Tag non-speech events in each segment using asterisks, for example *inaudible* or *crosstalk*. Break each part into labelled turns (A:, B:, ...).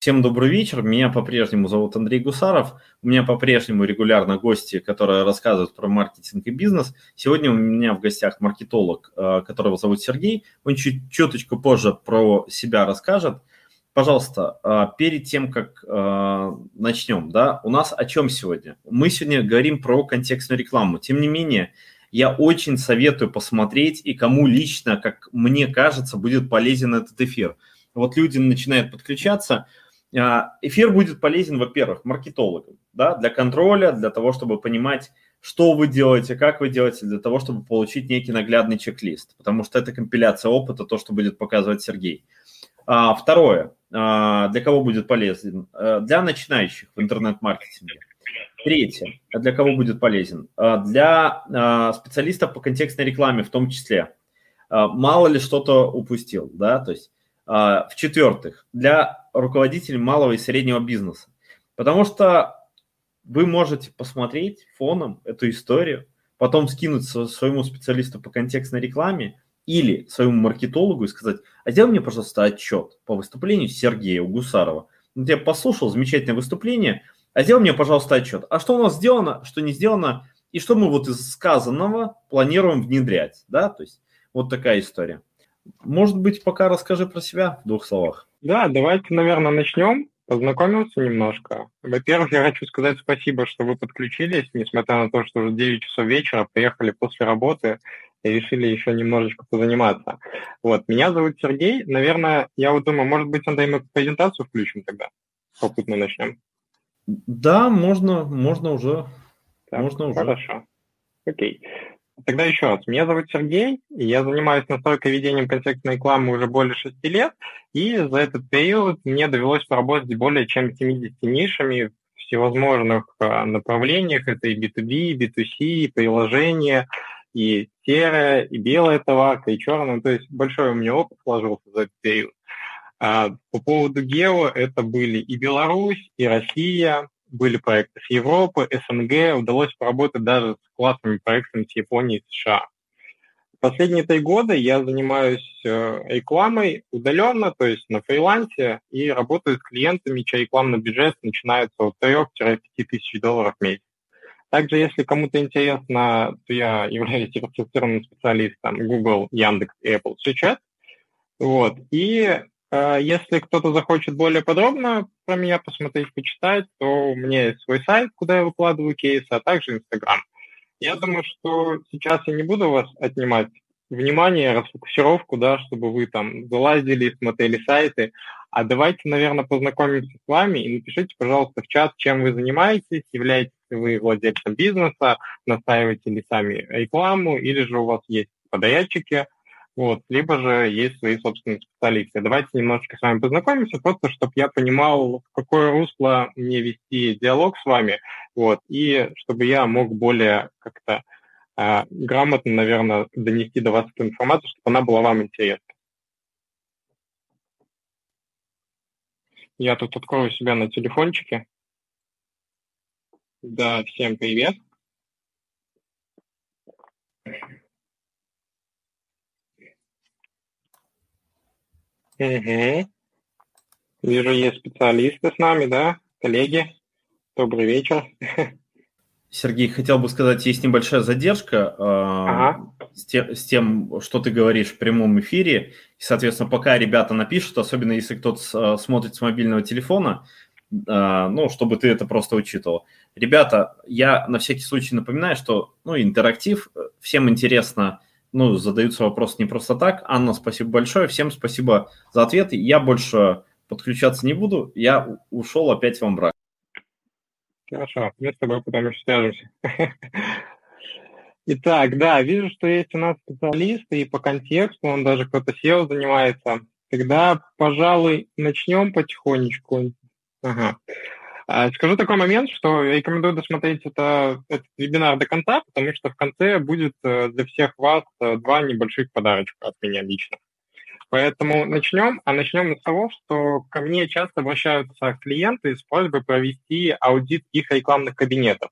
A: Всем добрый вечер. Меня по-прежнему зовут Андрей Гусаров. У меня по-прежнему регулярно гости, которые рассказывают про маркетинг и бизнес. Сегодня у меня в гостях маркетолог, э, которого зовут Сергей. Он чуть чуточку позже про себя расскажет. Пожалуйста, э, перед тем, как э, начнем, да, у нас о чем сегодня? Мы сегодня говорим про контекстную рекламу. Тем не менее, я очень советую посмотреть, и кому лично, как мне кажется, будет полезен этот эфир. Вот люди начинают подключаться – эфир будет полезен, во-первых, маркетологам, да, для контроля, для того, чтобы понимать, что вы делаете, как вы делаете, для того, чтобы получить некий наглядный чек-лист, потому что это компиляция опыта, то, что будет показывать Сергей. А, второе, а, для кого будет полезен? Для начинающих в интернет-маркетинге. Третье, для кого будет полезен? Для специалистов по контекстной рекламе в том числе. Мало ли что-то упустил, да, то есть в-четвертых, для руководитель малого и среднего бизнеса. Потому что вы можете посмотреть фоном эту историю, потом скинуть своему специалисту по контекстной рекламе или своему маркетологу и сказать, а сделай мне, пожалуйста, отчет по выступлению Сергея Гусарова. Я послушал замечательное выступление, а сделай мне, пожалуйста, отчет. А что у нас сделано, что не сделано, и что мы вот из сказанного планируем внедрять, да, то есть вот такая история. Может быть, пока расскажи про себя в двух словах.
B: Да, давайте, наверное, начнем. Познакомился немножко. Во-первых, я хочу сказать спасибо, что вы подключились, несмотря на то, что уже 9 часов вечера, приехали после работы и решили еще немножечко позаниматься. Вот, меня зовут Сергей. Наверное, я вот думаю, может быть, Андрей, мы презентацию включим тогда? Попутно начнем.
A: Да, можно, можно уже.
B: Так, можно уже. Хорошо. Окей. Тогда еще раз. Меня зовут Сергей, и я занимаюсь настройкой ведением контекстной рекламы уже более шести лет, и за этот период мне довелось поработать более чем 70 нишами в всевозможных а, направлениях. Это и B2B, и B2C, и приложения, и серая, и белая товарка, и черная. То есть большой у меня опыт сложился за этот период. А по поводу гео это были и Беларусь, и Россия, были проекты с Европы, СНГ, удалось поработать даже с классными проектами с Японии и США. Последние три года я занимаюсь э, рекламой удаленно, то есть на фрилансе, и работаю с клиентами, чей рекламный бюджет начинается от 3-5 тысяч долларов в месяц. Также, если кому-то интересно, то я являюсь сертифицированным специалистом Google, Яндекс и Apple сейчас. Вот. И если кто-то захочет более подробно про меня посмотреть, почитать, то у меня есть свой сайт, куда я выкладываю кейсы, а также Инстаграм. Я думаю, что сейчас я не буду вас отнимать внимание, расфокусировку, да, чтобы вы там залазили, смотрели сайты. А давайте, наверное, познакомимся с вами и напишите, пожалуйста, в чат, чем вы занимаетесь, являетесь ли вы владельцем бизнеса, настаиваете ли сами рекламу, или же у вас есть подрядчики – вот, либо же есть свои собственные специалисты. Давайте немножечко с вами познакомимся, просто чтобы я понимал, в какое русло мне вести диалог с вами, вот, и чтобы я мог более как-то э, грамотно, наверное, донести до вас эту информацию, чтобы она была вам интересна. Я тут открою себя на телефончике. Да, всем привет. Угу. Вижу, есть специалисты с нами, да, коллеги. Добрый вечер.
A: Сергей, хотел бы сказать, есть небольшая задержка э, ага. с, те, с тем, что ты говоришь в прямом эфире. И, соответственно, пока ребята напишут, особенно если кто-то смотрит с мобильного телефона, э, ну, чтобы ты это просто учитывал. Ребята, я на всякий случай напоминаю, что ну, интерактив, всем интересно ну, задаются вопросы не просто так. Анна, спасибо большое. Всем спасибо за ответы. Я больше подключаться не буду. Я ушел опять во мрак.
B: Хорошо, мы с тобой потом еще свяжемся. *laughs* Итак, да, вижу, что есть у нас специалисты и по контексту, он даже кто-то SEO занимается. Тогда, пожалуй, начнем потихонечку. Ага. А, скажу такой момент, что я рекомендую досмотреть это, этот вебинар до конца, потому что в конце будет э, для всех вас э, два небольших подарочка от меня лично. Поэтому начнем. А начнем с того, что ко мне часто обращаются клиенты с просьбой провести аудит их рекламных кабинетов.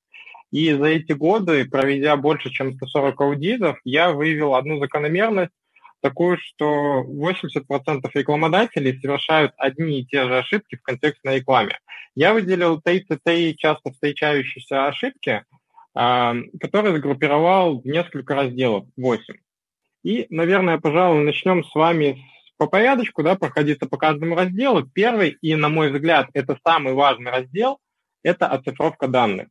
B: И за эти годы, проведя больше, чем 140 аудитов, я выявил одну закономерность. Такую, что 80% рекламодателей совершают одни и те же ошибки в контекстной рекламе. Я выделил три часто встречающиеся ошибки, а, которые сгруппировал в несколько разделов, 8. И, наверное, пожалуй, начнем с вами по порядочку, да, проходиться по каждому разделу. Первый, и, на мой взгляд, это самый важный раздел, это оцифровка данных.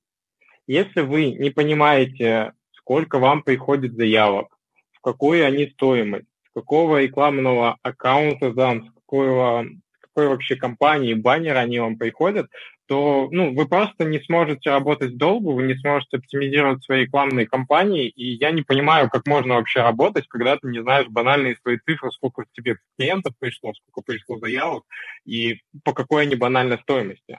B: Если вы не понимаете, сколько вам приходит заявок, в какую они стоимость, какого рекламного аккаунта, да, с какого, какой вообще компании, баннер они вам приходят, то ну, вы просто не сможете работать долго, вы не сможете оптимизировать свои рекламные кампании, и я не понимаю, как можно вообще работать, когда ты не знаешь банальные свои цифры, сколько тебе клиентов пришло, сколько пришло заявок, и по какой они банальной стоимости.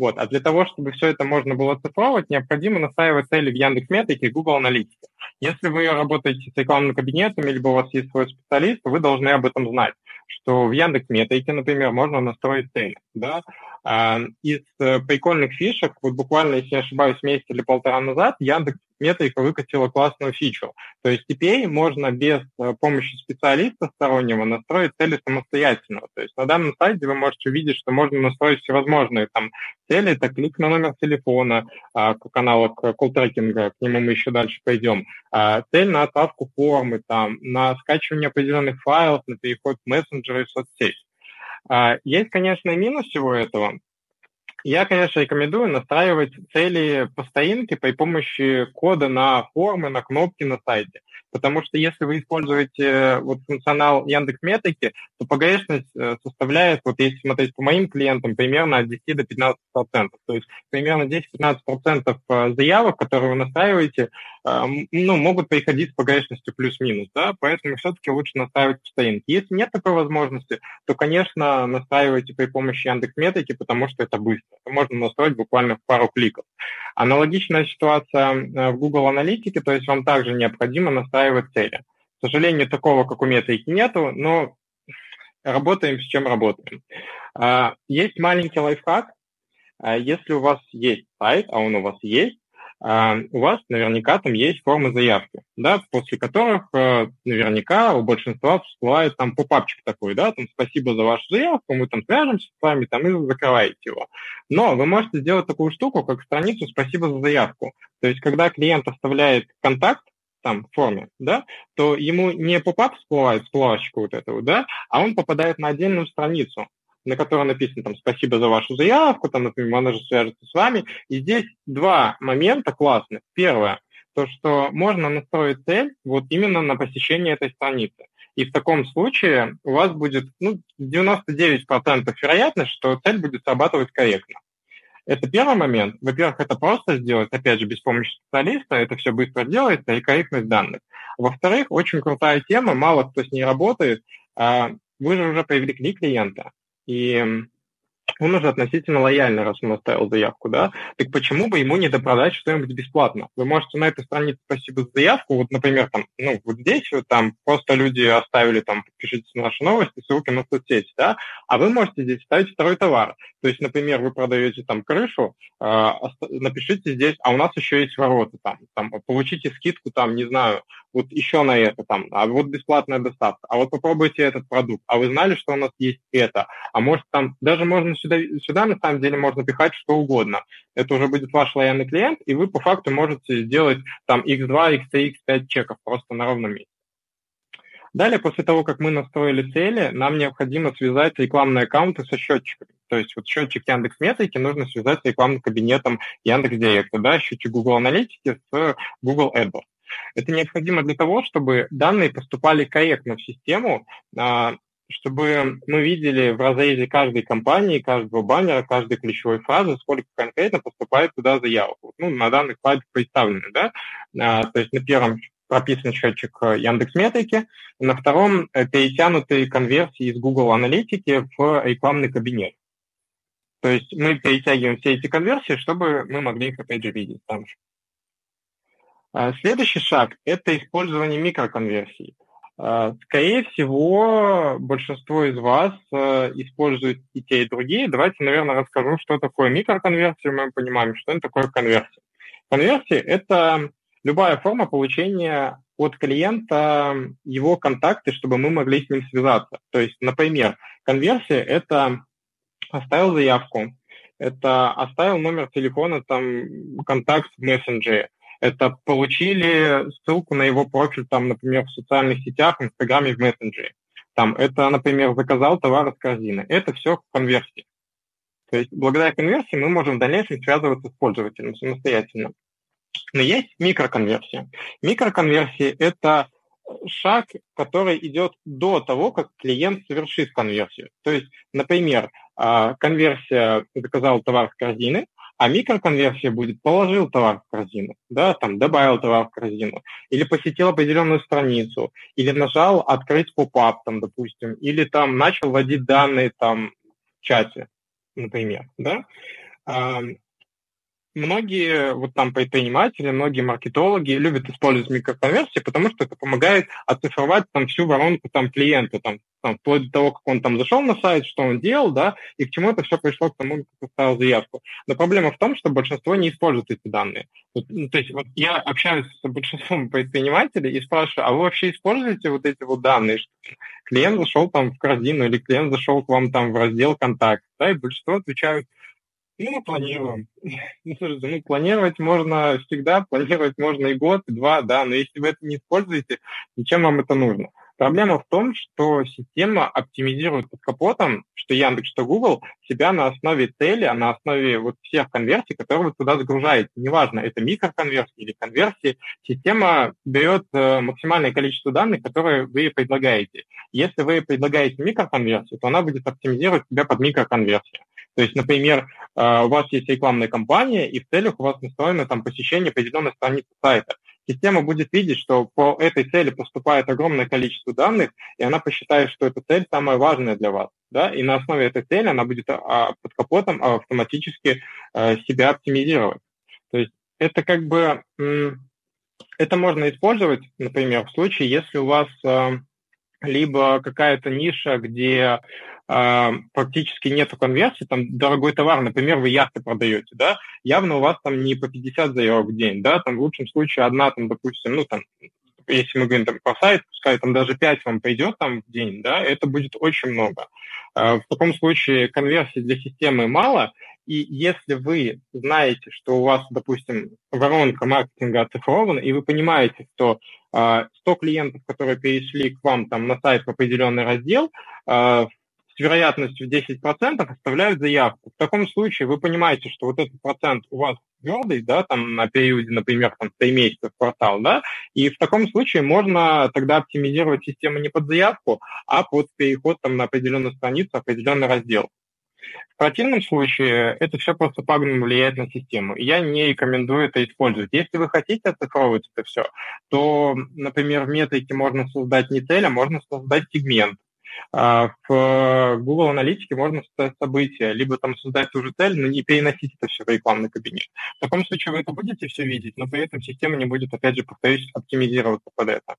B: Вот. А для того, чтобы все это можно было оцифровывать, необходимо настраивать цели в Яндекс.Метрике и Google Аналитике. Если вы работаете с рекламным кабинетом, либо у вас есть свой специалист, вы должны об этом знать, что в Яндекс.Метрике, например, можно настроить цели. Да? А, из э, прикольных фишек, вот буквально, если не ошибаюсь, месяц или полтора назад, Яндекс метрика выкатила классную фичу. То есть теперь можно без э, помощи специалиста стороннего настроить цели самостоятельно. То есть на данном сайте вы можете увидеть, что можно настроить всевозможные там цели. Это клик на номер телефона, а, как аналог колл-трекинга, к нему мы еще дальше пойдем. А, цель на отправку формы, там, на скачивание определенных файлов, на переход в мессенджеры и соцсети. А, есть, конечно, минус всего этого. Я, конечно, рекомендую настраивать цели по стоинке при помощи кода на формы, на кнопки на сайте. Потому что если вы используете э, вот функционал Яндекс Метрики, то погрешность э, составляет, вот если смотреть по моим клиентам, примерно от 10 до 15 процентов. То есть примерно 10-15 процентов э, заявок, которые вы настраиваете, ну, могут приходить с погрешностью плюс-минус, да, поэтому все-таки лучше настраивать постоянки. Если нет такой возможности, то, конечно, настраивайте при помощи Яндекс Метрики, потому что это быстро. Можно настроить буквально в пару кликов. Аналогичная ситуация в Google Аналитике, то есть вам также необходимо настраивать цели. К сожалению, такого, как у метрики, нету, но работаем с чем работаем. А, есть маленький лайфхак. А, если у вас есть сайт, а он у вас есть, у вас наверняка там есть формы заявки, да, после которых э, наверняка у большинства всплывает там попапчик такой, да, там спасибо за вашу заявку, мы там свяжемся с вами, там и закрываете его. Но вы можете сделать такую штуку, как страницу «Спасибо за заявку». То есть, когда клиент оставляет контакт, там форме, да, то ему не поп-ап всплывает, всплывашечка вот этого, да, а он попадает на отдельную страницу, на которой написано там «Спасибо за вашу заявку», там, например, она же свяжется с вами. И здесь два момента классных. Первое, то, что можно настроить цель вот именно на посещение этой страницы. И в таком случае у вас будет ну, 99% вероятность, что цель будет срабатывать корректно. Это первый момент. Во-первых, это просто сделать, опять же, без помощи специалиста, это все быстро делается, и корректность данных. Во-вторых, очень крутая тема, мало кто с ней работает. А, вы же уже привлекли клиента, и он уже относительно лояльный, раз он оставил заявку, да, так почему бы ему не допродать что-нибудь бесплатно? Вы можете на этой странице спасибо за заявку, вот, например, там, ну, вот здесь вот там просто люди оставили там, подпишитесь на наши новости, ссылки на соцсети, да, а вы можете здесь ставить второй товар. То есть, например, вы продаете там крышу, э, напишите здесь, а у нас еще есть ворота там, там, получите скидку там, не знаю, вот еще на это там, а вот бесплатная доставка, а вот попробуйте этот продукт, а вы знали, что у нас есть это, а может там, даже можно сюда, сюда на самом деле можно пихать что угодно. Это уже будет ваш лояльный клиент, и вы по факту можете сделать там x2, x3, x5 чеков просто на ровном месте. Далее, после того, как мы настроили цели, нам необходимо связать рекламные аккаунты со счетчиками. То есть вот счетчик Яндекс Метрики нужно связать с рекламным кабинетом Яндекс Директа, да, счетчик Google Аналитики с Google AdWords. Это необходимо для того, чтобы данные поступали корректно в систему, а, чтобы мы видели в разрезе каждой компании, каждого баннера, каждой ключевой фразы, сколько конкретно поступает туда заявок. Ну, на данных слайдах представлены, да? А, то есть на первом прописан счетчик Яндекс Метрики, на втором э, перетянутые конверсии из Google Аналитики в рекламный кабинет. То есть мы перетягиваем все эти конверсии, чтобы мы могли их опять же видеть там же. А, следующий шаг – это использование микроконверсий. А, скорее всего, большинство из вас э, используют и те, и другие. Давайте, наверное, расскажу, что такое микроконверсия. Мы понимаем, что это такое конверсия. Конверсия – это любая форма получения от клиента его контакты, чтобы мы могли с ним связаться. То есть, например, конверсия – это оставил заявку, это оставил номер телефона, там, контакт в мессенджере, это получили ссылку на его профиль, там, например, в социальных сетях, в Инстаграме, в мессенджере. Там, это, например, заказал товар из корзины. Это все конверсии. То есть благодаря конверсии мы можем в дальнейшем связываться с пользователем самостоятельно. Но есть микроконверсия. Микроконверсия – это шаг, который идет до того, как клиент совершит конверсию. То есть, например, а, конверсия заказал товар в корзины, а микроконверсия будет положил товар в корзину, да, там добавил товар в корзину, или посетил определенную страницу, или нажал открыть поп-ап, там, допустим, или там начал вводить данные там в чате, например, да. Многие вот там предприниматели, многие маркетологи любят использовать микроконверсии, потому что это помогает оцифровать там всю воронку там клиента, там, там вплоть до того, как он там зашел на сайт, что он делал, да, и к чему это все пришло к тому, как оставил заявку. Но проблема в том, что большинство не использует эти данные. Вот, ну, то есть вот я общаюсь с большинством предпринимателей и спрашиваю, а вы вообще используете вот эти вот данные, что клиент зашел там в корзину или клиент зашел к вам там в раздел контакт, да, и большинство отвечают, ну, мы планируем. *laughs* Ну, слушайте, ну, планировать можно всегда, планировать можно и год, и два, да, но если вы это не используете, зачем вам это нужно? Проблема в том, что система оптимизирует под капотом, что Яндекс, что Google, себя на основе цели, а на основе вот всех конверсий, которые вы туда загружаете. Неважно, это микроконверсии или конверсии, система берет э, максимальное количество данных, которые вы предлагаете. Если вы предлагаете микроконверсию, то она будет оптимизировать себя под микроконверсию. То есть, например, э, у вас есть рекламная кампания, и в целях у вас настроено там посещение определенной страницы сайта. Система будет видеть, что по этой цели поступает огромное количество данных, и она посчитает, что эта цель самая важная для вас. Да? И на основе этой цели она будет а, под капотом автоматически э, себя оптимизировать. То есть это как бы это можно использовать, например, в случае, если у вас э, либо какая-то ниша, где практически нету конверсии, там дорогой товар, например, вы яхты продаете, да, явно у вас там не по 50 заявок в день, да, там в лучшем случае одна, там, допустим, ну, там, если мы говорим там по сайту, пускай там даже 5 вам пойдет там в день, да, это будет очень много. Э, в таком случае конверсии для системы мало, и если вы знаете, что у вас, допустим, воронка маркетинга оцифрована, и вы понимаете, что э, а, 100 клиентов, которые перешли к вам там на сайт в определенный раздел, с вероятностью в 10% оставляют заявку. В таком случае вы понимаете, что вот этот процент у вас твердый, да, там на периоде, например, там 3 месяца в квартал, да, и в таком случае можно тогда оптимизировать систему не под заявку, а под переход там на определенную страницу, определенный раздел. В противном случае это все просто пагубно влияет на систему. Я не рекомендую это использовать. Если вы хотите оцифровывать это все, то, например, в метрике можно создать не цель, а можно создать сегмент. А, в Google Аналитике можно создать события, либо там создать ту же цель, но не переносить это все в рекламный кабинет. В таком случае вы это будете все видеть, но при этом система не будет, опять же, повторюсь, оптимизироваться под это.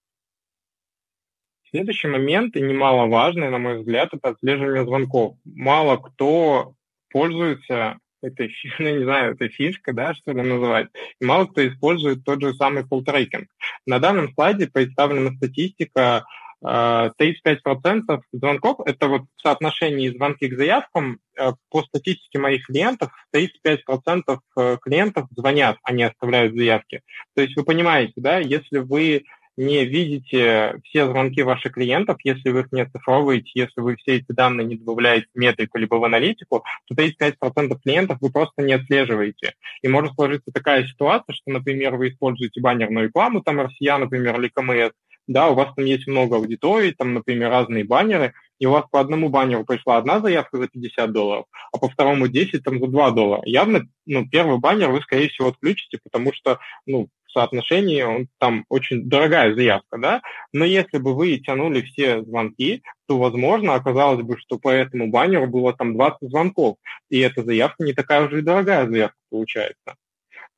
B: Следующий момент, и немаловажный, на мой взгляд, это отслеживание звонков. Мало кто пользуется этой, *laughs* ну, не знаю, этой фишкой, да, что ли называть. И мало кто использует тот же самый фултрекинг. На данном слайде представлена статистика 35% э, звонков, это вот в соотношении звонки к заявкам, э, по статистике моих клиентов, 35% э, клиентов звонят, они оставляют заявки. То есть вы понимаете, да, если вы не видите все звонки ваших клиентов, если вы их не оцифровываете, если вы все эти данные не добавляете в метрику либо в аналитику, то 35% клиентов вы просто не отслеживаете. И может сложиться такая ситуация, что, например, вы используете баннерную рекламу, там RCA, например, или КМС, да, у вас там есть много аудиторий, там, например, разные баннеры, и у вас по одному баннеру пришла одна заявка за 50 долларов, а по второму 10 там за 2 доллара. Явно, ну, первый баннер вы, скорее всего, отключите, потому что, ну, в соотношении он там очень дорогая заявка, да, но если бы вы тянули все звонки, то, возможно, оказалось бы, что по этому баннеру было там 20 звонков, и эта заявка не такая уже и дорогая заявка получается.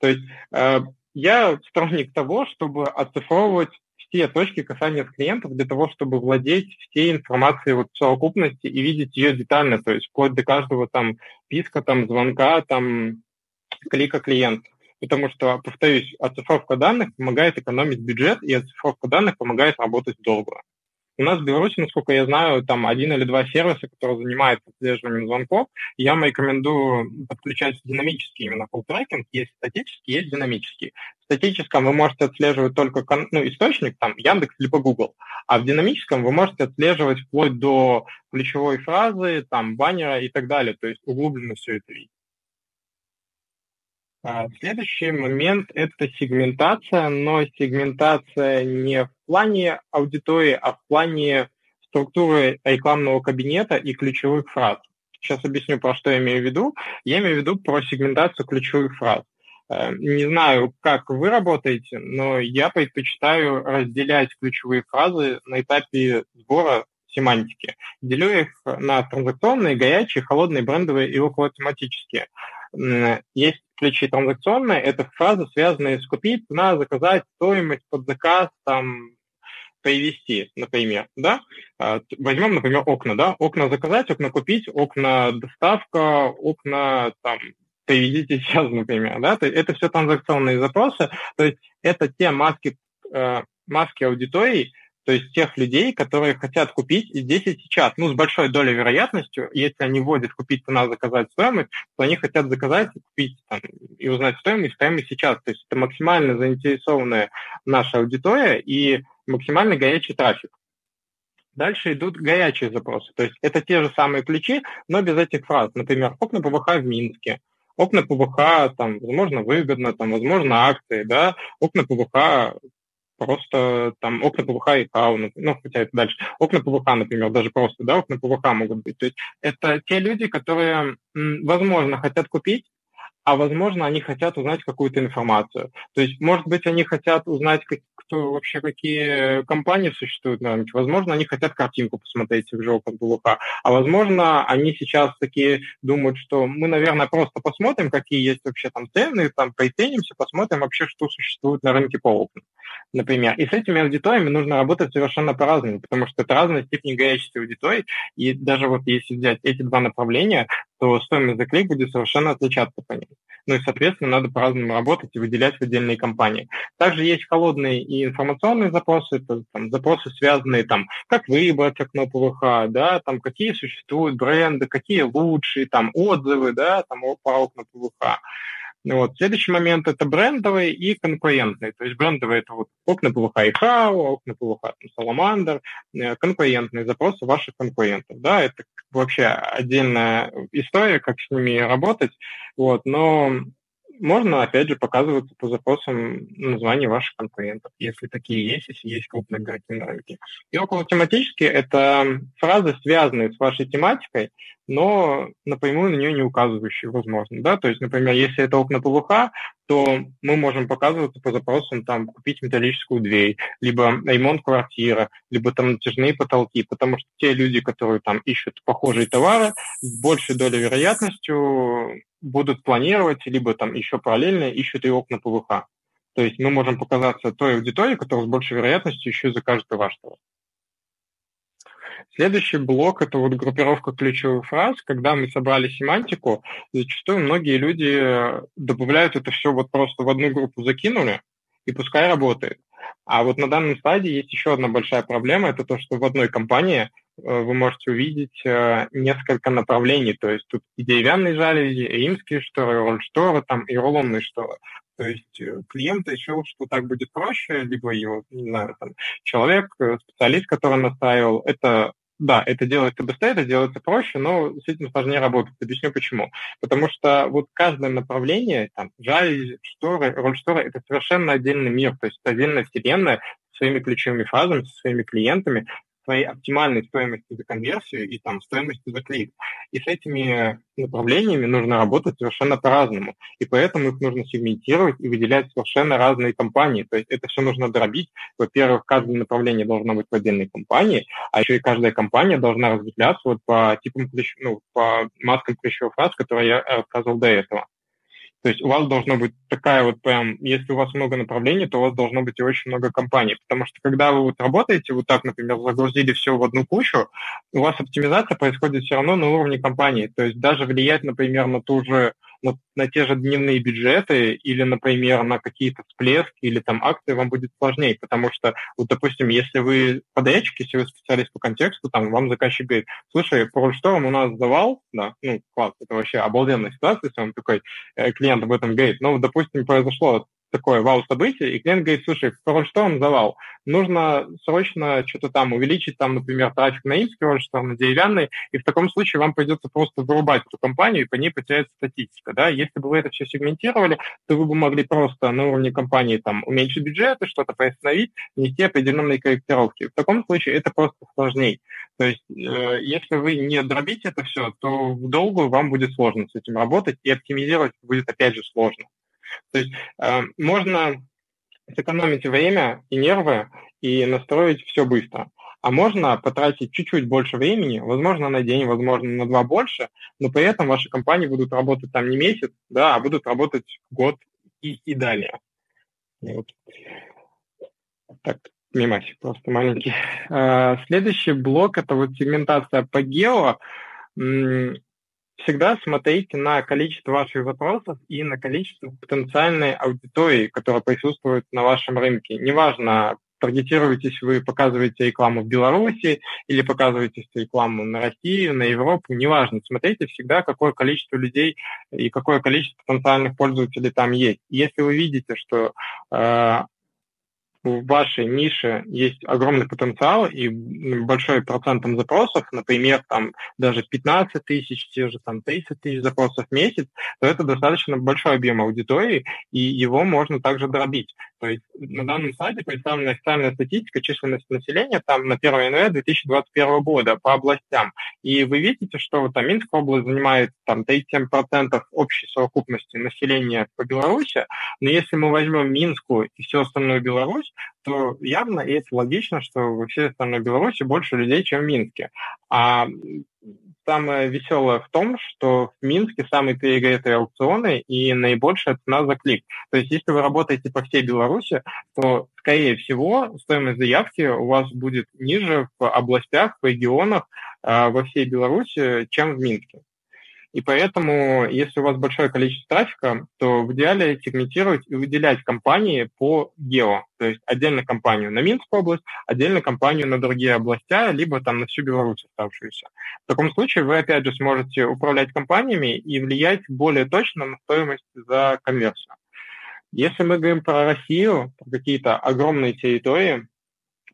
B: То есть э, я сторонник того, чтобы оцифровывать все точки касания клиентов для того, чтобы владеть всей информацией вот в совокупности и видеть ее детально, то есть вплоть до каждого там писка, там звонка, там клика клиента. потому что, повторюсь, оцифровка данных помогает экономить бюджет, и оцифровка данных помогает работать долго. У нас в Беларуси, насколько я знаю, там один или два сервиса, которые занимаются отслеживанием звонков. Я вам рекомендую подключать динамический именно tracking. Есть статический, есть динамический. В статическом вы можете отслеживать только ну, источник, там, Яндекс либо Google. А в динамическом вы можете отслеживать вплоть до ключевой фразы, там, баннера и так далее. То есть углубленно все это видеть. А, следующий момент – это сегментация, но сегментация не в плане аудитории, а в плане структуры рекламного кабинета и ключевых фраз. Сейчас объясню, про что я имею в виду. Я имею в виду про сегментацию ключевых фраз. Э, не знаю, как вы работаете, но я предпочитаю разделять ключевые фразы на этапе сбора семантики. Делю их на транзакционные, горячие, холодные, брендовые и околотематические. Есть ключи транзакционные, это фразы, связанные с купить, на заказать, стоимость под заказ, там, привести, например, да, а, возьмем, например, окна, да, окна заказать, окна купить, окна доставка, окна там приведите *laughs* сейчас, например, да, то это все транзакционные запросы, то есть это те маски, э, маски аудитории, то есть тех людей, которые хотят купить здесь и сейчас. Ну, с большой долей вероятностью, если они вводят купить цена, заказать стоимость, то они хотят заказать, купить там, и узнать стоимость прямо сейчас. То есть это максимально заинтересованная наша аудитория и максимально горячий трафик. Дальше идут горячие запросы. То есть это те же самые ключи, но без этих фраз. Например, окна ПВХ в Минске, окна ПВХ, там, возможно, выгодно, там, возможно, акции, да, окна ПВХ просто там окна ПВХ и КАУ, ну, хотя это дальше. Окна ПВХ, например, даже просто, да, окна ПВХ могут быть. То есть это те люди, которые, возможно, хотят купить, а возможно, они хотят узнать какую-то информацию. То есть, может быть, они хотят узнать, как, кто вообще какие компании существуют на рынке. Возможно, они хотят картинку посмотреть в желтом ПВХ. А возможно, они сейчас такие думают, что мы, наверное, просто посмотрим, какие есть вообще там цены, там приценимся, посмотрим вообще, что существует на рынке по окнам например. И с этими аудиториями нужно работать совершенно по-разному, потому что это разная степень горячести аудитории. И даже вот если взять эти два направления, то стоимость за клик будет совершенно отличаться по ним. Ну и, соответственно, надо по-разному работать и выделять в отдельные компании. Также есть холодные и информационные запросы, это там, запросы, связанные там, как выбрать окно ПВХ, да, там, какие существуют бренды, какие лучшие, там, отзывы, да, там, по окна ПВХ. Вот. Следующий момент – это брендовые и конкурентные. То есть брендовые – это вот окна ПВХ и ХАУ, окна ПВХ Саламандр, э, конкурентные запросы ваших конкурентов. Да, это вообще отдельная история, как с ними работать. Вот. Но можно, опять же, показываться по запросам названий ваших конкурентов, если такие есть, если есть крупные игроки на рынке. И около тематически это фразы, связанные с вашей тематикой, но напрямую на нее не указывающие, возможно. Да? То есть, например, если это окна ПВХ, то мы можем показываться по запросам там купить металлическую дверь, либо ремонт квартиры, либо там натяжные потолки, потому что те люди, которые там ищут похожие товары, с большей долей вероятностью будут планировать, либо там еще параллельно ищут и окна ПВХ. То есть мы можем показаться той аудитории, которая с большей вероятностью еще и закажет и ваш товар. Следующий блок – это вот группировка ключевых фраз. Когда мы собрали семантику, зачастую многие люди добавляют это все вот просто в одну группу закинули, и пускай работает. А вот на данном стадии есть еще одна большая проблема, это то, что в одной компании Э, вы можете увидеть э, несколько направлений. То есть тут и деревянные жалюзи, и римские шторы, ролл-шторы, там, и рулонные шторы. То есть э, клиент решил, что так будет проще, либо его, не знаю, там, человек, специалист, который настаивал, это да, это делается быстрее, это делается проще, но с этим сложнее работать. Объясню почему. Потому что вот каждое направление, там, жалюзи, шторы, ролл-шторы, это совершенно отдельный мир, то есть отдельная вселенная, своими ключевыми фазами, со своими клиентами, своей оптимальной стоимости за конверсию и там стоимости за клик. И с этими направлениями нужно работать совершенно по-разному. И поэтому их нужно сегментировать и выделять совершенно разные компании. То есть это все нужно дробить. Во-первых, каждое направление должно быть в отдельной компании, а еще и каждая компания должна разветвляться вот по типам ну, по маскам ключевых фраз, которые я рассказывал до этого. То есть у вас должно быть такая вот прям, если у вас много направлений, то у вас должно быть и очень много компаний. Потому что когда вы вот работаете вот так, например, загрузили все в одну кучу, у вас оптимизация происходит все равно на уровне компании. То есть даже влиять, например, на ту же на, на те же дневные бюджеты или, например, на какие-то всплески или там акции вам будет сложнее, потому что, вот, допустим, если вы подрядчик, если вы специалист по контексту, там вам заказчик говорит, слушай, Рольшторм у нас завал, да, ну, класс, это вообще обалденная ситуация, если он такой, э, клиент об этом говорит, ну, допустим, произошло такое вау-событие, и клиент говорит, слушай, что он завал, нужно срочно что-то там увеличить, там, например, трафик на инский что на деревянный, и в таком случае вам придется просто вырубать эту компанию, и по ней потеряется статистика, да, если бы вы это все сегментировали, то вы бы могли просто на уровне компании там уменьшить бюджеты, что-то приостановить, внести определенные корректировки. В таком случае это просто сложнее. То есть, э, если вы не дробите это все, то в долгую вам будет сложно с этим работать, и оптимизировать будет опять же сложно. То есть э, можно сэкономить время и нервы и настроить все быстро. А можно потратить чуть-чуть больше времени, возможно, на день, возможно, на два больше, но при этом ваши компании будут работать там не месяц, да, а будут работать год и, и далее. Вот. Так, мимасик просто маленький. А, следующий блок – это вот сегментация по гео всегда смотрите на количество ваших запросов и на количество потенциальной аудитории, которая присутствует на вашем рынке. Неважно, таргетируетесь вы, показываете рекламу в Беларуси или показываете рекламу на Россию, на Европу, неважно. Смотрите всегда, какое количество людей и какое количество потенциальных пользователей там есть. Если вы видите, что э, в вашей нише есть огромный потенциал и большой процентом запросов, например, там даже 15 тысяч, те же там 30 тысяч запросов в месяц, то это достаточно большой объем аудитории, и его можно также дробить. То есть на данном сайте представлена официальная статистика численности населения там на 1 января 2021 года по областям. И вы видите, что вот, там Минская область занимает там 37% общей совокупности населения по Беларуси, но если мы возьмем Минскую и всю остальную Беларусь, то явно и это логично, что во всей остальной Беларуси больше людей, чем в Минске. А самое веселое в том, что в Минске самые перегретые аукционы и наибольшая цена за клик. То есть если вы работаете по всей Беларуси, то, скорее всего, стоимость заявки у вас будет ниже в областях, в регионах э, во всей Беларуси, чем в Минске. И поэтому, если у вас большое количество трафика, то в идеале сегментировать и выделять компании по гео. То есть отдельно компанию на Минскую область, отдельно компанию на другие области, либо там на всю Беларусь оставшуюся. В таком случае вы, опять же, сможете управлять компаниями и влиять более точно на стоимость за конверсию. Если мы говорим про Россию, про какие-то огромные территории,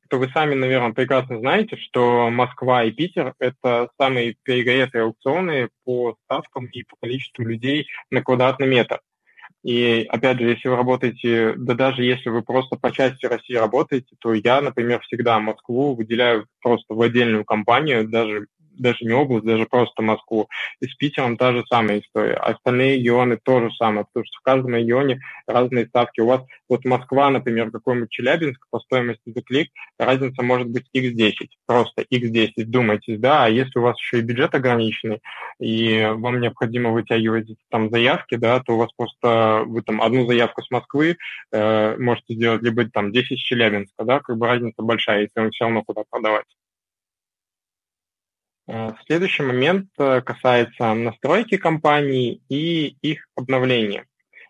B: то вы сами, наверное, прекрасно знаете, что Москва и Питер – это самые перегретые аукционы по ставкам и по количеству людей на квадратный метр. И опять же, если вы работаете, да даже если вы просто по части России работаете, то я, например, всегда Москву выделяю просто в отдельную компанию, даже даже не область, даже просто Москву. И с Питером та же самая история. Остальные регионы тоже самое, потому что в каждом регионе разные ставки. У вас вот Москва, например, какой-нибудь Челябинск по стоимости за клик, разница может быть x10, просто x10, думайтесь, да, а если у вас еще и бюджет ограниченный, и вам необходимо вытягивать там заявки, да, то у вас просто вы там одну заявку с Москвы э, можете сделать либо там 10 с Челябинска, да, как бы разница большая, если вам все равно куда продавать. Э, следующий момент э, касается настройки компании и их обновления.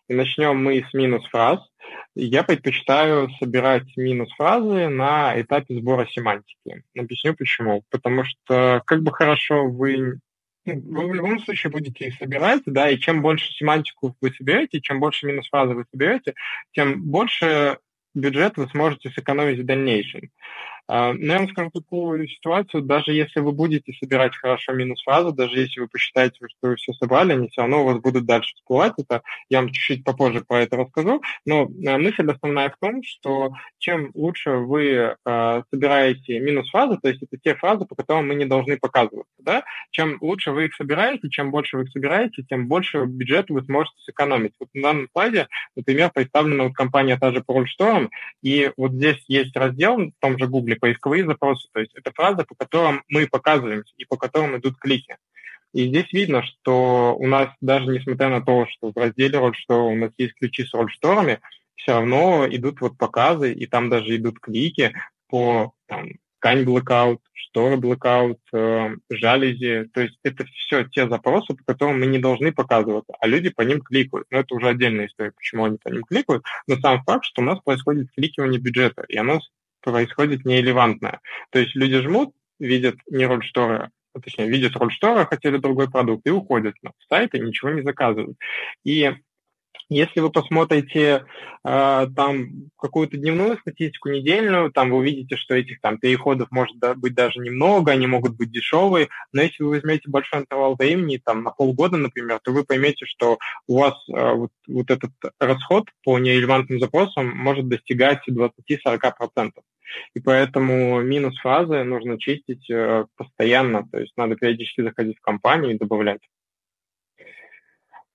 B: И начнем мы с минус-фраз. Я предпочитаю собирать минус-фразы на этапе сбора семантики. Объясню почему. Потому что как бы хорошо вы ну, вы в любом случае будете их собирать, да, и чем больше семантику вы соберете, чем больше минус-фразы вы соберете, тем больше бюджет вы сможете сэкономить в дальнейшем. Но я вам скажу такую ситуацию, даже если вы будете собирать хорошо минус-фразу, даже если вы посчитаете, что вы все собрали, они все равно у вас будут дальше всплывать. Это я вам чуть-чуть попозже про это расскажу. Но а, мысль основная в том, что чем лучше вы э, собираете минус-фразы, то есть это те фразы, по которым мы не должны показываться, да? чем лучше вы их собираете, чем больше вы их собираете, тем больше бюджет вы сможете сэкономить. Вот на данном слайде, например, представлена вот компания та же ProStorm, и вот здесь есть раздел в том же Google поисковые запросы. То есть это фразы, по которым мы показываемся и по которым идут клики. И здесь видно, что у нас даже несмотря на то, что в разделе Rollstore у нас есть ключи с рольшторами, все равно идут вот показы, и там даже идут клики по там, ткань blackout, шторы blackout, э, жалюзи. То есть это все те запросы, по которым мы не должны показываться, а люди по ним кликают. Но это уже отдельная история, почему они по ним кликают. Но сам факт, что у нас происходит кликивание бюджета, и оно происходит нерелевантное. То есть люди жмут, видят не роль шторы, а точнее, видят роль штора, хотели другой продукт, и уходят на сайт и ничего не заказывают. И если вы посмотрите э, там какую-то дневную статистику, недельную, там вы увидите, что этих там переходов может быть даже немного, они могут быть дешевые, но если вы возьмете большой интервал времени, там на полгода, например, то вы поймете, что у вас э, вот, вот этот расход по нерелевантным запросам может достигать 20-40%. И поэтому минус фразы нужно чистить э, постоянно, то есть надо периодически заходить в компанию и добавлять.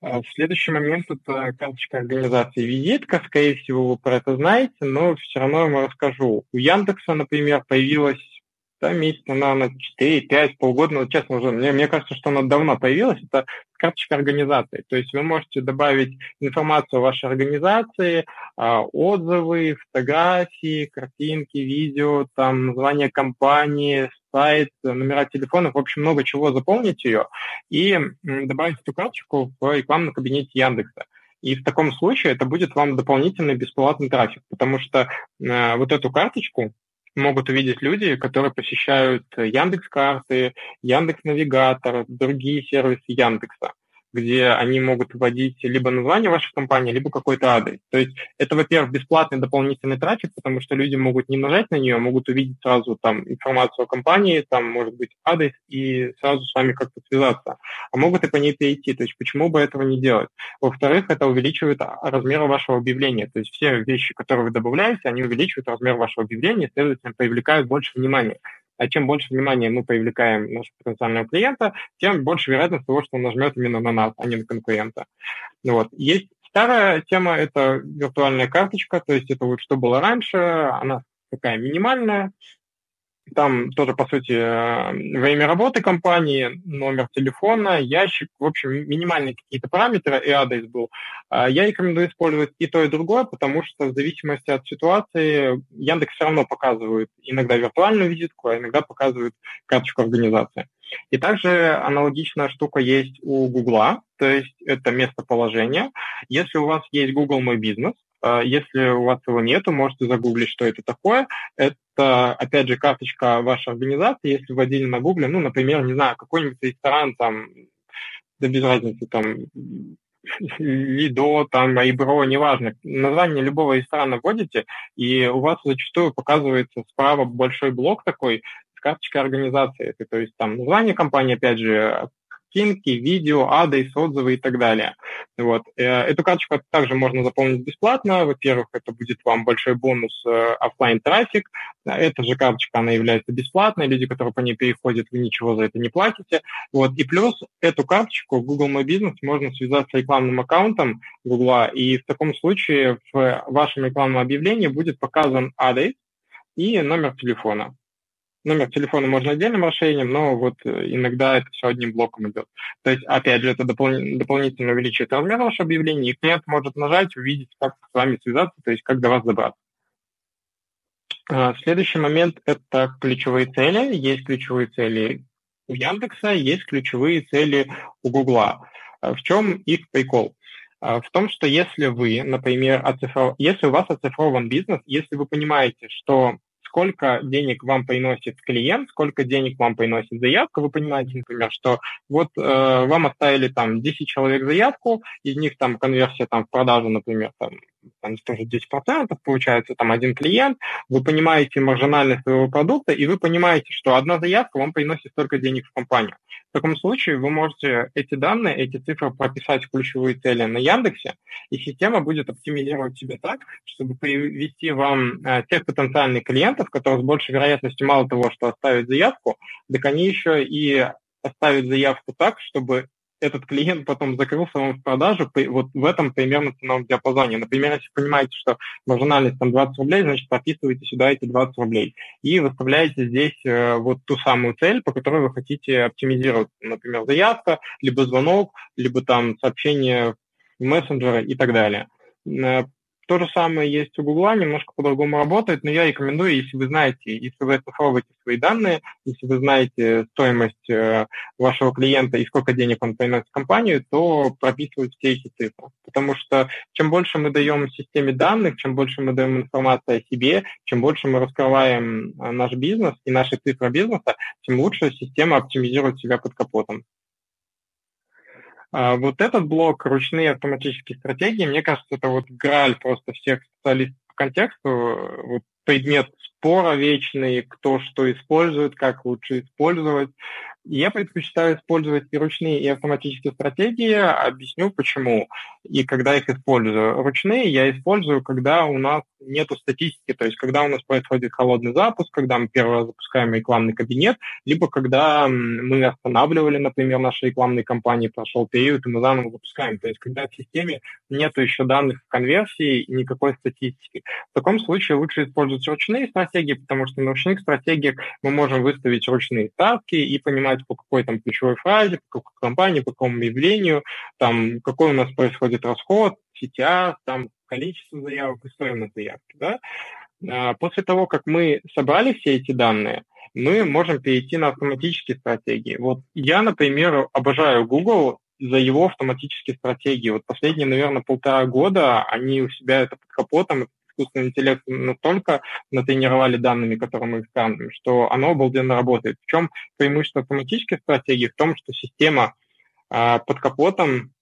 B: А следующий момент – это карточка организации визитка. Скорее всего, вы про это знаете, но все равно я вам расскажу. У Яндекса, например, появилась да, месяца, наверное, 4-5, полгода, но, честно уже, мне, мне кажется, что она давно появилась, это карточка организации. То есть вы можете добавить информацию о вашей организации, а, отзывы, фотографии, картинки, видео, там, название компании, сайт, номера телефонов, в общем, много чего заполнить ее и добавить эту карточку в рекламном кабинете Яндекса. И в таком случае это будет вам дополнительный бесплатный трафик, потому что э, вот эту карточку могут увидеть люди, которые посещают Яндекс карты, Яндекс Навигатор, другие сервисы Яндекса где они могут вводить либо название вашей компании, либо какой-то адрес. То есть это, во-первых, бесплатный дополнительный трафик, потому что люди могут не нажать на нее, могут увидеть сразу там информацию о компании, там может быть адрес, и сразу с вами как-то связаться. А могут и по ней перейти. То есть почему бы этого не делать? Во-вторых, это увеличивает размер вашего объявления. То есть все вещи, которые вы добавляете, они увеличивают размер вашего объявления, следовательно, привлекают больше внимания а чем больше внимания мы привлекаем нашего потенциального клиента, тем больше вероятность того, что он нажмет именно на нас, а не на конкурента. Вот. Есть вторая тема, это виртуальная карточка, то есть это вот что было раньше, она такая минимальная, там тоже, по сути, э, время работы компании, номер телефона, ящик, в общем, минимальные какие-то параметры и адрес был. А я рекомендую использовать и то, и другое, потому что в зависимости от ситуации Яндекс все равно показывает иногда виртуальную визитку, а иногда показывает карточку организации. И также аналогичная штука есть у Гугла, то есть это местоположение. Если у вас есть Google Мой бизнес, если у вас его нету, можете загуглить, что это такое. Это, опять же, карточка вашей организации. Если вводили на гугле, ну, например, не знаю, какой-нибудь ресторан, там, да без разницы, там, *laughs* Лидо, там, Айбро, неважно. Название любого ресторана вводите, и у вас зачастую показывается справа большой блок такой карточкой организации. То есть там название компании, опять же, картинки, видео, адрес, отзывы и так далее. Вот. Э, эту карточку также можно заполнить бесплатно. Во-первых, это будет вам большой бонус э, офлайн трафик. Эта же карточка, она является бесплатной. Люди, которые по ней переходят, вы ничего за это не платите. Вот. И плюс эту карточку в Google My Business можно связать с рекламным аккаунтом Google, и в таком случае в вашем рекламном объявлении будет показан адрес и номер телефона номер телефона можно отдельным расширением, но вот э, иногда это все одним блоком идет. То есть, опять же, это допол- дополнительно увеличивает размер вашего объявления, и клиент может нажать, увидеть, как с вами связаться, то есть как до вас добраться. А, следующий момент – это ключевые цели. Есть ключевые цели у Яндекса, есть ключевые цели у Гугла. А, в чем их прикол? А, в том, что если вы, например, оцифров... если у вас оцифрован бизнес, если вы понимаете, что сколько денег вам приносит клиент, сколько денег вам приносит заявка. Вы понимаете, например, что вот э, вам оставили там 10 человек заявку, из них там конверсия там в продажу, например, там там тоже 10%, получается там один клиент, вы понимаете маржинальность своего продукта, и вы понимаете, что одна заявка вам приносит столько денег в компанию. В таком случае вы можете эти данные, эти цифры прописать в ключевые цели на Яндексе, и система будет оптимизировать себе так, чтобы привести вам э, тех потенциальных клиентов, которые с большей вероятностью мало того, что оставят заявку, так они еще и оставят заявку так, чтобы этот клиент потом закрылся вам в продажу вот в этом примерно ценовом диапазоне. Например, если понимаете, что маржинальность там 20 рублей, значит, прописываете сюда эти 20 рублей и выставляете здесь э, вот ту самую цель, по которой вы хотите оптимизировать. Например, заявка, либо звонок, либо там сообщение в мессенджеры и так далее. То же самое есть у Гугла, немножко по-другому работает, но я рекомендую, если вы знаете, если вы оцифровываете свои данные, если вы знаете стоимость э, вашего клиента и сколько денег он приносит компанию, то прописывать все эти цифры. Потому что чем больше мы даем системе данных, чем больше мы даем информации о себе, чем больше мы раскрываем э, наш бизнес и наши цифры бизнеса, тем лучше система оптимизирует себя под капотом. А вот этот блок ручные автоматические стратегии, мне кажется, это вот граль просто всех специалистов по контексту, вот предмет спора вечный, кто что использует, как лучше использовать. Я предпочитаю использовать и ручные, и автоматические стратегии. Объясню почему. И когда их использую. Ручные я использую, когда у нас нет статистики, то есть когда у нас происходит холодный запуск, когда мы первый раз запускаем рекламный кабинет, либо когда мы останавливали, например, наши рекламные кампании, прошел период, и мы заново запускаем. То есть когда в системе нет еще данных конверсии никакой статистики. В таком случае лучше использовать ручные стратегии, потому что на ручных стратегиях мы можем выставить ручные ставки и понимать, знать, по какой там ключевой фразе, по какой компании, по какому явлению, там, какой у нас происходит расход, CTR, там, количество заявок и стоимость заявки, да. А после того, как мы собрали все эти данные, мы можем перейти на автоматические стратегии. Вот я, например, обожаю Google за его автоматические стратегии. Вот последние, наверное, полтора года они у себя это под капотом, искусственный интеллект настолько натренировали данными, которые мы исправим, что оно обалденно работает. В чем преимущество автоматической стратегии? В том, что система а, под капотом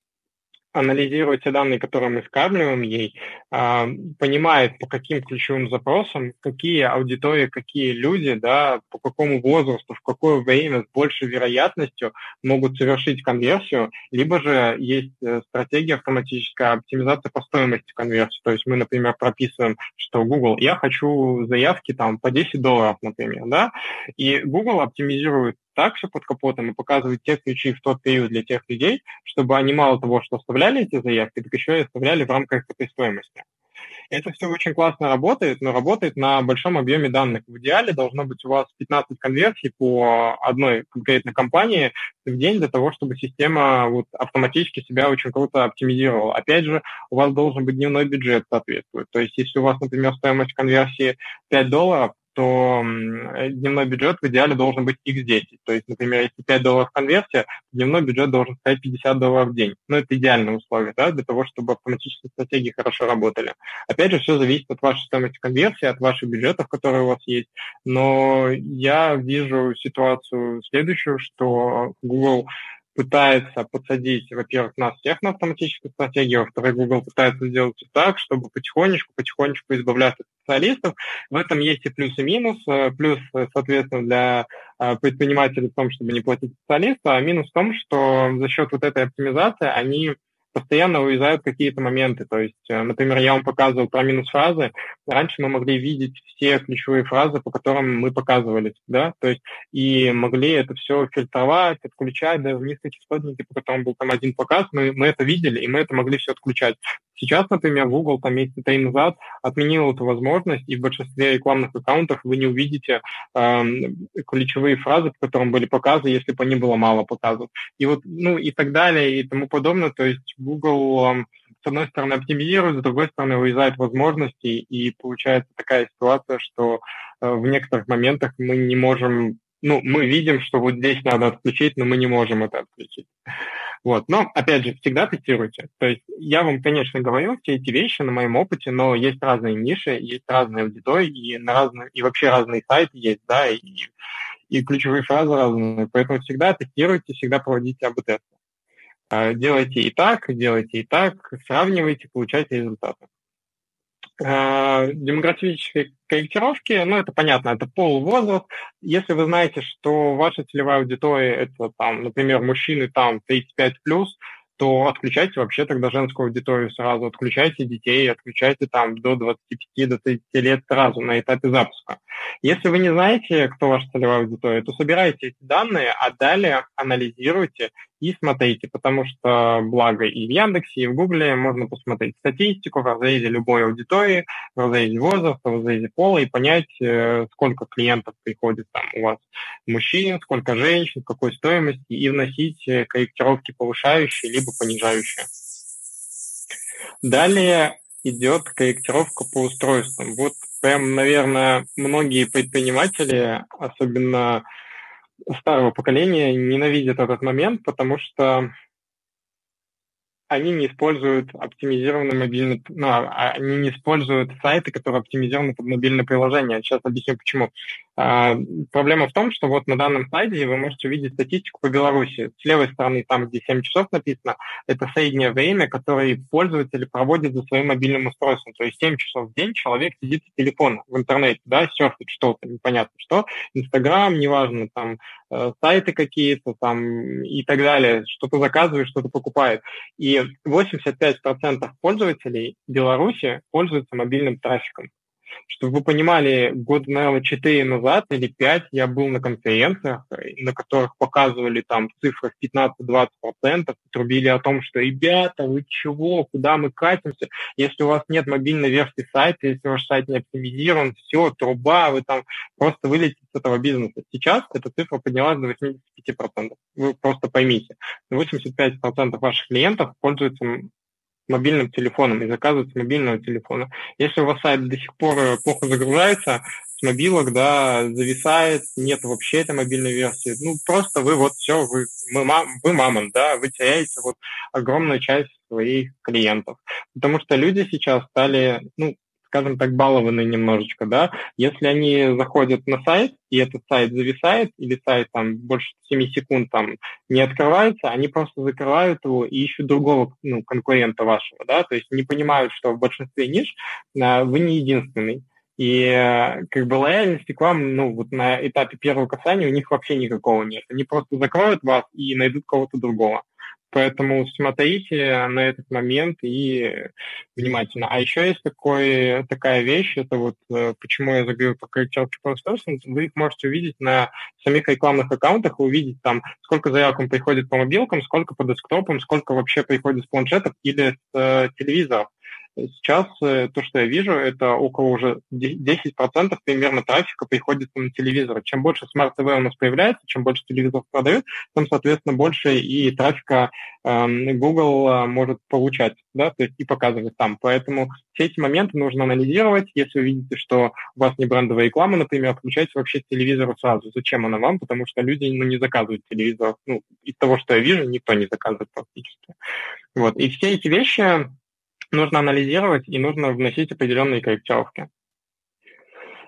B: анализирует те данные, которые мы скармливаем ей, а, понимает, по каким ключевым запросам, какие аудитории, какие люди, да, по какому возрасту, в какое время с большей вероятностью могут совершить конверсию, либо же есть э, стратегия автоматическая оптимизация по стоимости конверсии. То есть мы, например, прописываем, что Google, я хочу заявки там по 10 долларов, например, да, и Google оптимизирует так все под капотом и показывать те ключи в тот период для тех людей, чтобы они мало того, что оставляли эти заявки, так еще и оставляли в рамках этой стоимости. Это все очень классно работает, но работает на большом объеме данных. В идеале должно быть у вас 15 конверсий по одной конкретной компании в день для того, чтобы система вот автоматически себя очень круто оптимизировала. Опять же, у вас должен быть дневной бюджет соответствует. То есть, если у вас, например, стоимость конверсии 5 долларов, то э, дневной бюджет в идеале должен быть x10. То есть, например, если 5 долларов конверсия, дневной бюджет должен стоять 50 долларов в день. Ну, это идеальные условия, да, для того, чтобы автоматические стратегии хорошо работали. Опять же, все зависит от вашей стоимости конверсии, от ваших бюджетов, которые у вас есть. Но я вижу ситуацию следующую, что Google пытается подсадить, во-первых, нас всех на автоматическую стратегию, во-вторых, Google пытается сделать так, чтобы потихонечку, потихонечку избавляться от специалистов. В этом есть и плюс, и минус. Э, плюс, э, соответственно, для э, предпринимателей в том, чтобы не платить специалисту, а минус в том, что за счет вот этой оптимизации они постоянно увязают какие-то моменты. То есть, э, например, я вам показывал про минус-фразы. Раньше мы могли видеть все ключевые фразы, по которым мы показывались, да, то есть и могли это все фильтровать, отключать, даже низкочастотники, по которым был там один показ, мы, мы это видели, и мы это могли все отключать. Сейчас, например, Google там месяца три назад отменил эту возможность, и в большинстве рекламных аккаунтов вы не увидите э, ключевые фразы, по которым были показы, если бы они было мало показов. И вот, ну, и так далее, и тому подобное. То есть Google, с одной стороны, оптимизирует, с другой стороны, вырезает возможности, и получается такая ситуация, что э, в некоторых моментах мы не можем ну, мы видим, что вот здесь надо отключить, но мы не можем это отключить. Вот. Но, опять же, всегда тестируйте. То есть я вам, конечно, говорю все эти вещи на моем опыте, но есть разные ниши, есть разные аудитории, и, на разные, и вообще разные сайты есть, да, и, и ключевые фразы разные. Поэтому всегда тестируйте, всегда проводите АБ-тесты. А, делайте и так, делайте и так, сравнивайте, получайте результаты. А, демографические корректировки, ну, это понятно, это пол, возраст. Если вы знаете, что ваша целевая аудитория – это, там, например, мужчины там 35+, то отключайте вообще тогда женскую аудиторию сразу, отключайте детей, отключайте там до 25 до 30 лет сразу на этапе запуска. Если вы не знаете, кто ваша целевая аудитория, то собирайте эти данные, а далее анализируйте и смотрите, потому что благо и в Яндексе, и в Гугле можно посмотреть статистику в разрезе любой аудитории, в разрезе возраста, в разрезе пола и понять, э, сколько клиентов приходит там у вас мужчин, сколько женщин, какой стоимости, и вносить э, корректировки повышающие либо понижающие. Далее идет корректировка по устройствам. Вот прям, наверное, многие предприниматели, особенно старого поколения, ненавидят этот момент, потому что они не используют оптимизированный мобильный, ну, а, а они не используют сайты, которые оптимизированы под мобильное приложение. Сейчас объясню почему. А, проблема в том, что вот на данном слайде вы можете увидеть статистику по Беларуси. С левой стороны, там, где 7 часов написано, это среднее время, которое пользователи проводят за своим мобильным устройством. То есть 7 часов в день человек сидит с телефона в интернете, да, серфит что-то, непонятно что, Инстаграм, неважно, там, э, сайты какие-то там и так далее, что-то заказывает, что-то покупает. И 85% пользователей Беларуси пользуются мобильным трафиком. Чтобы вы понимали, год, наверное, 4 назад или 5 я был на конференциях, на которых показывали там цифры 15-20%, трубили о том, что ребята, вы чего, куда мы катимся, если у вас нет мобильной версии сайта, если ваш сайт не оптимизирован, все, труба, вы там просто вылетите с этого бизнеса. Сейчас эта цифра поднялась до 85%. Вы просто поймите, 85% ваших клиентов пользуются мобильным телефоном и заказывать с мобильного телефона. Если у вас сайт до сих пор э, плохо загружается, с мобилок, да, зависает, нет вообще этой мобильной версии, ну, просто вы вот все, вы, мы, вы мамон, да, вы теряете вот огромную часть своих клиентов. Потому что люди сейчас стали, ну, скажем так, балованы немножечко, да, если они заходят на сайт, и этот сайт зависает, или сайт там больше 7 секунд там не открывается, они просто закрывают его и ищут другого ну, конкурента вашего, да, то есть не понимают, что в большинстве ниш а, вы не единственный. И э, как бы лояльности к вам, ну, вот на этапе первого касания у них вообще никакого нет. Они просто закроют вас и найдут кого-то другого. Поэтому смотрите на этот момент и внимательно. А еще есть такой, такая вещь, это вот э, почему я заговорил про корректировки Posters, вы их можете увидеть на самих рекламных аккаунтах, увидеть там, сколько заявок приходит по мобилкам, сколько по десктопам, сколько вообще приходит с планшетов или с э, телевизоров. Сейчас э, то, что я вижу, это около уже 10% примерно трафика приходится на телевизор. Чем больше Smart TV у нас появляется, чем больше телевизоров продают, тем, соответственно, больше и трафика э, Google э, может получать, да, то есть и показывать там. Поэтому все эти моменты нужно анализировать. Если вы видите, что у вас не брендовая реклама, например, включайте вообще телевизор сразу. Зачем она вам? Потому что люди ну, не заказывают телевизор. Ну, из того, что я вижу, никто не заказывает практически. Вот. И все эти вещи нужно анализировать и нужно вносить определенные корректировки.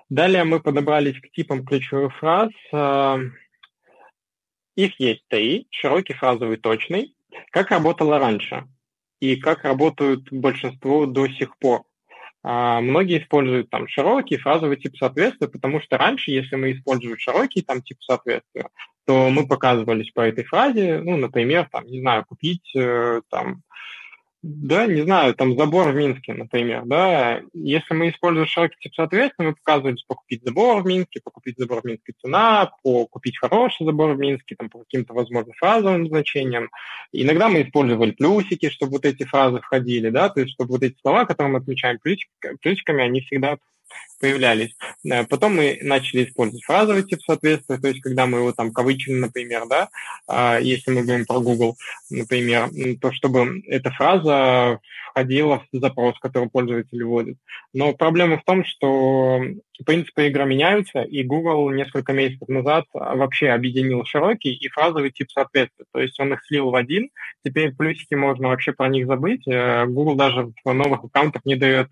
B: Далее мы подобрались к типам ключевых фраз. А, их есть три. Широкий, фразовый, точный. Как работало раньше и как работают большинство до сих пор. А, многие используют там широкий, фразовый тип соответствия, потому что раньше, если мы используем широкий там тип соответствия, то мы показывались по этой фразе, ну, например, там, не знаю, купить э, там да, не знаю, там забор в Минске, например, да, если мы используем широкий тип соответствия, мы показываем покупить забор в Минске, покупить забор в Минске цена, купить хороший забор в Минске, там, по каким-то, возможно, фразовым значениям. Иногда мы использовали плюсики, чтобы вот эти фразы входили, да, то есть чтобы вот эти слова, которые мы отмечаем плюсиками, они всегда появлялись. Э, потом мы начали использовать фразовый тип соответствия, то есть когда мы его там кавычили, например, да, а, если мы говорим про Google, например, то чтобы эта фраза входила в запрос, который пользователь вводит. Но проблема в том, что принципы игры меняются, и Google несколько месяцев назад вообще объединил широкий и фразовый тип соответствия. То есть он их слил в один, теперь плюсики можно вообще про них забыть. Э, Google даже в новых аккаунтах не дает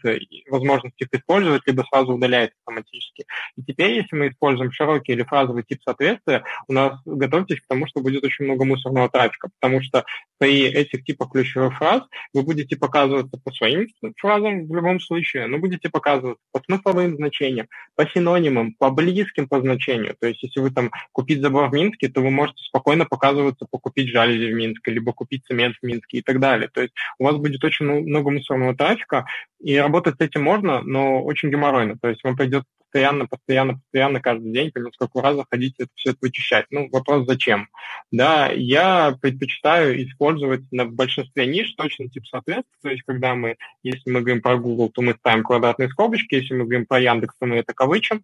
B: возможности их использовать, либо сразу удаляет автоматически. И теперь, если мы используем широкий или фразовый тип соответствия, у нас готовьтесь к тому, что будет очень много мусорного трафика, потому что при этих типах ключевых фраз вы будете показываться по своим фразам в любом случае, но будете показываться по смысловым значениям, по синонимам, по близким по значению. То есть, если вы там купить забор в Минске, то вы можете спокойно показываться по купить жалюзи в Минске, либо купить цемент в Минске и так далее. То есть у вас будет очень много мусорного трафика, и работать с этим можно, но очень геморройно. То есть вам придется постоянно, постоянно, постоянно каждый день по несколько раз заходить это все это вычищать. Ну, вопрос зачем? Да, я предпочитаю использовать на большинстве ниш точно тип соответствия, то есть когда мы, если мы говорим про Google, то мы ставим квадратные скобочки, если мы говорим про Яндекс, то мы это кавычим.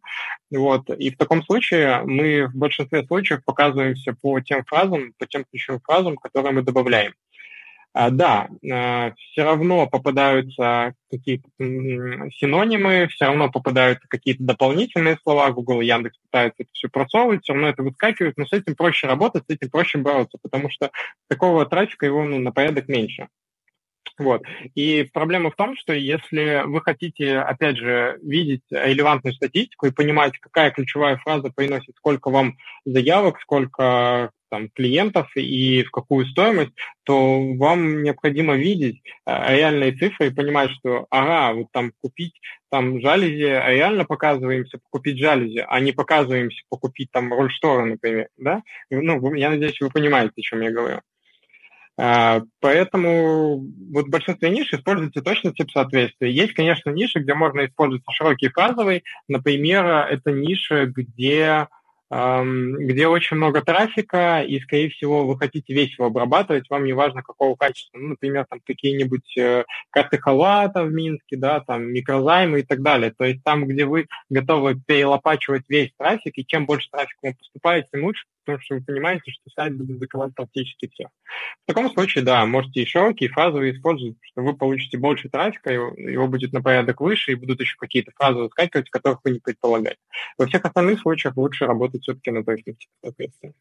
B: Вот. И в таком случае мы в большинстве случаев показываемся по тем фразам, по тем ключевым фразам, которые мы добавляем. А, да, а, все равно попадаются какие-то синонимы, все равно попадаются какие-то дополнительные слова. Google и Яндекс пытаются это все просовывать, все равно это выскакивает, но с этим проще работать, с этим проще бороться, потому что такого трафика его ну, на порядок меньше. Вот. И проблема в том, что если вы хотите, опять же, видеть релевантную статистику и понимать, какая ключевая фраза приносит сколько вам заявок, сколько там, клиентов и в какую стоимость, то вам необходимо видеть э, реальные цифры и понимать, что, ага, вот там купить там жалюзи, а реально показываемся купить жалюзи, а не показываемся покупить там рольшторы, например, да? Ну, я надеюсь, вы понимаете, о чем я говорю. А, поэтому вот в большинстве ниш используется точно тип соответствия. Есть, конечно, ниши, где можно использовать широкий фразовый. Например, это ниши, где где очень много трафика, и, скорее всего, вы хотите весь его обрабатывать, вам не важно, какого качества. Ну, например, там какие-нибудь э, карты халата в Минске, да, там микрозаймы и так далее. То есть там, где вы готовы перелопачивать весь трафик, и чем больше трафика вам поступает, тем лучше, потому что вы понимаете, что сайт будет закрывать практически все. В таком случае, да, можете и фазовые использовать, что вы получите больше трафика, его, будет на порядок выше, и будут еще какие-то фразы выскакивать, которых вы не предполагаете. Во всех остальных случаях лучше работать все-таки на точности, соответственно.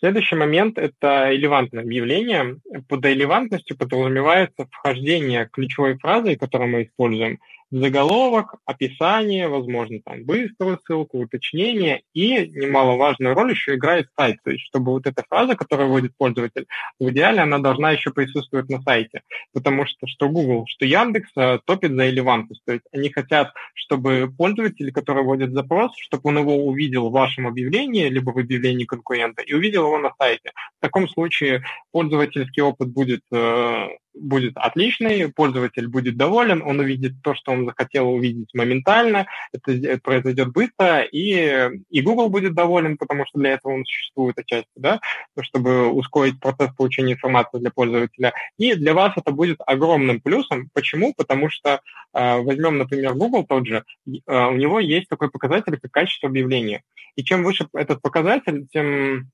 B: Следующий момент – это релевантное объявление. Под релевантностью подразумевается вхождение ключевой фразы, которую мы используем, заголовок, описание, возможно, там быструю ссылку, уточнение, и немаловажную роль еще играет сайт, то есть чтобы вот эта фраза, которую вводит пользователь, в идеале она должна еще присутствовать на сайте, потому что что Google, что Яндекс э, топит за релевантность, то есть они хотят, чтобы пользователь, который вводит запрос, чтобы он его увидел в вашем объявлении, либо в объявлении конкурента, и увидел его на сайте. В таком случае пользовательский опыт будет э, будет отличный, пользователь будет доволен, он увидит то, что он захотел увидеть моментально, это произойдет быстро, и, и Google будет доволен, потому что для этого он существует отчасти, да, чтобы ускорить процесс получения информации для пользователя. И для вас это будет огромным плюсом. Почему? Потому что э, возьмем, например, Google тот же, э, у него есть такой показатель, как качество объявления. И чем выше этот показатель, тем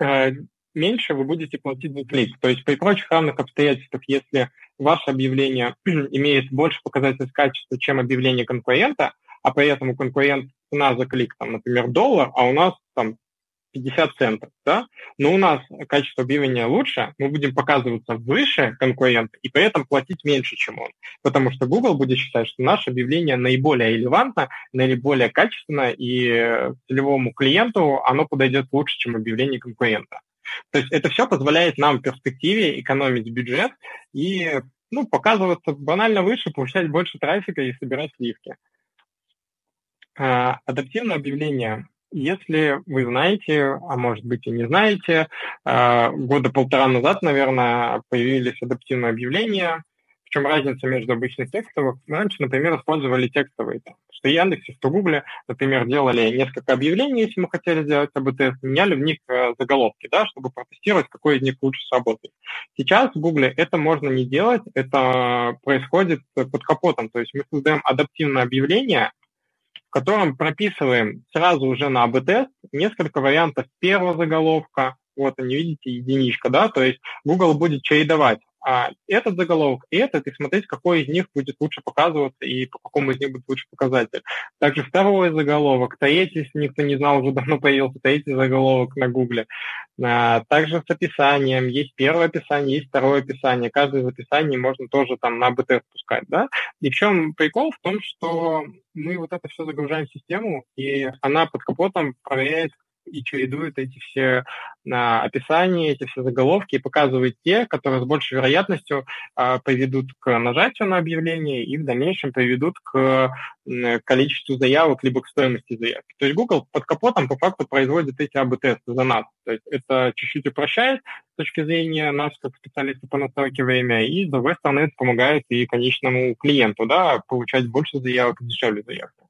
B: э, меньше вы будете платить за клик. То есть при прочих равных обстоятельствах, если ваше объявление *clears throat* имеет больше показателей качества, чем объявление конкурента, а при этом у конкурента цена за клик, там, например, доллар, а у нас там 50 центов, да, но у нас качество объявления лучше, мы будем показываться выше конкурента и при этом платить меньше, чем он. Потому что Google будет считать, что наше объявление наиболее релевантно, наиболее качественно, и целевому клиенту оно подойдет лучше, чем объявление конкурента. То есть это все позволяет нам в перспективе экономить бюджет и ну, показываться банально выше, получать больше трафика и собирать сливки. А, адаптивное объявление. Если вы знаете, а может быть и не знаете, а, года полтора назад, наверное, появились адаптивные объявления, чем разница между обычных текстовых? Раньше, например, использовали текстовые. Там, что Яндексе, что Гугле, например, делали несколько объявлений, если мы хотели сделать АБТ, меняли в них э, заголовки, да, чтобы протестировать, какой из них лучше сработает. Сейчас в Гугле это можно не делать, это происходит под капотом. То есть мы создаем адаптивное объявление, в котором прописываем сразу уже на АБ-тест несколько вариантов первого заголовка, вот они, видите, единичка, да, то есть Google будет чередовать а, этот заголовок и этот, и смотреть, какой из них будет лучше показываться и по какому из них будет лучше показатель. Также второй заголовок, третий, если никто не знал, уже *laughs* давно появился третий заголовок на Гугле. А, также с описанием. Есть первое описание, есть второе описание. Каждое из описаний можно тоже там на БТ спускать, да? И в чем прикол? В том, что мы вот это все загружаем в систему, и она под капотом проверяет, и чередует эти все а, описания, эти все заголовки и показывает те, которые с большей вероятностью а, приведут к нажатию на объявление и в дальнейшем приведут к количеству заявок либо к стоимости заявки. То есть Google под капотом по факту производит эти АБ-тесты за нас. То есть это чуть-чуть упрощает с точки зрения нас как специалиста по настройке время, и с другой стороны это помогает и конечному клиенту да, получать больше заявок и дешевле заявки.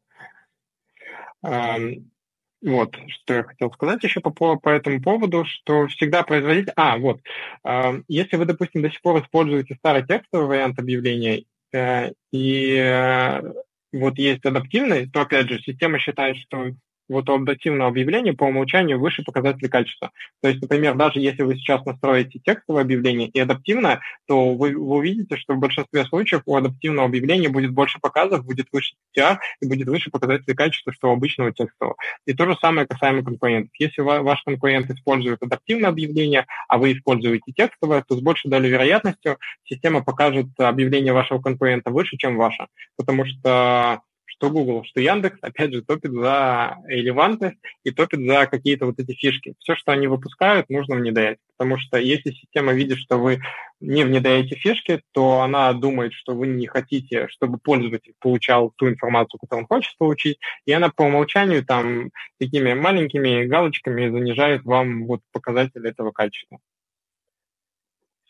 B: Вот, что я хотел сказать еще по, по этому поводу, что всегда производить... А, вот, э, если вы, допустим, до сих пор используете старый текстовый вариант объявления, э, и э, вот есть адаптивный, то, опять же, система считает, что вот у адаптивного объявления по умолчанию выше показатели качества. То есть, например, даже если вы сейчас настроите текстовое объявление и адаптивное, то вы, вы увидите, что в большинстве случаев у адаптивного объявления будет больше показов, будет выше CTR и будет выше показатели качества, что у обычного текстового. И то же самое касаемо конкурентов. Если ваш конкурент использует адаптивное объявление, а вы используете текстовое, то с большей долей вероятностью система покажет объявление вашего конкурента выше, чем ваше. Потому что что Google, что Яндекс, опять же, топит за релевантность и топит за какие-то вот эти фишки. Все, что они выпускают, нужно внедрять. Потому что если система видит, что вы не внедряете фишки, то она думает, что вы не хотите, чтобы пользователь получал ту информацию, которую он хочет получить, и она по умолчанию там такими маленькими галочками занижает вам вот показатель этого качества.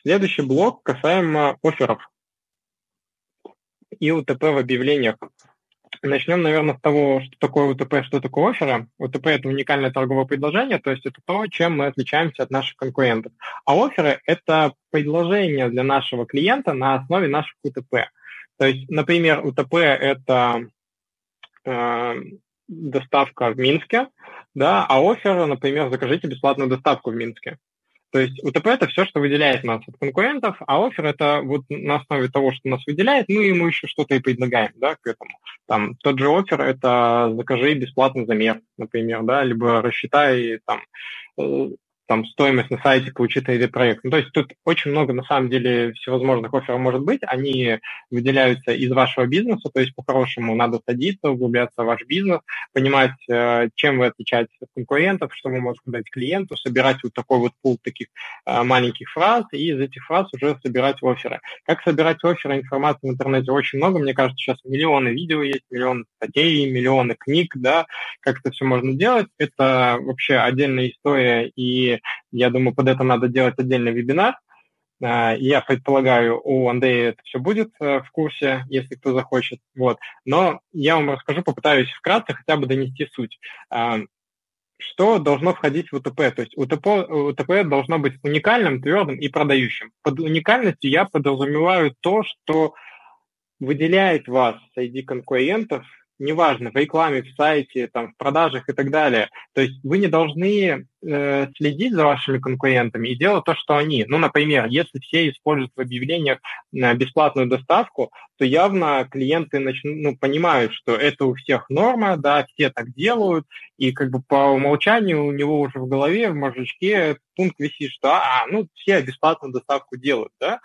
B: Следующий блок касаемо офферов и УТП в объявлениях. Начнем, наверное, с того, что такое УТП, что такое оферы. УТП – это уникальное торговое предложение, то есть это то, чем мы отличаемся от наших конкурентов. А оферы – это предложение для нашего клиента на основе наших УТП. То есть, например, УТП – это э, доставка в Минске, да, а офер, например, закажите бесплатную доставку в Минске. То есть УТП – это все, что выделяет нас от конкурентов, а офер – это вот на основе того, что нас выделяет, мы ему еще что-то и предлагаем да, к этому. Там, тот же офер – это закажи бесплатный замер, например, да, либо рассчитай там, э, там стоимость на сайте по учитывая проект. Ну, то есть тут очень много, на самом деле, всевозможных офферов может быть. Они выделяются из вашего бизнеса, то есть по-хорошему надо садиться, углубляться в ваш бизнес, понимать, э, чем вы отличаетесь от конкурентов, что вы можете дать клиенту, собирать вот такой вот пул таких э, маленьких фраз, и из этих фраз уже собирать оферы. Как собирать оферы, информации в интернете очень много. Мне кажется, сейчас миллионы видео есть, миллионы статей, миллионы книг, да, как это все можно делать. Это вообще отдельная история, и я думаю, под это надо делать отдельный вебинар. А, я предполагаю, у Андрея это все будет э, в курсе, если кто захочет. Вот. Но я вам расскажу, попытаюсь вкратце хотя бы донести суть. А, что должно входить в УТП? То есть УТП, УТП должно быть уникальным, твердым и продающим. Под уникальностью я подразумеваю то, что выделяет вас среди конкурентов неважно, в рекламе, в сайте, там, в продажах и так далее. То есть вы не должны э, следить за вашими конкурентами и делать то, что они. Ну, например, если все используют в объявлениях э, бесплатную доставку, то явно клиенты начнут, ну, понимают, что это у всех норма, да, все так делают, и как бы по умолчанию у него уже в голове, в мозжечке пункт висит, что, а, ну, все бесплатную доставку делают, да,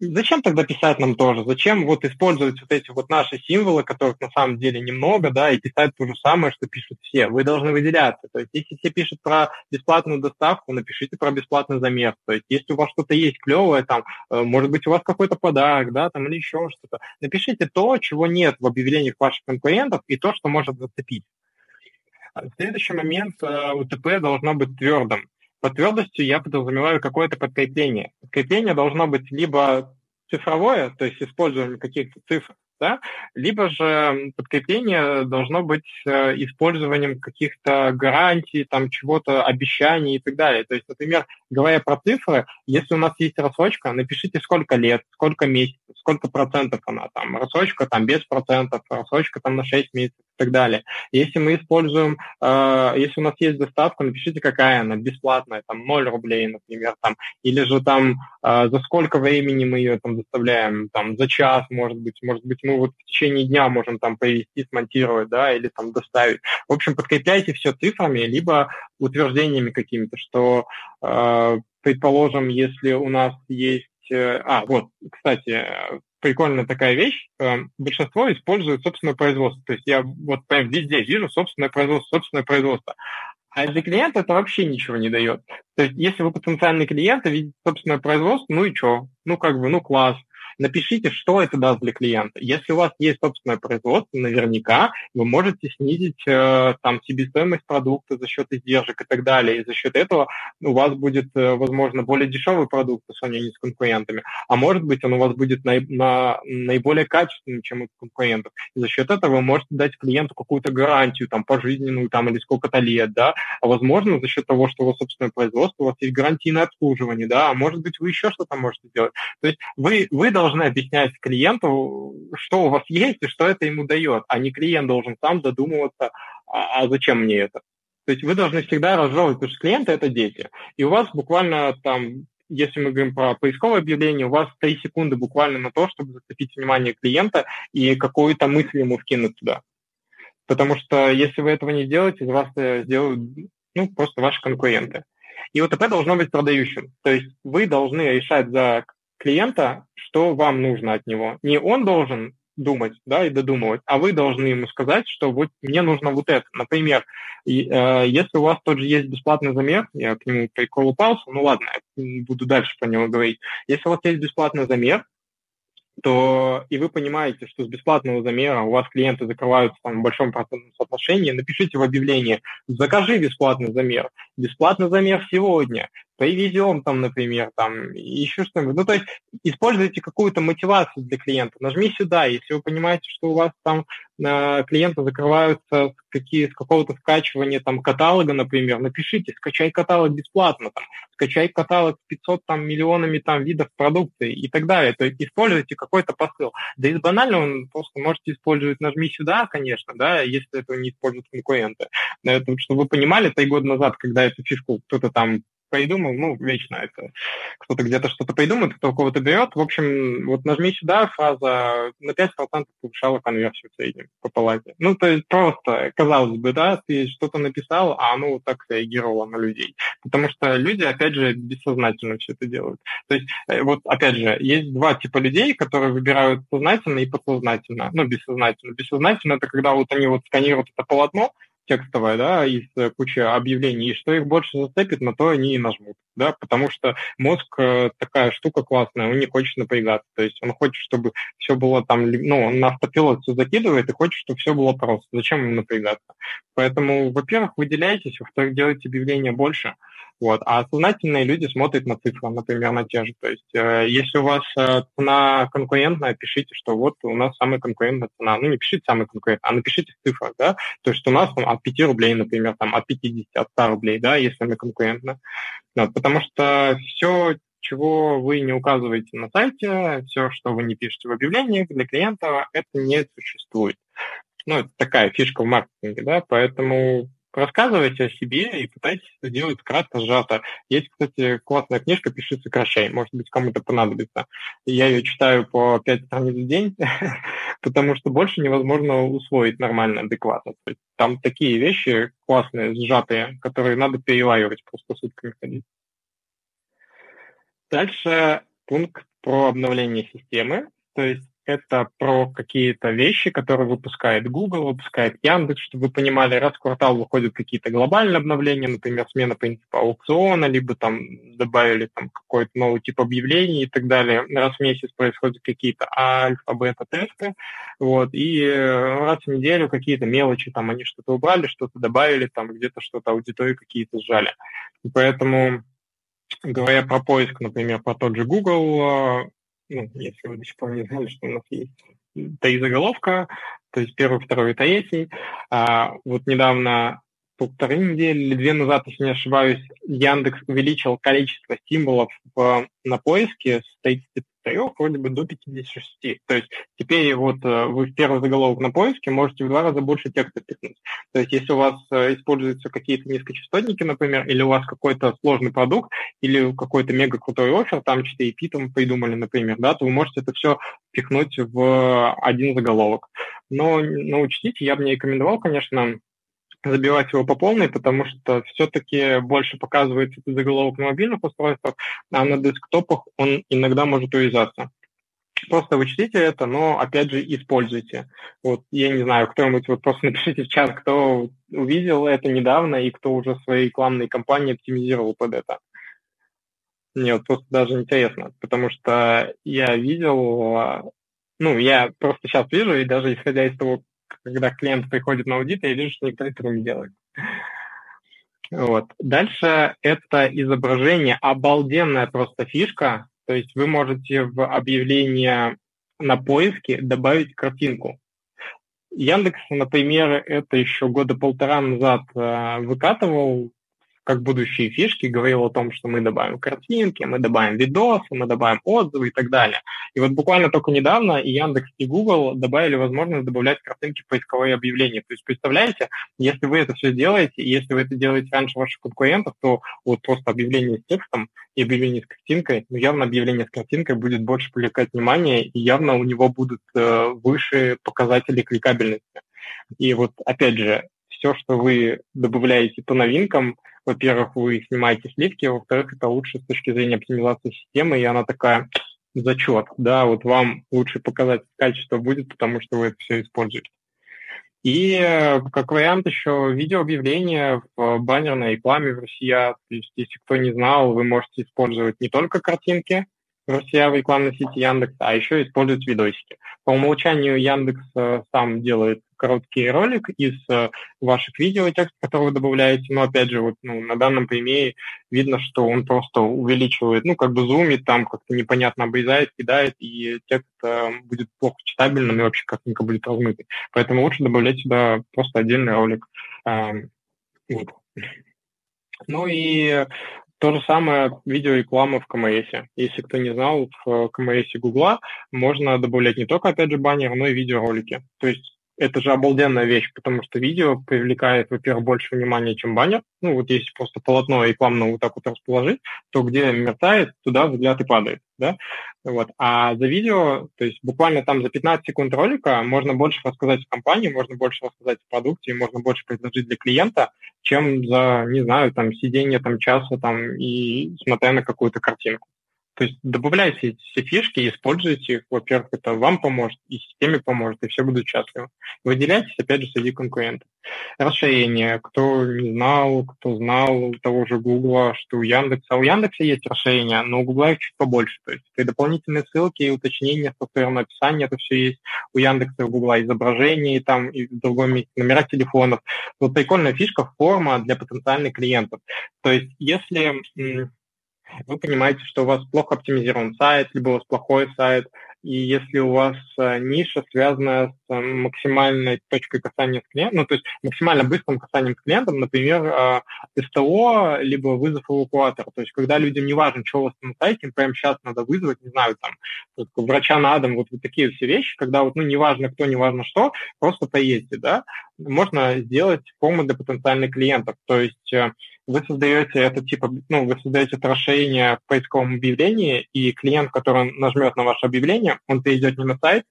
B: зачем тогда писать нам тоже? Зачем вот использовать вот эти вот наши символы, которых на самом деле немного, да, и писать то же самое, что пишут все? Вы должны выделяться. То есть, если все пишут про бесплатную доставку, напишите про бесплатный замер. То есть, если у вас что-то есть клевое, там, э, может быть, у вас какой-то подарок, да, там, или еще что-то, напишите то, чего нет в объявлениях ваших конкурентов, и то, что может зацепить. Следующий момент, э, УТП должно быть твердым. Под твердостью я подразумеваю какое-то подкрепление. Подкрепление должно быть либо цифровое, то есть использование каких-то цифр, да, либо же подкрепление должно быть э, использованием каких-то гарантий, там чего-то, обещаний и так далее. То есть, например, говоря про цифры, если у нас есть рассрочка, напишите сколько лет, сколько месяцев, сколько процентов она там, рассрочка там без процентов, рассрочка там на 6 месяцев так далее. Если мы используем, э, если у нас есть доставка, напишите, какая она, бесплатная, там 0 рублей, например, там, или же там э, за сколько времени мы ее там доставляем, там за час, может быть, может быть, мы вот в течение дня можем там привезти, смонтировать, да, или там доставить. В общем, подкрепляйте все цифрами, либо утверждениями какими-то, что, э, предположим, если у нас есть... Э, а, вот, кстати, прикольная такая вещь. Э, большинство использует собственное производство. То есть я вот прям везде вижу собственное производство, собственное производство. А для клиента это вообще ничего не дает. То есть если вы потенциальный клиент, видите собственное производство, ну и что? Ну как бы, ну класс напишите, что это даст для клиента. Если у вас есть собственное производство, наверняка вы можете снизить э, там себестоимость продукта за счет издержек и так далее. И за счет этого у вас будет, э, возможно, более дешевый продукт по сравнению с конкурентами. А может быть, он у вас будет на, на, наиболее качественным, чем у конкурентов. И за счет этого вы можете дать клиенту какую-то гарантию, там, пожизненную, там, или сколько-то лет, да. А возможно, за счет того, что у вас собственное производство, у вас есть гарантийное обслуживание, да. А может быть, вы еще что-то можете сделать. То есть вы, вы должны должны объяснять клиенту, что у вас *laughs* есть и что это ему дает, а не клиент должен сам задумываться а, а зачем мне это? То есть вы должны всегда разжевывать, потому что клиенты – это дети. И у вас буквально там если мы говорим про поисковое объявление, у вас 3 секунды буквально на то, чтобы зацепить внимание клиента и какую-то мысль ему вкинуть туда. Потому что если вы этого не сделаете, из вас сделают ну, просто ваши конкуренты. И ОТП должно быть продающим. То есть вы должны решать за клиента, что вам нужно от него. Не он должен думать, да, и додумывать, а вы должны ему сказать, что вот мне нужно вот это. Например, э, если у вас тот же есть бесплатный замер, я к нему приколупался, ну ладно, буду дальше про него говорить. Если у вас есть бесплатный замер, то и вы понимаете, что с бесплатного замера у вас клиенты закрываются там, в большом процентном соотношении, напишите в объявлении «Закажи бесплатный замер». Бесплатный замер сегодня привезем там, например, там, еще что-нибудь. Ну, то есть используйте какую-то мотивацию для клиента. Нажми сюда, если вы понимаете, что у вас там э, клиенты закрываются какие, с какого-то скачивания там каталога, например, напишите, скачай каталог бесплатно, там, скачай каталог с 500 там, миллионами там, видов продукции и так далее. То есть используйте какой-то посыл. Да из банального просто можете использовать нажми сюда, конечно, да, если этого не используют конкуренты. Это, чтобы вы понимали, три года назад, когда эту фишку кто-то там придумал, ну, вечно это. Кто-то где-то что-то придумает, кто кого-то берет. В общем, вот нажми сюда, фраза на 5% повышала конверсию в среднем по палате. Ну, то есть просто, казалось бы, да, ты что-то написал, а оно вот так реагировало на людей. Потому что люди, опять же, бессознательно все это делают. То есть, э, вот, опять же, есть два типа людей, которые выбирают сознательно и подсознательно. Ну, бессознательно. Бессознательно – это когда вот они вот сканируют это полотно, текстовая, да, из э, кучи объявлений, и что их больше зацепит, на то они и нажмут, да, потому что мозг э, такая штука классная, он не хочет напрягаться, то есть он хочет, чтобы все было там, ну, он на автопилот все закидывает и хочет, чтобы все было просто. Зачем ему напрягаться? Поэтому, во-первых, выделяйтесь, во-вторых, делайте объявления больше, вот. А сознательные люди смотрят на цифры, например, на те же. То есть, э, если у вас э, цена конкурентная, пишите, что вот у нас самая конкурентная цена. Ну, не пишите самая конкурентная, а напишите в да. То есть, у нас там от 5 рублей, например, там от 50, от 100 рублей, да, если она конкурентна. Вот. Потому что все, чего вы не указываете на сайте, все, что вы не пишете в объявлениях для клиента, это не существует. Ну, это такая фишка в маркетинге, да, поэтому рассказывайте о себе и пытайтесь это делать кратко, сжато. Есть, кстати, классная книжка «Пиши, сокращай». Может быть, кому-то понадобится. Я ее читаю по 5 страниц в день, *laughs* потому что больше невозможно усвоить нормально, адекватно. То есть там такие вещи классные, сжатые, которые надо переваривать, просто сутками ходить. Дальше пункт про обновление системы. То есть это про какие-то вещи, которые выпускает Google, выпускает Яндекс, чтобы вы понимали, раз в квартал выходят какие-то глобальные обновления, например, смена принципа аукциона, либо там добавили там какой-то новый тип объявлений и так далее. Раз в месяц происходят какие-то альфа, бета-тесты, вот, и э, раз в неделю какие-то мелочи, там они что-то убрали, что-то добавили, там где-то что-то аудитории какие-то сжали. И поэтому говоря про поиск, например, про тот же Google, э, ну, если вы до сих пор не знали, что у нас есть три заголовка, то есть первый, второй и третий. А, вот недавно полторы недели или две назад, если не ошибаюсь, Яндекс увеличил количество символов в, на поиске с 33 вроде бы до 56. То есть теперь вот э, вы в первый заголовок на поиске можете в два раза больше текста пихнуть. То есть если у вас э, используются какие-то низкочастотники, например, или у вас какой-то сложный продукт, или какой-то мега крутой офер, там 4P там придумали, например, да, то вы можете это все пихнуть в один заголовок. Но, но учтите, я бы не рекомендовал, конечно, забивать его по полной, потому что все-таки больше показывается этот заголовок на мобильных устройствах, а на десктопах он иногда может увязаться. Просто учтите это, но опять же используйте. Вот я не знаю, кто-нибудь вот просто *laughs* напишите в чат, кто увидел это недавно и кто уже свои рекламные кампании оптимизировал под это. Мне вот просто даже интересно, потому что я видел, а, ну, я просто сейчас вижу, и даже исходя из того, когда клиент приходит на аудит, я вижу, что никто этого не делает. Вот. Дальше это изображение, обалденная просто фишка. То есть вы можете в объявление на поиске добавить картинку. Яндекс, например, это еще года полтора назад э, выкатывал как будущие фишки, говорил о том, что мы добавим картинки, мы добавим видосы, мы добавим отзывы и так далее. И вот буквально только недавно и Яндекс, и Google добавили возможность добавлять картинки в поисковые объявления. То есть, представляете, если вы это все делаете, если вы это делаете раньше ваших конкурентов, то вот просто объявление с текстом и объявление с картинкой, ну, явно объявление с картинкой будет больше привлекать внимание, и явно у него будут э, выше показатели кликабельности. И вот, опять же, все, что вы добавляете по новинкам, во-первых, вы снимаете сливки, а во-вторых, это лучше с точки зрения оптимизации системы, и она такая зачет, да, вот вам лучше показать качество будет, потому что вы это все используете. И э, как вариант еще видеообъявления в баннерной рекламе в Россия. То есть, если кто не знал, вы можете использовать не только картинки в Россия в рекламной сети Яндекс, а еще использовать видосики. По умолчанию Яндекс э, сам делает короткий ролик из э, ваших видео, текст, который вы добавляете. Но опять же, вот ну, на данном примере видно, что он просто увеличивает, ну, как бы зумит, там как-то непонятно обрезает, кидает, и текст э, будет плохо читабельным и вообще как-нибудь будет размытый. Поэтому лучше добавлять сюда просто отдельный ролик. Э, вот. Ну и то же самое видеореклама в КМС. Если кто не знал, в КМС Гугла можно добавлять не только, опять же, баннер, но и видеоролики. То есть это же обалденная вещь, потому что видео привлекает, во-первых, больше внимания, чем баннер. Ну, вот если просто полотно рекламно вот так вот расположить, то где мерцает, туда взгляд и падает, да? Вот. А за видео, то есть буквально там за 15 секунд ролика можно больше рассказать о компании, можно больше рассказать о продукте, можно больше предложить для клиента, чем за, не знаю, там, сидение там часа там и смотря на какую-то картинку. То есть добавляйте эти все фишки, используйте их. Во-первых, это вам поможет, и системе поможет, и все будут счастливы. Выделяйтесь, опять же, среди конкурентов. Расширение. Кто не знал, кто знал того же Гугла, что у Яндекса. У Яндекса есть расширение, но у Гугла их чуть побольше. То есть и дополнительные ссылки, и уточнения, софтверного описания, это все есть. У Яндекса у Гугла изображения, и там, и в другом месте номера телефонов. Вот прикольная фишка, форма для потенциальных клиентов. То есть если вы понимаете, что у вас плохо оптимизирован сайт, либо у вас плохой сайт, и если у вас э, ниша связана с э, максимальной точкой касания с клиентом, ну, то есть максимально быстрым касанием с клиентом, например, э, СТО, либо вызов эвакуатора, то есть когда людям не важно, что у вас на сайте, им прямо сейчас надо вызвать, не знаю, там, врача на дом, вот, вот такие все вещи, когда вот, ну, неважно кто, неважно что, просто поедьте, да, можно сделать форму для потенциальных клиентов, то есть вы создаете это типа, ну, вы создаете это расширение в поисковом объявлении, и клиент, который нажмет на ваше объявление, он перейдет не на сайт,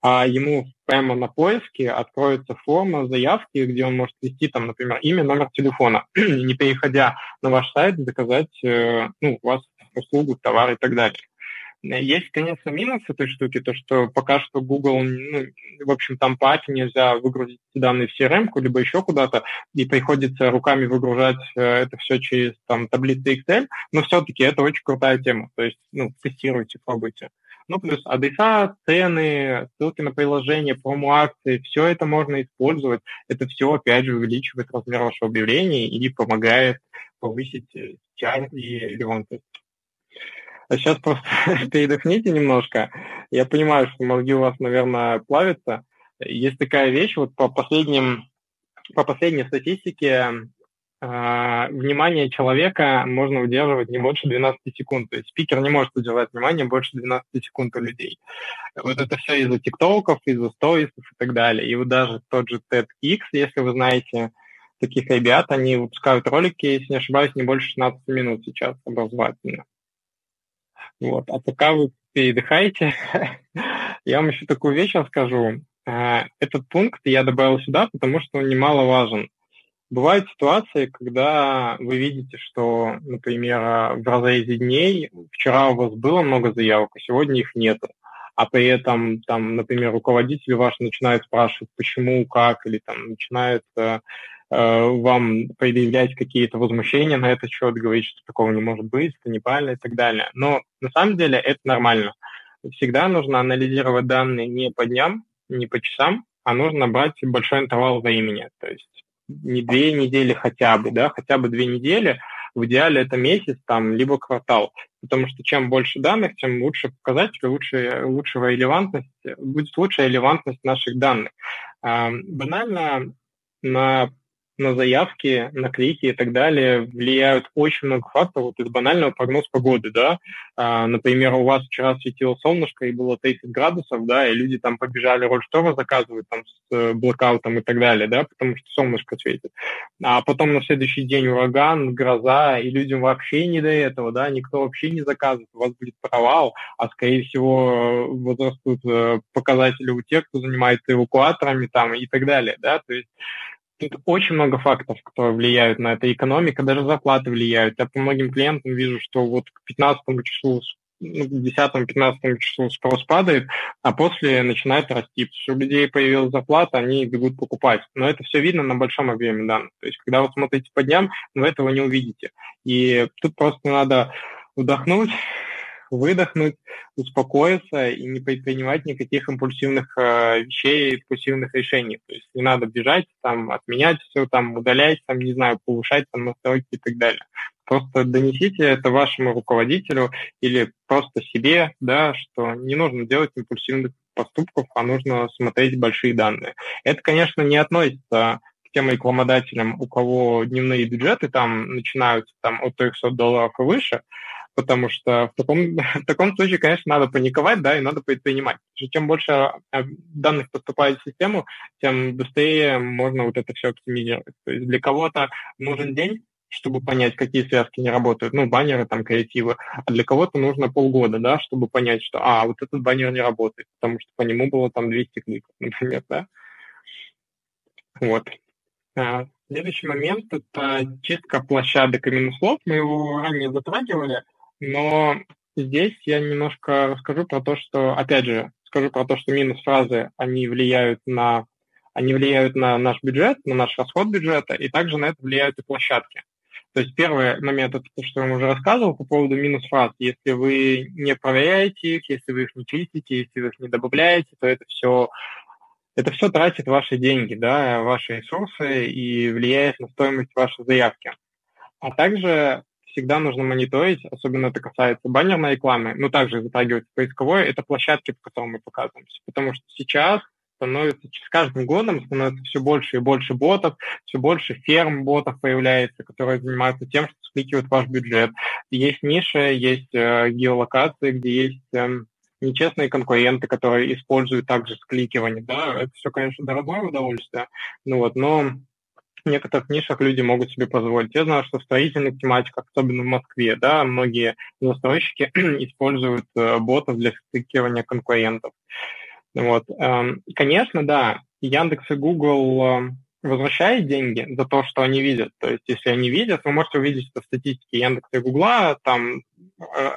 B: а ему прямо на поиске откроется форма заявки, где он может ввести, там, например, имя, номер телефона, *clears throat* не переходя на ваш сайт, заказать э, ну, у вас услугу, товар и так далее. Есть, конечно, минус этой штуки, то, что пока что Google, ну, в общем, там по API нельзя выгрузить данные в CRM, либо еще куда-то, и приходится руками выгружать э, это все через там таблицы Excel, но все-таки это очень крутая тема, то есть, ну, тестируйте, пробуйте. Ну, плюс адреса, цены, ссылки на приложение, промо-акции, все это можно использовать. Это все, опять же, увеличивает размер вашего объявления и помогает повысить TR э, и релевантность. А сейчас просто *laughs* передохните немножко. Я понимаю, что мозги у вас, наверное, плавятся. Есть такая вещь, вот по последним, по последней статистике э, внимание человека можно удерживать не больше 12 секунд. То есть спикер не может удержать внимание больше 12 секунд у людей. Вот это все из-за тиктоков, из-за сторисов и так далее. И вот даже тот же TEDx, если вы знаете таких ребят, они выпускают ролики, если не ошибаюсь, не больше 16 минут сейчас образовательно. Вот. А пока вы передыхаете, *laughs* я вам еще такую вещь расскажу. А, этот пункт я добавил сюда, потому что он немаловажен. Бывают ситуации, когда вы видите, что, например, в разрезе дней вчера у вас было много заявок, а сегодня их нет. А при этом, там, например, руководитель ваш начинает спрашивать, почему, как, или там начинает Э, вам предъявлять какие-то возмущения на этот счет, говорить, что такого не может быть, это неправильно и так далее. Но на самом деле это нормально. Всегда нужно анализировать данные не по дням, не по часам, а нужно брать большой интервал времени. То есть не две недели хотя бы, да, хотя бы две недели, в идеале это месяц там, либо квартал. Потому что чем больше данных, тем лучше показатели, лучше, лучше релевантность, будет лучшая релевантность наших данных. Банально на на заявки, на клики и так далее влияют очень много факторов. Вот из банального прогноз погоды, да. А, например, у вас вчера светило солнышко и было 30 градусов, да, и люди там побежали роллштора заказывать там с э, блокаутом и так далее, да, потому что солнышко светит. А потом на следующий день ураган, гроза, и людям вообще не до этого, да, никто вообще не заказывает, у вас будет провал, а скорее всего возрастут э, показатели у тех, кто занимается эвакуаторами там и так далее, да, то есть Тут очень много факторов, которые влияют на это. Экономика, даже зарплаты влияют. Я по многим клиентам вижу, что вот к 15 числу ну, к 10-15 числу спрос падает, а после начинает расти. У людей появилась зарплата, они бегут покупать. Но это все видно на большом объеме данных. То есть, когда вы смотрите по дням, вы этого не увидите. И тут просто надо вдохнуть, выдохнуть, успокоиться и не предпринимать никаких импульсивных э, вещей, импульсивных решений. То есть не надо бежать, там, отменять все, там, удалять, там, не знаю, повышать там настройки и так далее. Просто донесите это вашему руководителю или просто себе, да, что не нужно делать импульсивных поступков, а нужно смотреть большие данные. Это, конечно, не относится к тем рекламодателям, у кого дневные бюджеты там начинаются там, от 300 долларов и выше, потому что в таком, *laughs* в таком случае, конечно, надо паниковать, да, и надо предпринимать. Чем больше а, данных поступает в систему, тем быстрее можно вот это все оптимизировать. То есть для кого-то нужен день, чтобы понять, какие связки не работают, ну, баннеры, там, креативы, а для кого-то нужно полгода, да, чтобы понять, что, а, вот этот баннер не работает, потому что по нему было там 200 кликов, *laughs* например, да. Вот. А, следующий момент – это чистка площадок и минус-слов. Мы его ранее затрагивали. Но здесь я немножко расскажу про то, что, опять же, скажу про то, что минус-фразы, они влияют на они влияют на наш бюджет, на наш расход бюджета, и также на это влияют и площадки. То есть первый момент, это то, что я вам уже рассказывал по поводу минус-фраз. Если вы не проверяете их, если вы их не чистите, если вы их не добавляете, то это все, это все тратит ваши деньги, да, ваши ресурсы и влияет на стоимость вашей заявки. А также всегда нужно мониторить, особенно это касается баннерной рекламы, но также затрагивается поисковой, это площадки, по которым мы показываемся. Потому что сейчас становится, с каждым годом становится все больше и больше ботов, все больше ферм ботов появляется, которые занимаются тем, что скликивают ваш бюджет. Есть ниши, есть э, геолокации, где есть э, нечестные конкуренты, которые используют также скликивание. Да, это все, конечно, дорогое удовольствие, ну вот, но в некоторых нишах люди могут себе позволить. Я знаю, что в строительных тематиках, особенно в Москве, да, многие застройщики *clears throat* используют э, ботов для стыкирования конкурентов. Вот. Эм, конечно, да, Яндекс и Google эм, возвращают деньги за то, что они видят. То есть, если они видят, вы можете увидеть это в статистике Яндекса и Гугла, там э,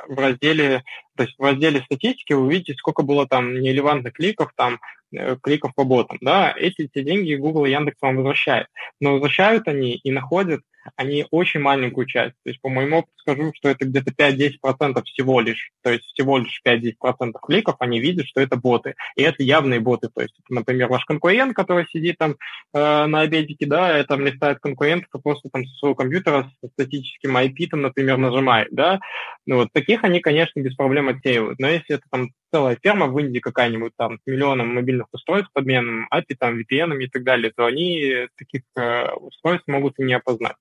B: в разделе, то есть в разделе статистики вы увидите, сколько было там нерелевантных кликов, там Э, кликов по ботам, да, эти, эти деньги Google и Яндекс вам возвращают. Но возвращают они и находят они очень маленькую часть. То есть, по моему опыту скажу, что это где-то 5-10% всего лишь. То есть, всего лишь 5-10% кликов они видят, что это боты. И это явные боты. То есть, например, ваш конкурент, который сидит там э, на обедике, да, это листает конкурентов просто там со своего компьютера с статическим IP, там, например, нажимает, да. Ну, вот таких они, конечно, без проблем отсеивают. Но если это там целая ферма в Индии какая-нибудь там с миллионом мобильных устройств, подменным API, там, VPN и так далее, то они таких э, устройств могут и не опознать.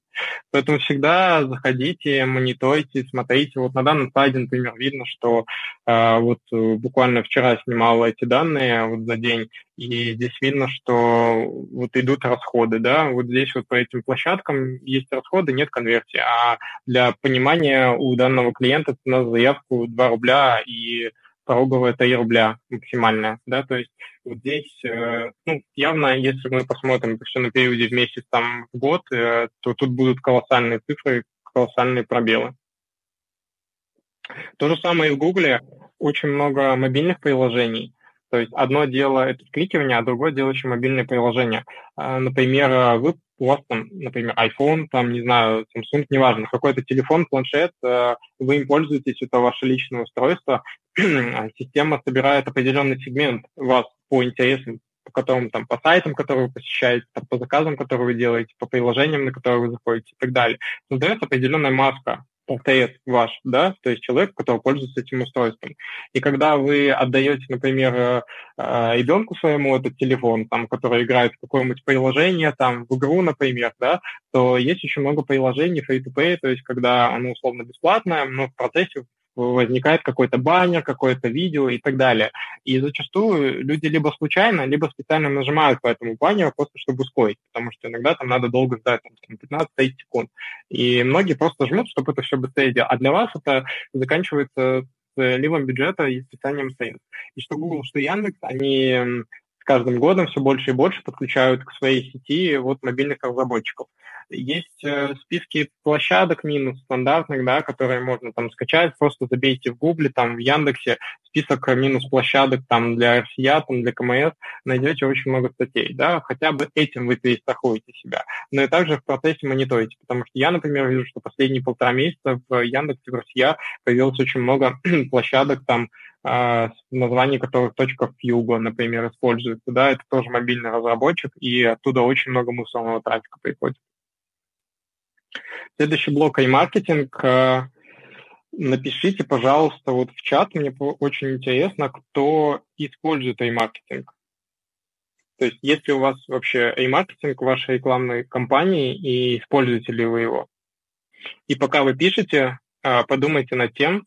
B: Поэтому всегда заходите, мониторите, смотрите. Вот на данном слайде, например, видно, что э, вот буквально вчера снимал эти данные вот за день, и здесь видно, что вот идут расходы, да, вот здесь вот по этим площадкам есть расходы, нет конверсии, а для понимания у данного клиента на заявку 2 рубля и пороговая 3 рубля максимальная, да, то есть вот здесь, э, ну, явно, если мы посмотрим все на периоде в месяц, там, в год, э, то тут будут колоссальные цифры, колоссальные пробелы. То же самое и в Гугле, очень много мобильных приложений, то есть одно дело это кликивание, а другое дело еще мобильное приложение. А, например, вы, у вас там, например, iPhone, там, не знаю, Samsung, неважно, какой-то телефон, планшет, э, вы им пользуетесь, это ваше личное устройство, *clears throat* а система собирает определенный сегмент вас по интересам, по которым там по сайтам, которые вы посещаете, там, по заказам, которые вы делаете, по приложениям, на которые вы заходите и так далее. Создается определенная маска портрет ваш, да, то есть человек, который пользуется этим устройством. И когда вы отдаете, например, э, э, ребенку своему этот телефон, там, который играет в какое-нибудь приложение, там, в игру, например, да, то есть еще много приложений free-to-play, то есть когда оно условно бесплатное, но в процессе возникает какой-то баннер, какое-то видео и так далее. И зачастую люди либо случайно, либо специально нажимают по этому баннеру просто чтобы ускорить, потому что иногда там надо долго ждать, там, 15-30 секунд. И многие просто жмут, чтобы это все быстрее делать. А для вас это заканчивается с ливом бюджета и списанием средств. И что Google, что Яндекс, они с каждым годом все больше и больше подключают к своей сети вот мобильных разработчиков. Есть э, списки площадок минус стандартных, да, которые можно там скачать, просто забейте в Гугле, там в Яндексе список минус площадок там для RCA, там для КМС, найдете очень много статей, да, хотя бы этим вы перестрахуете себя. Но и также в процессе мониторите, потому что я, например, вижу, что последние полтора месяца в Яндексе, в RCA появилось очень много *clears throat* площадок там а, название которых точка Fugo, например, используется, да, это тоже мобильный разработчик, и оттуда очень много мусорного трафика приходит. Следующий блок iMarketing. Э, напишите, пожалуйста, вот в чат, мне очень интересно, кто использует iMarketing. То есть, есть ли у вас вообще iMarketing в вашей рекламной кампании и используете ли вы его? И пока вы пишете, э, подумайте над тем,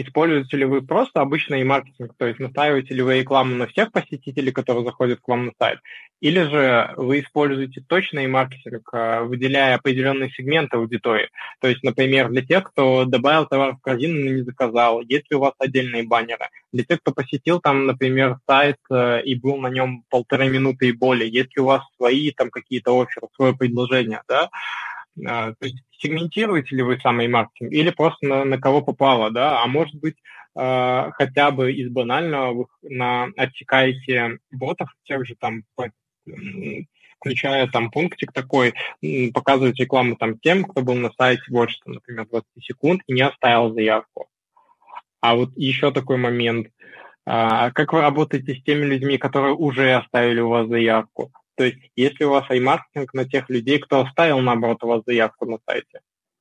B: Используете ли вы просто обычный маркетинг, то есть настраиваете ли вы рекламу на всех посетителей, которые заходят к вам на сайт, или же вы используете точный маркетинг, а, выделяя определенные сегменты аудитории. То есть, например, для тех, кто добавил товар в корзину, но не заказал, есть ли у вас отдельные баннеры. Для тех, кто посетил там, например, сайт э, и был на нем полторы минуты и более, есть ли у вас свои там какие-то оферы, свое предложение, да, а, то есть сегментируете ли вы самый маркетинг или просто на, на кого попало, да, а может быть э, хотя бы из банального вы на, отсекаете ботов тех же там, включая там пунктик такой, показывать рекламу там тем, кто был на сайте больше, там, например, 20 секунд и не оставил заявку. А вот еще такой момент. А, как вы работаете с теми людьми, которые уже оставили у вас заявку? То есть, если у вас iMarketing на тех людей, кто оставил, наоборот, у вас заявку на сайте,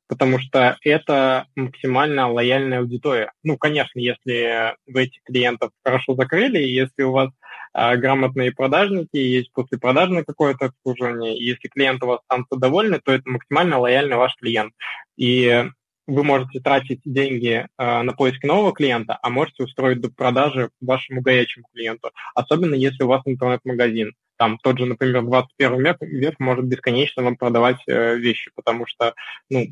B: потому что это максимально лояльная аудитория. Ну, конечно, если вы этих клиентов хорошо закрыли, если у вас а, грамотные продажники, есть послепродажное какое-то обслуживание, если клиент у вас там довольны, то это максимально лояльный ваш клиент. И вы можете тратить деньги э, на поиск нового клиента, а можете устроить продажи вашему горячему клиенту, особенно если у вас интернет-магазин. Там тот же, например, 21 век, век может бесконечно вам продавать э, вещи, потому что ну,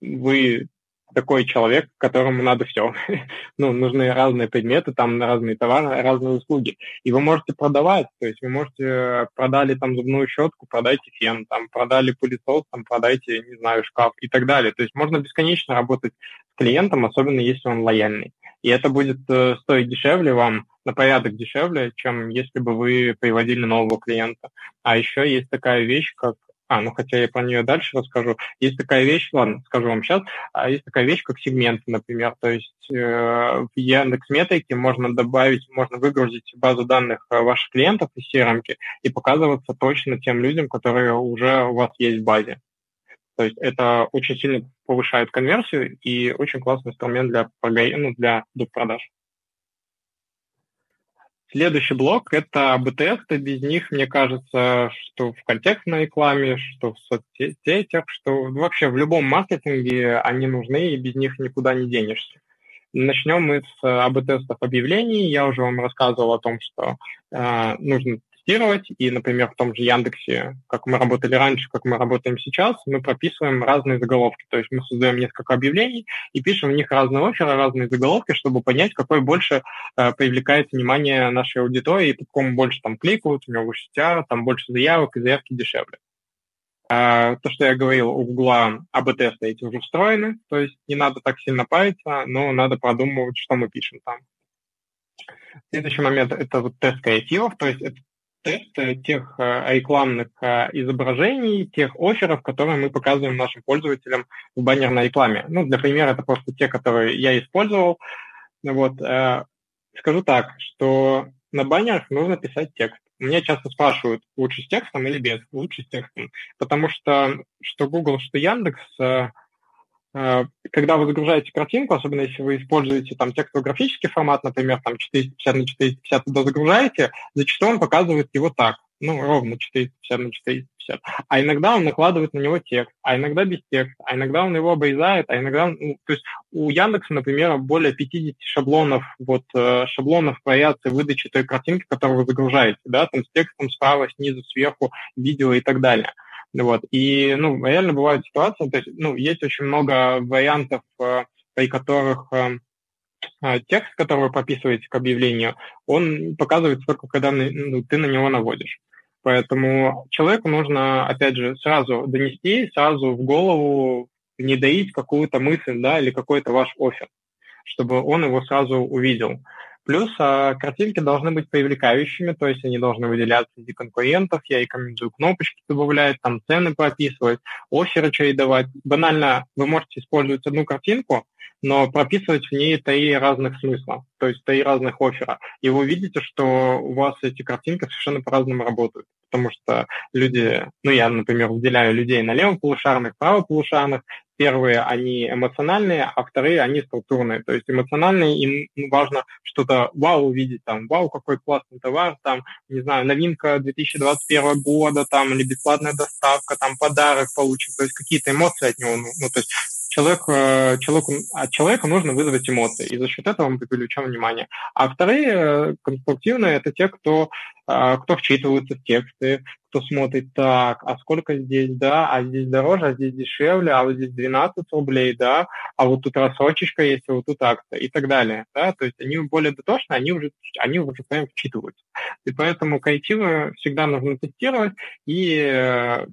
B: вы такой человек, которому надо все. *laughs* ну, нужны разные предметы, там разные товары, разные услуги. И вы можете продавать, то есть вы можете э, продали там зубную щетку, продайте фен, там продали пылесос, там продайте, не знаю, шкаф и так далее. То есть можно бесконечно работать с клиентом, особенно если он лояльный. И это будет э, стоить дешевле вам, на порядок дешевле, чем если бы вы приводили нового клиента. А еще есть такая вещь, как а, ну хотя я про нее дальше расскажу. Есть такая вещь, ладно, скажу вам сейчас, а есть такая вещь, как сегменты, например. То есть э, в Яндекс Метрике можно добавить, можно выгрузить базу данных э, ваших клиентов из CRM и показываться точно тем людям, которые уже у вас есть в базе. То есть это очень сильно повышает конверсию и очень классный инструмент для, ну, для продаж. Следующий блок – это АБ-тесты. Без них, мне кажется, что в контекстной рекламе, что в соцсетях, что вообще в любом маркетинге они нужны, и без них никуда не денешься. Начнем мы с АБ-тестов объявлений. Я уже вам рассказывал о том, что э, нужно тестировать. И, например, в том же Яндексе, как мы работали раньше, как мы работаем сейчас, мы прописываем разные заголовки. То есть мы создаем несколько объявлений и пишем в них разные оферы, разные заголовки, чтобы понять, какой больше э, привлекает внимание нашей аудитории, по какому больше там кликают, у него выше CTR, там больше заявок, и заявки дешевле. А, то, что я говорил, у Гугла АБ-тесты эти уже встроены, то есть не надо так сильно париться, но надо продумывать, что мы пишем там. Следующий момент – это вот тест креативов, то есть это тех э, рекламных э, изображений, тех офферов, которые мы показываем нашим пользователям в баннерной рекламе. Ну, для примера, это просто те, которые я использовал. Вот, э, скажу так, что на баннерах нужно писать текст. Меня часто спрашивают, лучше с текстом или без? Лучше с текстом. Потому что что Google, что Яндекс э, когда вы загружаете картинку, особенно если вы используете там текстово-графический формат, например, там 450 на 450 туда загружаете, зачастую он показывает его так, ну, ровно 450 на 450. А иногда он накладывает на него текст, а иногда без текста, а иногда он его обрезает, а иногда... Ну, то есть у Яндекса, например, более 50 шаблонов, вот, э, шаблонов вариации выдачи той картинки, которую вы загружаете, да, там с текстом справа, снизу, сверху, видео и так далее. Вот. И, ну, реально бывают ситуации, то есть, ну, есть очень много вариантов, э, при которых э, э, текст, который вы прописываете к объявлению, он показывает только, когда ну, ты на него наводишь. Поэтому человеку нужно, опять же, сразу донести, сразу в голову не доить какую-то мысль, да, или какой-то ваш офер, чтобы он его сразу увидел. Плюс а, картинки должны быть привлекающими, то есть они должны выделяться среди конкурентов. Я рекомендую кнопочки добавлять, там цены прописывать, оферы чередовать. Банально вы можете использовать одну картинку, но прописывать в ней три разных смысла, то есть три разных оффера. И вы увидите, что у вас эти картинки совершенно по-разному работают. Потому что люди, ну я, например, выделяю людей на левом полушарных, правополушарных, Первые, они эмоциональные, а вторые, они структурные. То есть эмоциональные, им важно что-то вау увидеть, там, вау, какой классный товар, там, не знаю, новинка 2021 года, там, или бесплатная доставка, там, подарок получим, то есть какие-то эмоции от него, ну, ну то есть человек, э, человеку, от человека нужно вызвать эмоции, и за счет этого мы привлечем внимание. А вторые э, конструктивные – это те, кто, э, кто вчитываются в тексты, кто смотрит так, а сколько здесь, да, а здесь дороже, а здесь дешевле, а вот здесь 12 рублей, да, а вот тут рассрочечка есть, а вот тут акция и так далее, да, то есть они более дотошны, они уже, они уже прям вчитываются. И поэтому креативы всегда нужно тестировать, и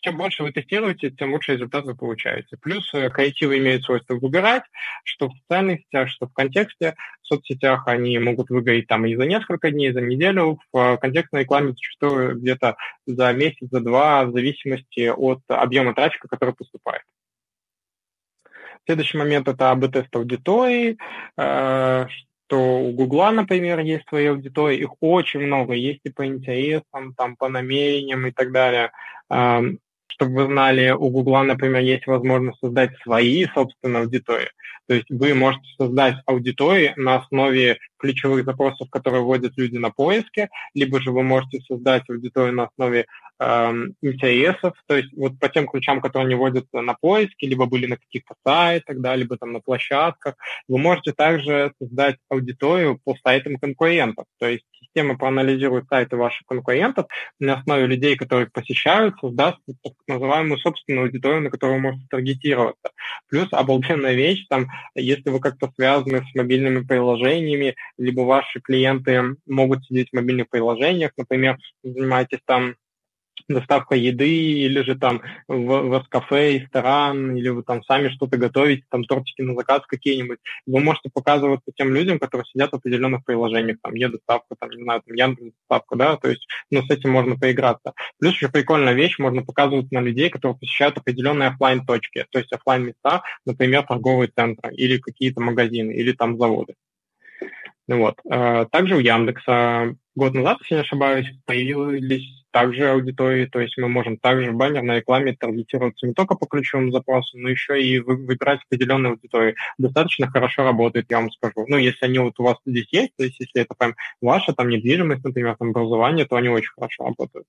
B: чем больше вы тестируете, тем лучше результат вы получаете. Плюс э, креативы имеют свойство выбирать, что в социальных сетях, что в контексте. В соцсетях они могут выгореть там и за несколько дней, и за неделю. В э, контекстной рекламе зачастую где-то за месяц, за два, в зависимости от объема трафика, который поступает. Следующий момент – это АБ-тест аудитории, э, что у Гугла, например, есть свои аудитории, их очень много, есть и по интересам, там, по намерениям и так далее чтобы вы знали, у Гугла, например, есть возможность создать свои собственные аудитории. То есть вы можете создать аудитории на основе ключевых запросов, которые вводят люди на поиске, либо же вы можете создать аудиторию на основе э, интересов, то есть вот по тем ключам, которые они вводят на поиске, либо были на каких-то сайтах, да, либо там на площадках. Вы можете также создать аудиторию по сайтам конкурентов, то есть система проанализирует сайты ваших конкурентов на основе людей, которые посещают, создаст называемую собственную аудиторию, на которую вы можете таргетироваться. Плюс обалденная вещь, там, если вы как-то связаны с мобильными приложениями, либо ваши клиенты могут сидеть в мобильных приложениях, например, занимаетесь там доставка еды, или же там в, в кафе, ресторан, или вы там сами что-то готовите, там тортики на заказ какие-нибудь, вы можете показываться тем людям, которые сидят в определенных приложениях, там, Е-доставка, там, не знаю, там, Яндекс доставка, да, то есть, ну, с этим можно поиграться. Плюс еще прикольная вещь, можно показывать на людей, которые посещают определенные офлайн точки то есть офлайн места например, торговые центры, или какие-то магазины, или там заводы. Вот. Э, также у Яндекса год назад, если не ошибаюсь, появились также аудитории, то есть мы можем также в баннерной рекламе таргетироваться не только по ключевым запросам, но еще и выбирать определенные аудитории. Достаточно хорошо работает, я вам скажу. Ну, если они вот у вас здесь есть, то есть если это прям ваша там недвижимость, например, там образование, то они очень хорошо работают.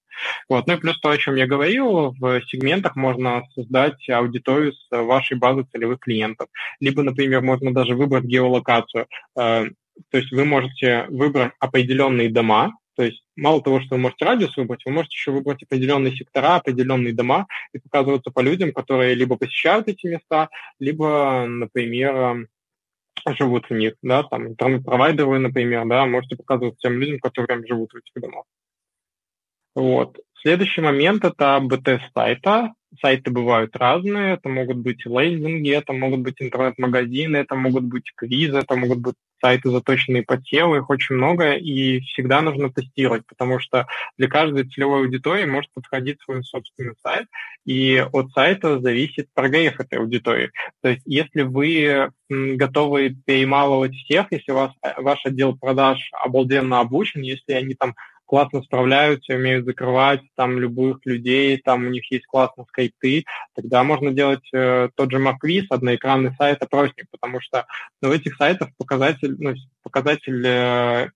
B: Вот. Ну и плюс то, о чем я говорил, в сегментах можно создать аудиторию с вашей базы целевых клиентов. Либо, например, можно даже выбрать геолокацию. Э, то есть вы можете выбрать определенные дома, то есть мало того, что вы можете радиус выбрать, вы можете еще выбрать определенные сектора, определенные дома и показываться по людям, которые либо посещают эти места, либо, например, живут в них, да, там интернет-провайдеры, например, да, можете показывать тем людям, которые живут в этих домах. Вот. Следующий момент – это БТ сайта. Сайты бывают разные. Это могут быть лейдинги, это могут быть интернет-магазины, это могут быть квизы, это могут быть сайты, заточенные по телу, их очень много, и всегда нужно тестировать, потому что для каждой целевой аудитории может подходить свой собственный сайт, и от сайта зависит прогрев этой аудитории. То есть если вы готовы перемалывать всех, если у вас, ваш отдел продаж обалденно обучен, если они там классно справляются, умеют закрывать там любых людей, там у них есть классные скайпы, тогда можно делать э, тот же Марквиз, одноэкранный сайт опросник, потому что ну, в этих сайтах показатель, ну, показатель э,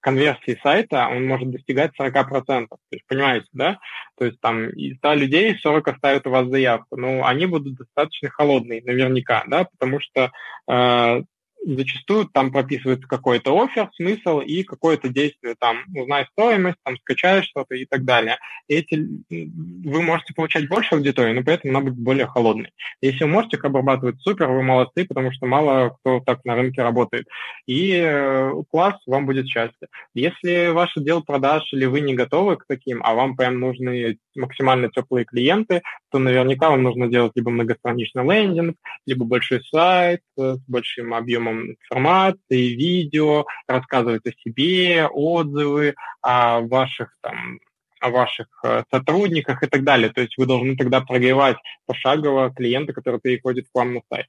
B: конверсии сайта, он может достигать 40%. То есть, понимаете, да? То есть там из 100 людей 40 оставят у вас заявку. Ну, они будут достаточно холодные, наверняка, да, потому что э, зачастую там прописывается какой-то офер, смысл и какое-то действие, там, узнай стоимость, там, скачаешь что-то и так далее. Эти, вы можете получать больше аудитории, но при этом она будет более холодной. Если вы можете обрабатывать, супер, вы молодцы, потому что мало кто так на рынке работает. И э, класс, вам будет счастье. Если ваше дело продаж или вы не готовы к таким, а вам прям нужны максимально теплые клиенты, то наверняка вам нужно делать либо многостраничный лендинг, либо большой сайт с большим объемом информации, видео, рассказывать о себе, отзывы о ваших там о ваших э, сотрудниках и так далее. То есть вы должны тогда прогревать пошагово клиента, который переходит к вам на сайт.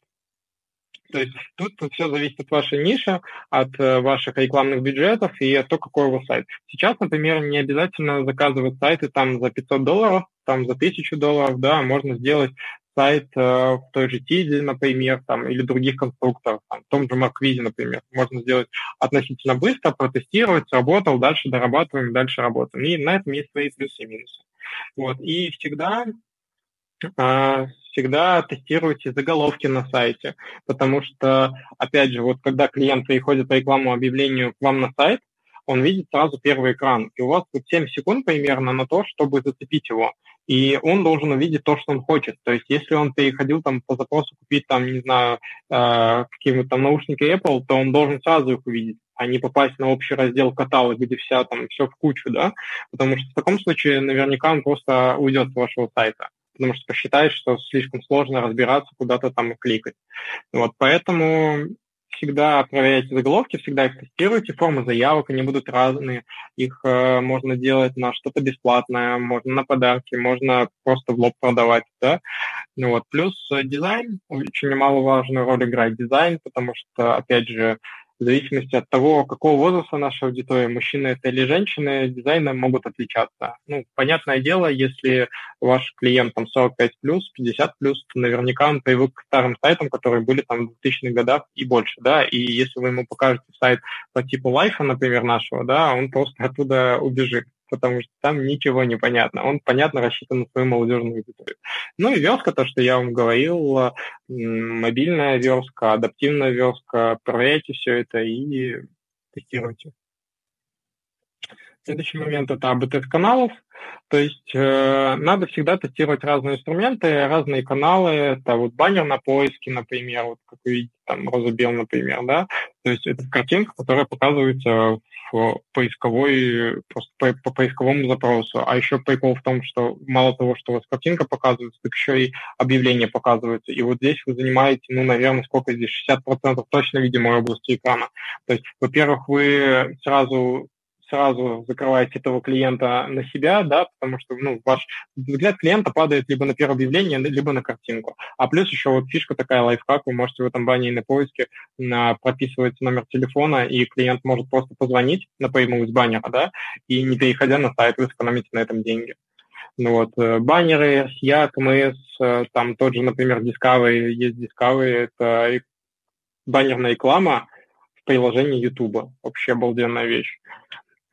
B: То есть тут все зависит от вашей ниши, от э, ваших рекламных бюджетов и от того, какой у вас сайт. Сейчас, например, не обязательно заказывать сайты там за 500 долларов, там за 1000 долларов, да, можно сделать сайт э, в той же Тиде, например, там, или других конструкторов, там, в том же Марквизе, например, можно сделать относительно быстро, протестировать, сработал, дальше дорабатываем, дальше работаем. И на этом есть свои плюсы и минусы. Вот. И всегда э, всегда тестируйте заголовки на сайте, потому что, опять же, вот когда клиент приходит по рекламному объявлению к вам на сайт, он видит сразу первый экран, и у вас вот 7 секунд примерно на то, чтобы зацепить его и он должен увидеть то, что он хочет. То есть, если он переходил там по запросу купить там, не знаю, э, какие-нибудь там наушники Apple, то он должен сразу их увидеть, а не попасть на общий раздел каталог, где вся там все в кучу, да, потому что в таком случае наверняка он просто уйдет с вашего сайта потому что посчитает, что слишком сложно разбираться, куда-то там кликать. Вот, поэтому всегда проверяйте заголовки, всегда их тестируйте, формы заявок, они будут разные, их э, можно делать на что-то бесплатное, можно на подарки, можно просто в лоб продавать, да. Ну вот, плюс э, дизайн, очень немаловажную роль играет дизайн, потому что, опять же, в зависимости от того, какого возраста наша аудитория, мужчины это или женщины, дизайны могут отличаться. Ну, понятное дело, если ваш клиент там 45 плюс, 50 плюс, то наверняка он привык к старым сайтам, которые были там в 2000-х годах и больше, да, и если вы ему покажете сайт по типу лайфа, например, нашего, да, он просто оттуда убежит потому что там ничего не понятно. Он, понятно, рассчитан на свою молодежную аудиторию. Ну и верстка, то, что я вам говорил, мобильная верстка, адаптивная верстка, проверяйте все это и тестируйте. Следующий момент – это АБТ каналов. То есть э, надо всегда тестировать разные инструменты, разные каналы. Это вот баннер на поиске, например, вот как вы видите, там роза-бел, например, да. То есть это картинка, которая показывается в поисковой, просто по, по поисковому запросу. А еще прикол в том, что мало того, что у вас картинка показывается, так еще и объявление показывается. И вот здесь вы занимаете, ну, наверное, сколько здесь, 60% точно видимой области экрана. То есть, во-первых, вы сразу сразу закрываете этого клиента на себя, да, потому что ну, ваш взгляд клиента падает либо на первое объявление, либо на картинку. А плюс еще вот фишка такая, лайфхак, вы можете в этом бане на поиске на, прописывать номер телефона, и клиент может просто позвонить напрямую из баннера, да, и не переходя на сайт, вы сэкономите на этом деньги. Ну вот, э, баннеры, SIA, КМС, э, там тот же, например, Discovery, есть Discovery, это баннерная реклама в приложении YouTube. Вообще обалденная вещь.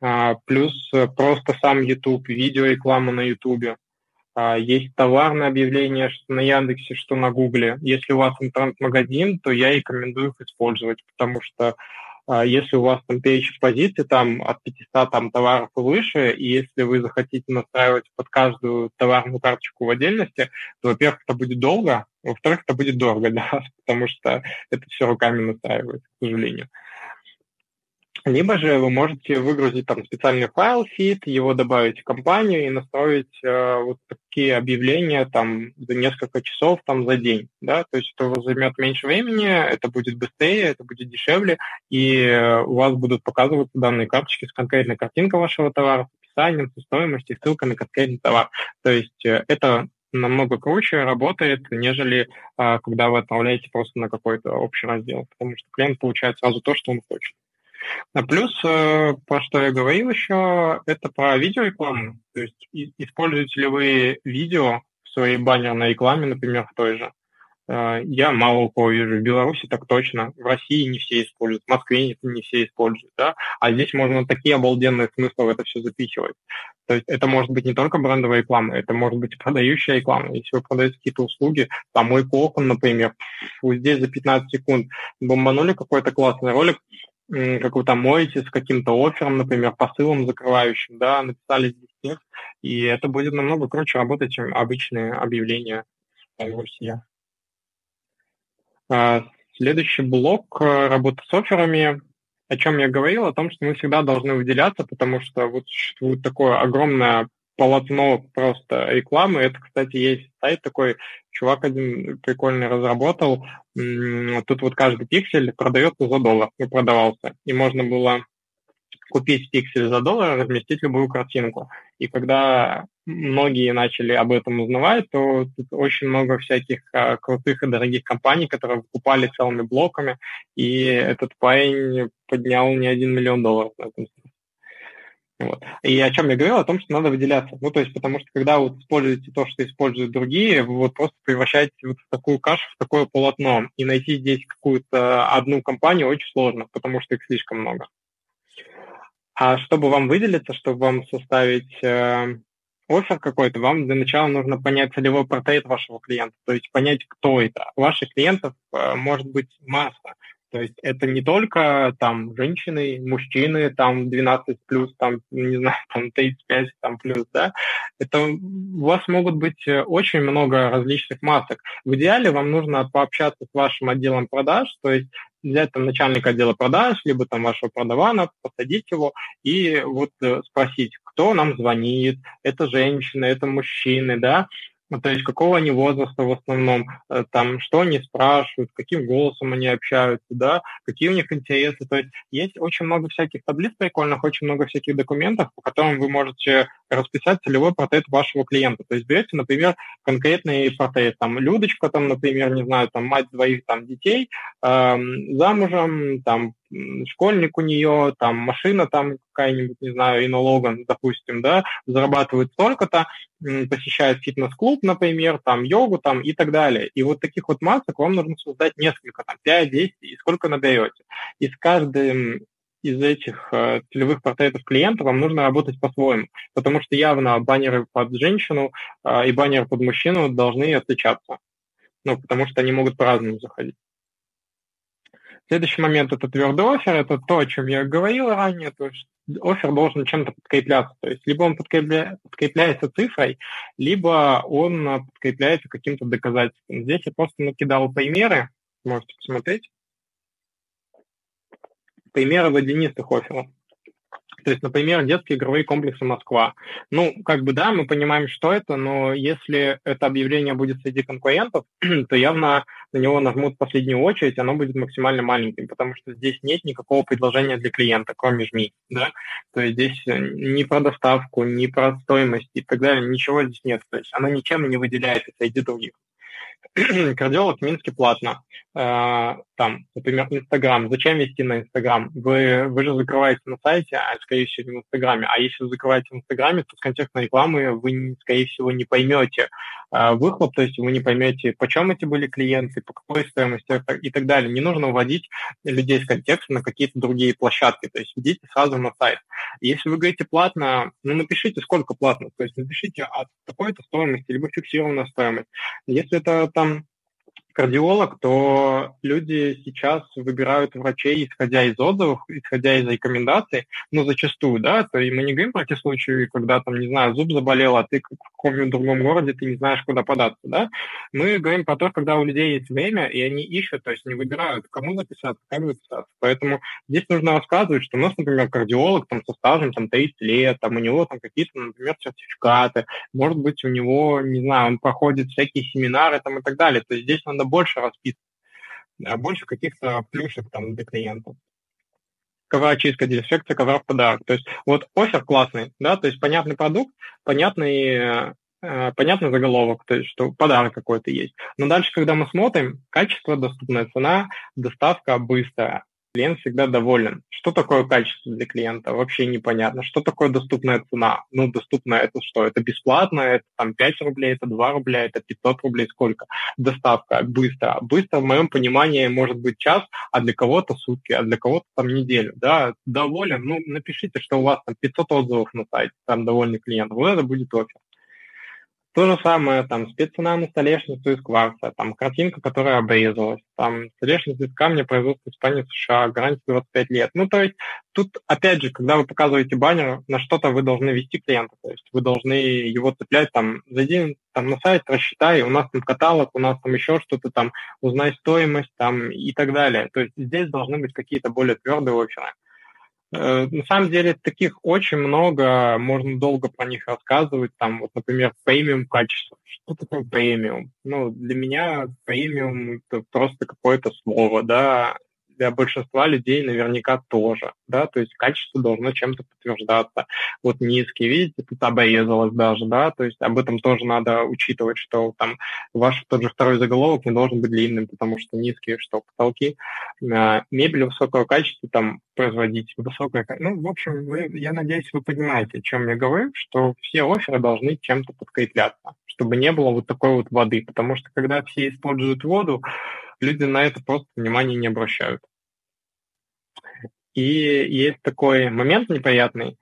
B: А, плюс э, просто сам YouTube, видеореклама на YouTube. А, есть товарное объявление что на Яндексе, что на Гугле. Если у вас интернет-магазин, то я рекомендую их использовать, потому что а, если у вас там перечень позиций там от 500 там, товаров и выше, и если вы захотите настраивать под каждую товарную карточку в отдельности, то, во-первых, это будет долго, во-вторых, это будет дорого для вас, *laughs* потому что это все руками настраивать, к сожалению. Либо же вы можете выгрузить там специальный файл, фид, его добавить в кампанию и настроить э, вот такие объявления там за несколько часов там за день, да, то есть это займет меньше времени, это будет быстрее, это будет дешевле, и э, у вас будут показываться данные карточки с конкретной картинкой вашего товара, с описанием, со стоимостью, ссылкой на конкретный товар. То есть э, это намного круче работает, нежели а, когда вы отправляете просто на какой-то общий раздел, потому что клиент получает сразу то, что он хочет. А плюс, э, про что я говорил еще, это про видеорекламу. То есть используете ли вы видео в своей баннерной рекламе, например, в той же? Э, я мало у кого вижу. В Беларуси так точно. В России не все используют. В Москве не, все используют. Да? А здесь можно такие обалденные смыслы в это все запихивать. То есть это может быть не только брендовая реклама, это может быть продающая реклама. Если вы продаете какие-то услуги, там мой кокон, например, вы здесь за 15 секунд бомбанули какой-то классный ролик, как вы там моете с каким-то оффером, например, посылом закрывающим, да, написали здесь текст, и это будет намного круче работать, чем обычные объявления в России. А, следующий блок э, – работа с офферами. О чем я говорил? О том, что мы всегда должны выделяться, потому что вот существует такое огромное полотно просто рекламы. Это, кстати, есть сайт такой, чувак один прикольный разработал. Тут вот каждый пиксель продается за доллар, и продавался. И можно было купить пиксель за доллар, разместить любую картинку. И когда многие начали об этом узнавать, то тут очень много всяких а, крутых и дорогих компаний, которые покупали целыми блоками, и этот парень поднял не один миллион долларов на этом вот. И о чем я говорил? О том, что надо выделяться. Ну, то есть, потому что когда вы используете то, что используют другие, вы вот просто превращаете вот в такую кашу, в такое полотно. И найти здесь какую-то одну компанию очень сложно, потому что их слишком много. А чтобы вам выделиться, чтобы вам составить э, офер какой-то, вам для начала нужно понять целевой портрет вашего клиента, то есть понять, кто это. Ваших клиентов э, может быть масса. То есть это не только там женщины, мужчины, там 12 плюс, там, не знаю, там 35 там плюс, да. Это у вас могут быть э, очень много различных масок. В идеале вам нужно пообщаться с вашим отделом продаж, то есть взять там начальника отдела продаж, либо там вашего продавана, посадить его и вот э, спросить, кто нам звонит, это женщина, это мужчины, да, ну, то есть какого они возраста в основном, э, там, что они спрашивают, каким голосом они общаются, да, какие у них интересы. То есть есть очень много всяких таблиц прикольных, очень много всяких документов, по которым вы можете расписать целевой портрет вашего клиента. То есть берете, например, конкретный портрет, там, Людочка, там, например, не знаю, там, мать двоих там детей, э, замужем, там, школьник у нее, там машина там какая-нибудь, не знаю, Инна Логан, допустим, да, зарабатывает столько-то, посещает фитнес-клуб, например, там йогу там и так далее. И вот таких вот масок вам нужно создать несколько, там 5, 10, и сколько наберете. И с каждым из этих э, целевых портретов клиента вам нужно работать по-своему, потому что явно баннеры под женщину э, и баннеры под мужчину должны отличаться, ну, потому что они могут по-разному заходить. Следующий момент – это твердый офер, это то, о чем я говорил ранее, то есть офер должен чем-то подкрепляться, то есть либо он подкрепля... подкрепляется цифрой, либо он подкрепляется каким-то доказательством. Здесь я просто накидал примеры, можете посмотреть. Примеры водянистых офферов. То есть, например, детские игровые комплексы Москва. Ну, как бы да, мы понимаем, что это, но если это объявление будет среди конкурентов, *clears throat* то явно на него нажмут последнюю очередь, оно будет максимально маленьким, потому что здесь нет никакого предложения для клиента, кроме ЖМИ. Да? То есть здесь э, ни про доставку, ни про стоимость и так далее, ничего здесь нет. То есть оно ничем не выделяется среди других. *clears throat* кардиолог в Минске платно. Э, там, например, Инстаграм. Зачем вести на Инстаграм? Вы, вы же закрываете на сайте, а скорее всего в Инстаграме. А если вы закрываете в Инстаграме, то с контекстной рекламы вы, скорее всего, не поймете э, выхлоп, то есть вы не поймете, почем эти были клиенты, по какой стоимости и так далее. Не нужно уводить людей с контекста на какие-то другие площадки, то есть ведите сразу на сайт. Если вы говорите платно, ну напишите, сколько платно, то есть напишите от такой-то стоимости, либо фиксированная стоимость. Если это там кардиолог, то люди сейчас выбирают врачей, исходя из отзывов, исходя из рекомендаций, ну, зачастую, да, то и мы не говорим про те случаи, когда, там, не знаю, зуб заболел, а ты в каком-нибудь другом городе, ты не знаешь, куда податься, да. Мы говорим про то, когда у людей есть время, и они ищут, то есть не выбирают, кому записаться, как записаться. Поэтому здесь нужно рассказывать, что у нас, например, кардиолог там со стажем там 30 лет, там у него там какие-то, например, сертификаты, может быть, у него, не знаю, он проходит всякие семинары там и так далее. То есть здесь надо надо больше расписывать, а больше каких-то плюшек там для клиентов. Ковра чистка, дезинфекция, ковра в подарок. То есть вот офер классный, да, то есть понятный продукт, понятный э, понятный заголовок, то есть что подарок какой-то есть. Но дальше, когда мы смотрим, качество, доступная цена, доставка быстрая. Клиент всегда доволен. Что такое качество для клиента? Вообще непонятно. Что такое доступная цена? Ну, доступная это что? Это бесплатно, это там 5 рублей, это 2 рубля, это 500 рублей, сколько? Доставка, быстро. Быстро, в моем понимании, может быть час, а для кого-то сутки, а для кого-то там неделю. Да, доволен, ну, напишите, что у вас там 500 отзывов на сайте, там довольный клиент. Вот это будет офер. То же самое, там, спеццена на столешницу из кварца, там, картинка, которая обрезалась, там, столешница из камня, производство Испании, США, гарантия 25 лет. Ну, то есть, тут, опять же, когда вы показываете баннер, на что-то вы должны вести клиента, то есть, вы должны его цеплять, там, зайди там, на сайт, рассчитай, у нас там каталог, у нас там еще что-то, там, узнай стоимость, там, и так далее. То есть, здесь должны быть какие-то более твердые оферы. Э, на самом деле таких очень много, можно долго про них рассказывать. Там, вот, например, премиум качество. Что такое премиум? Ну, для меня премиум это просто какое-то слово, да для большинства людей наверняка тоже, да, то есть качество должно чем-то подтверждаться. Вот низкий, видите, тут обрезалось даже, да, то есть об этом тоже надо учитывать, что там ваш тот же второй заголовок не должен быть длинным, потому что низкие, что потолки, э, мебель высокого качества там производить высокое Ну, в общем, вы, я надеюсь, вы понимаете, о чем я говорю, что все оферы должны чем-то подкрепляться, чтобы не было вот такой вот воды, потому что когда все используют воду, люди на это просто внимания не обращают. И есть такой момент неприятный.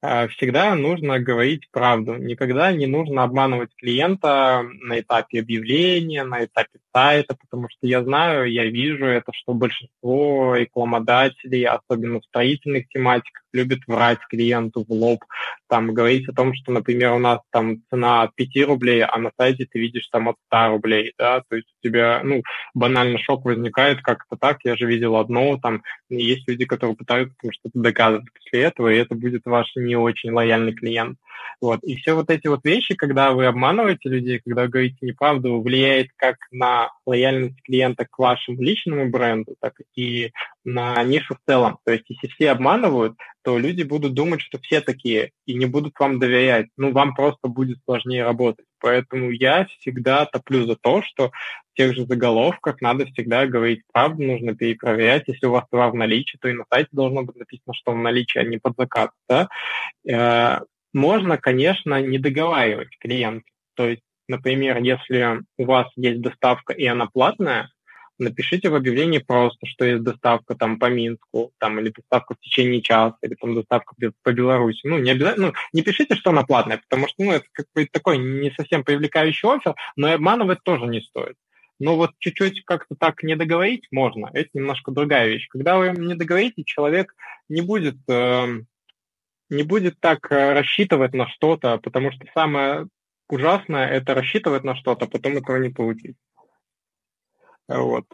B: А, всегда нужно говорить правду. Никогда не нужно обманывать клиента на этапе объявления, на этапе сайта, потому что я знаю, я вижу это, что большинство рекламодателей, особенно в строительных тематиках, любят врать клиенту в лоб, там говорить о том, что, например, у нас там цена от 5 рублей, а на сайте ты видишь там от 100 рублей, да, то есть у тебя, ну, банально шок возникает, как то так, я же видел одно, там, есть люди, которые пытаются что-то доказывать после этого, и это будет ваш не очень лояльный клиент. Вот. И все вот эти вот вещи, когда вы обманываете людей, когда говорите неправду, влияет как на лояльность клиента к вашему личному бренду, так и на нишу в целом. То есть если все обманывают, то люди будут думать, что все такие, и не будут вам доверять. Ну, вам просто будет сложнее работать. Поэтому я всегда топлю за то, что в тех же заголовках надо всегда говорить правду, нужно перепроверять. Если у вас товар в наличии, то и на сайте должно быть написано, что в наличии, а не под заказ. Да? Э, можно, конечно, не договаривать клиент. То есть, например, если у вас есть доставка и она платная, напишите в объявлении просто, что есть доставка там по Минску, там, или доставка в течение часа, или там доставка по Беларуси. Ну, не обязательно, ну, не пишите, что она платная, потому что, ну, это как бы такой не совсем привлекающий офер, но и обманывать тоже не стоит. Но вот чуть-чуть как-то так не договорить можно. Это немножко другая вещь. Когда вы не договорите, человек не будет э, не будет так э, рассчитывать на что-то, потому что самое ужасное – это рассчитывать на что-то, потом этого не получить. Вот.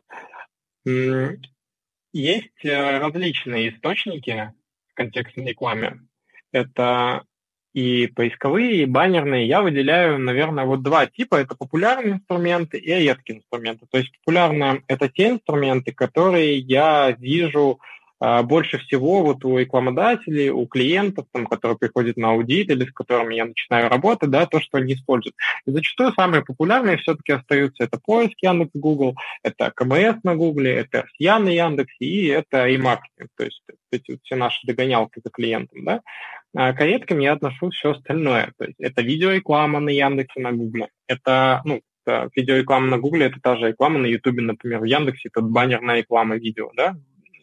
B: Есть э, различные источники в контекстной рекламе. Это и поисковые, и баннерные. Я выделяю, наверное, вот два типа. Это популярные инструменты и редкие инструменты. То есть популярные – это те инструменты, которые я вижу больше всего вот у рекламодателей, у клиентов, там, которые приходят на аудит или с которыми я начинаю работать, да, то, что они используют. И зачастую самые популярные все-таки остаются. Это поиск Яндекс Google, это КМС на Гугле, это RCA на Яндексе и это и маркетинг, то есть эти вот все наши догонялки за клиентом, да. А к редким я отношу все остальное, то есть это видеореклама на Яндексе, на Гугле, это, ну, видеореклама на Гугле, это та же реклама на Ютубе, например, в Яндексе, это баннерная реклама видео, да,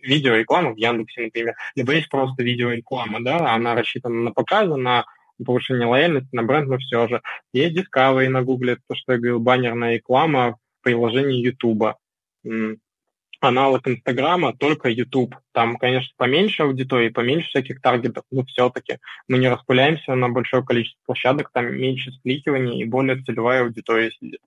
B: видеореклама в Яндексе, например, либо есть просто видеореклама, да, она рассчитана на показы, на повышение лояльности, на бренд, но все же. Есть Discovery на Гугле, то, что я говорил, баннерная реклама в приложении YouTube. Аналог Инстаграма, только YouTube. Там, конечно, поменьше аудитории, поменьше всяких таргетов, но все-таки мы не распыляемся на большое количество площадок, там меньше скликиваний и более целевая аудитория сидит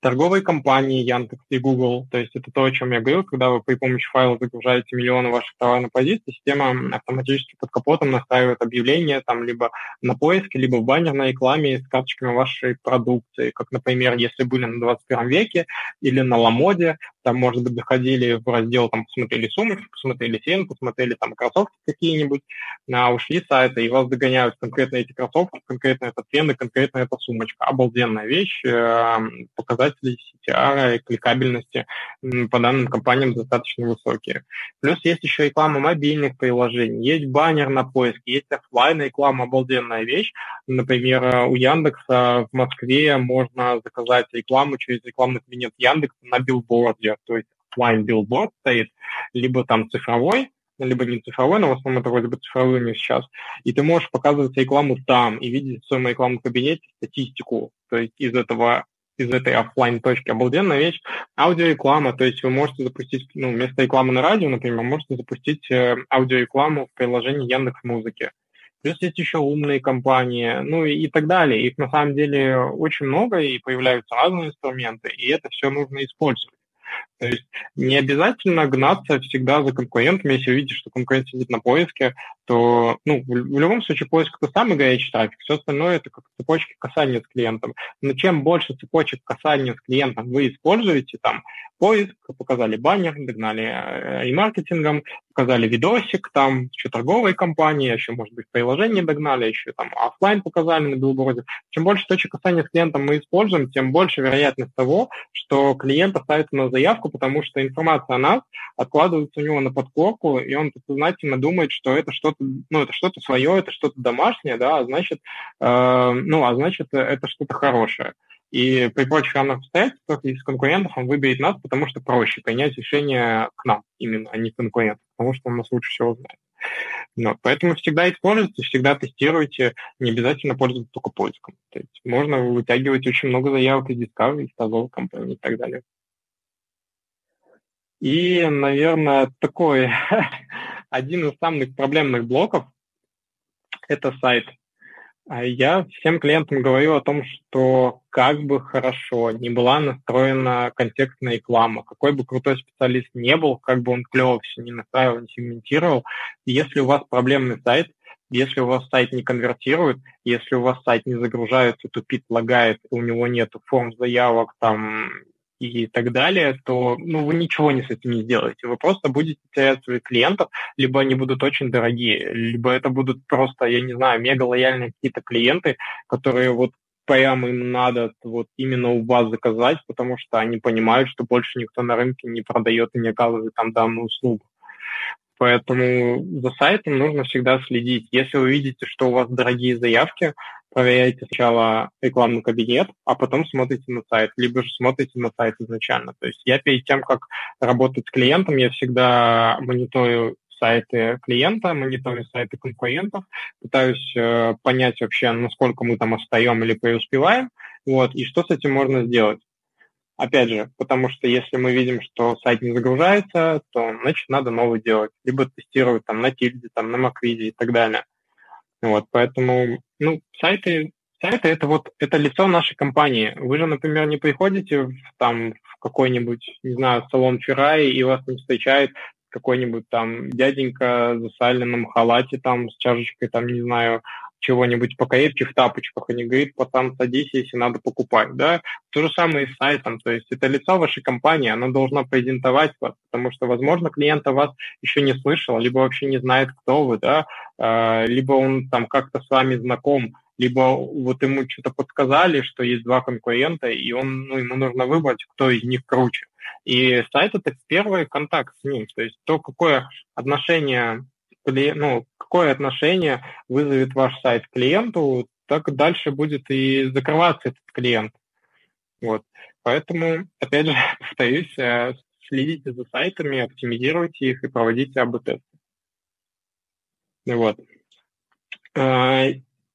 B: торговые компании Яндекс и Google. То есть это то, о чем я говорил, когда вы при помощи файла загружаете миллионы ваших товарных позиций, система автоматически под капотом настраивает объявления там либо на поиске, либо в баннерной рекламе с карточками вашей продукции. Как, например, если были на 21 веке или на Ламоде, там, может быть, заходили в раздел, там, посмотрели сумочку, посмотрели сен, посмотрели там кроссовки какие-нибудь, а ушли с сайта, и вас догоняют конкретно эти кроссовки, конкретно этот фен и конкретно эта сумочка. Обалденная вещь, э, показать показатели CTR и кликабельности по данным компаниям достаточно высокие. Плюс есть еще реклама мобильных приложений, есть баннер на поиск, есть офлайн реклама, обалденная вещь. Например, у Яндекса в Москве можно заказать рекламу через рекламный кабинет Яндекса на билборде, то есть офлайн билборд стоит, либо там цифровой, либо не цифровой, но в основном это вроде бы цифровой у сейчас, и ты можешь показывать рекламу там и видеть в своем рекламном кабинете статистику, то есть из этого из этой офлайн точки обалденная вещь. Аудиореклама, то есть вы можете запустить, ну, вместо рекламы на радио, например, можете запустить э, аудиорекламу в приложении Яндекс Музыки. Плюс есть еще умные компании, ну и, и так далее. Их на самом деле очень много, и появляются разные инструменты, и это все нужно использовать. То есть не обязательно гнаться всегда за конкурентами, если видите, что конкурент сидит на поиске, то ну, в, любом случае поиск это самый горячий трафик, все остальное это как цепочки касания с клиентом. Но чем больше цепочек касания с клиентом вы используете, там, поиск, показали баннер, догнали э, и маркетингом, показали видосик, там, еще торговые компании, еще, может быть, приложение догнали, еще там офлайн показали на билборде. Чем больше точек касания с клиентом мы используем, тем больше вероятность того, что клиент оставит на заявку, потому что информация о нас откладывается у него на подкорку, и он подсознательно думает, что это что-то, ну, это что-то свое, это что-то домашнее, да, а значит, э, ну, а значит, это что-то хорошее. И при прочих равных обстоятельствах из конкурентов он выберет нас, потому что проще принять решение к нам именно, а не конкурентов, потому что он нас лучше всего знает. Но, поэтому всегда используйте, всегда тестируйте, не обязательно пользоваться только поиском. То есть можно вытягивать очень много заявок из Discovery, из торговых компаний и так далее. И, наверное, такой *laughs* один из самых проблемных блоков – это сайт – а я всем клиентам говорю о том, что как бы хорошо не была настроена контекстная реклама, какой бы крутой специалист не был, как бы он клево все не настраивал, не сегментировал, если у вас проблемный сайт, если у вас сайт не конвертирует, если у вас сайт не загружается, тупит, лагает, у него нет форм заявок, там и так далее, то ну, вы ничего не с этим не сделаете. Вы просто будете терять своих клиентов, либо они будут очень дорогие, либо это будут просто, я не знаю, мега лояльные какие-то клиенты, которые вот прямо им надо вот именно у вас заказать, потому что они понимают, что больше никто на рынке не продает и не оказывает там данную услугу. Поэтому за сайтом нужно всегда следить. Если вы видите, что у вас дорогие заявки, проверяете сначала рекламный кабинет, а потом смотрите на сайт, либо же смотрите на сайт изначально. То есть я перед тем, как работать с клиентом, я всегда мониторю сайты клиента, мониторю сайты конкурентов, пытаюсь э, понять вообще, насколько мы там остаем или преуспеваем, вот, и что с этим можно сделать. Опять же, потому что если мы видим, что сайт не загружается, то, значит, надо новый делать. Либо тестировать там на тильде, там на маквиде и так далее. Вот, поэтому, ну, сайты, сайты это вот, это лицо нашей компании. Вы же, например, не приходите в, там в какой-нибудь, не знаю, салон Феррари, и вас не встречает какой-нибудь там дяденька в засаленном халате там с чашечкой, там, не знаю, чего-нибудь покрепче в тапочках, и не говорит, потом садись, если надо покупать, да. То же самое и с сайтом, то есть это лицо вашей компании, оно должно презентовать вас, потому что, возможно, клиент о вас еще не слышал, либо вообще не знает, кто вы, да, а, либо он там как-то с вами знаком, либо вот ему что-то подсказали, что есть два конкурента, и он, ну, ему нужно выбрать, кто из них круче. И сайт — это первый контакт с ним, то есть то, какое отношение ну, какое отношение вызовет ваш сайт клиенту, так дальше будет и закрываться этот клиент. Вот. Поэтому, опять же, *laughs* повторюсь, э, следите за сайтами, оптимизируйте их и проводите АБ-тесты. Вот.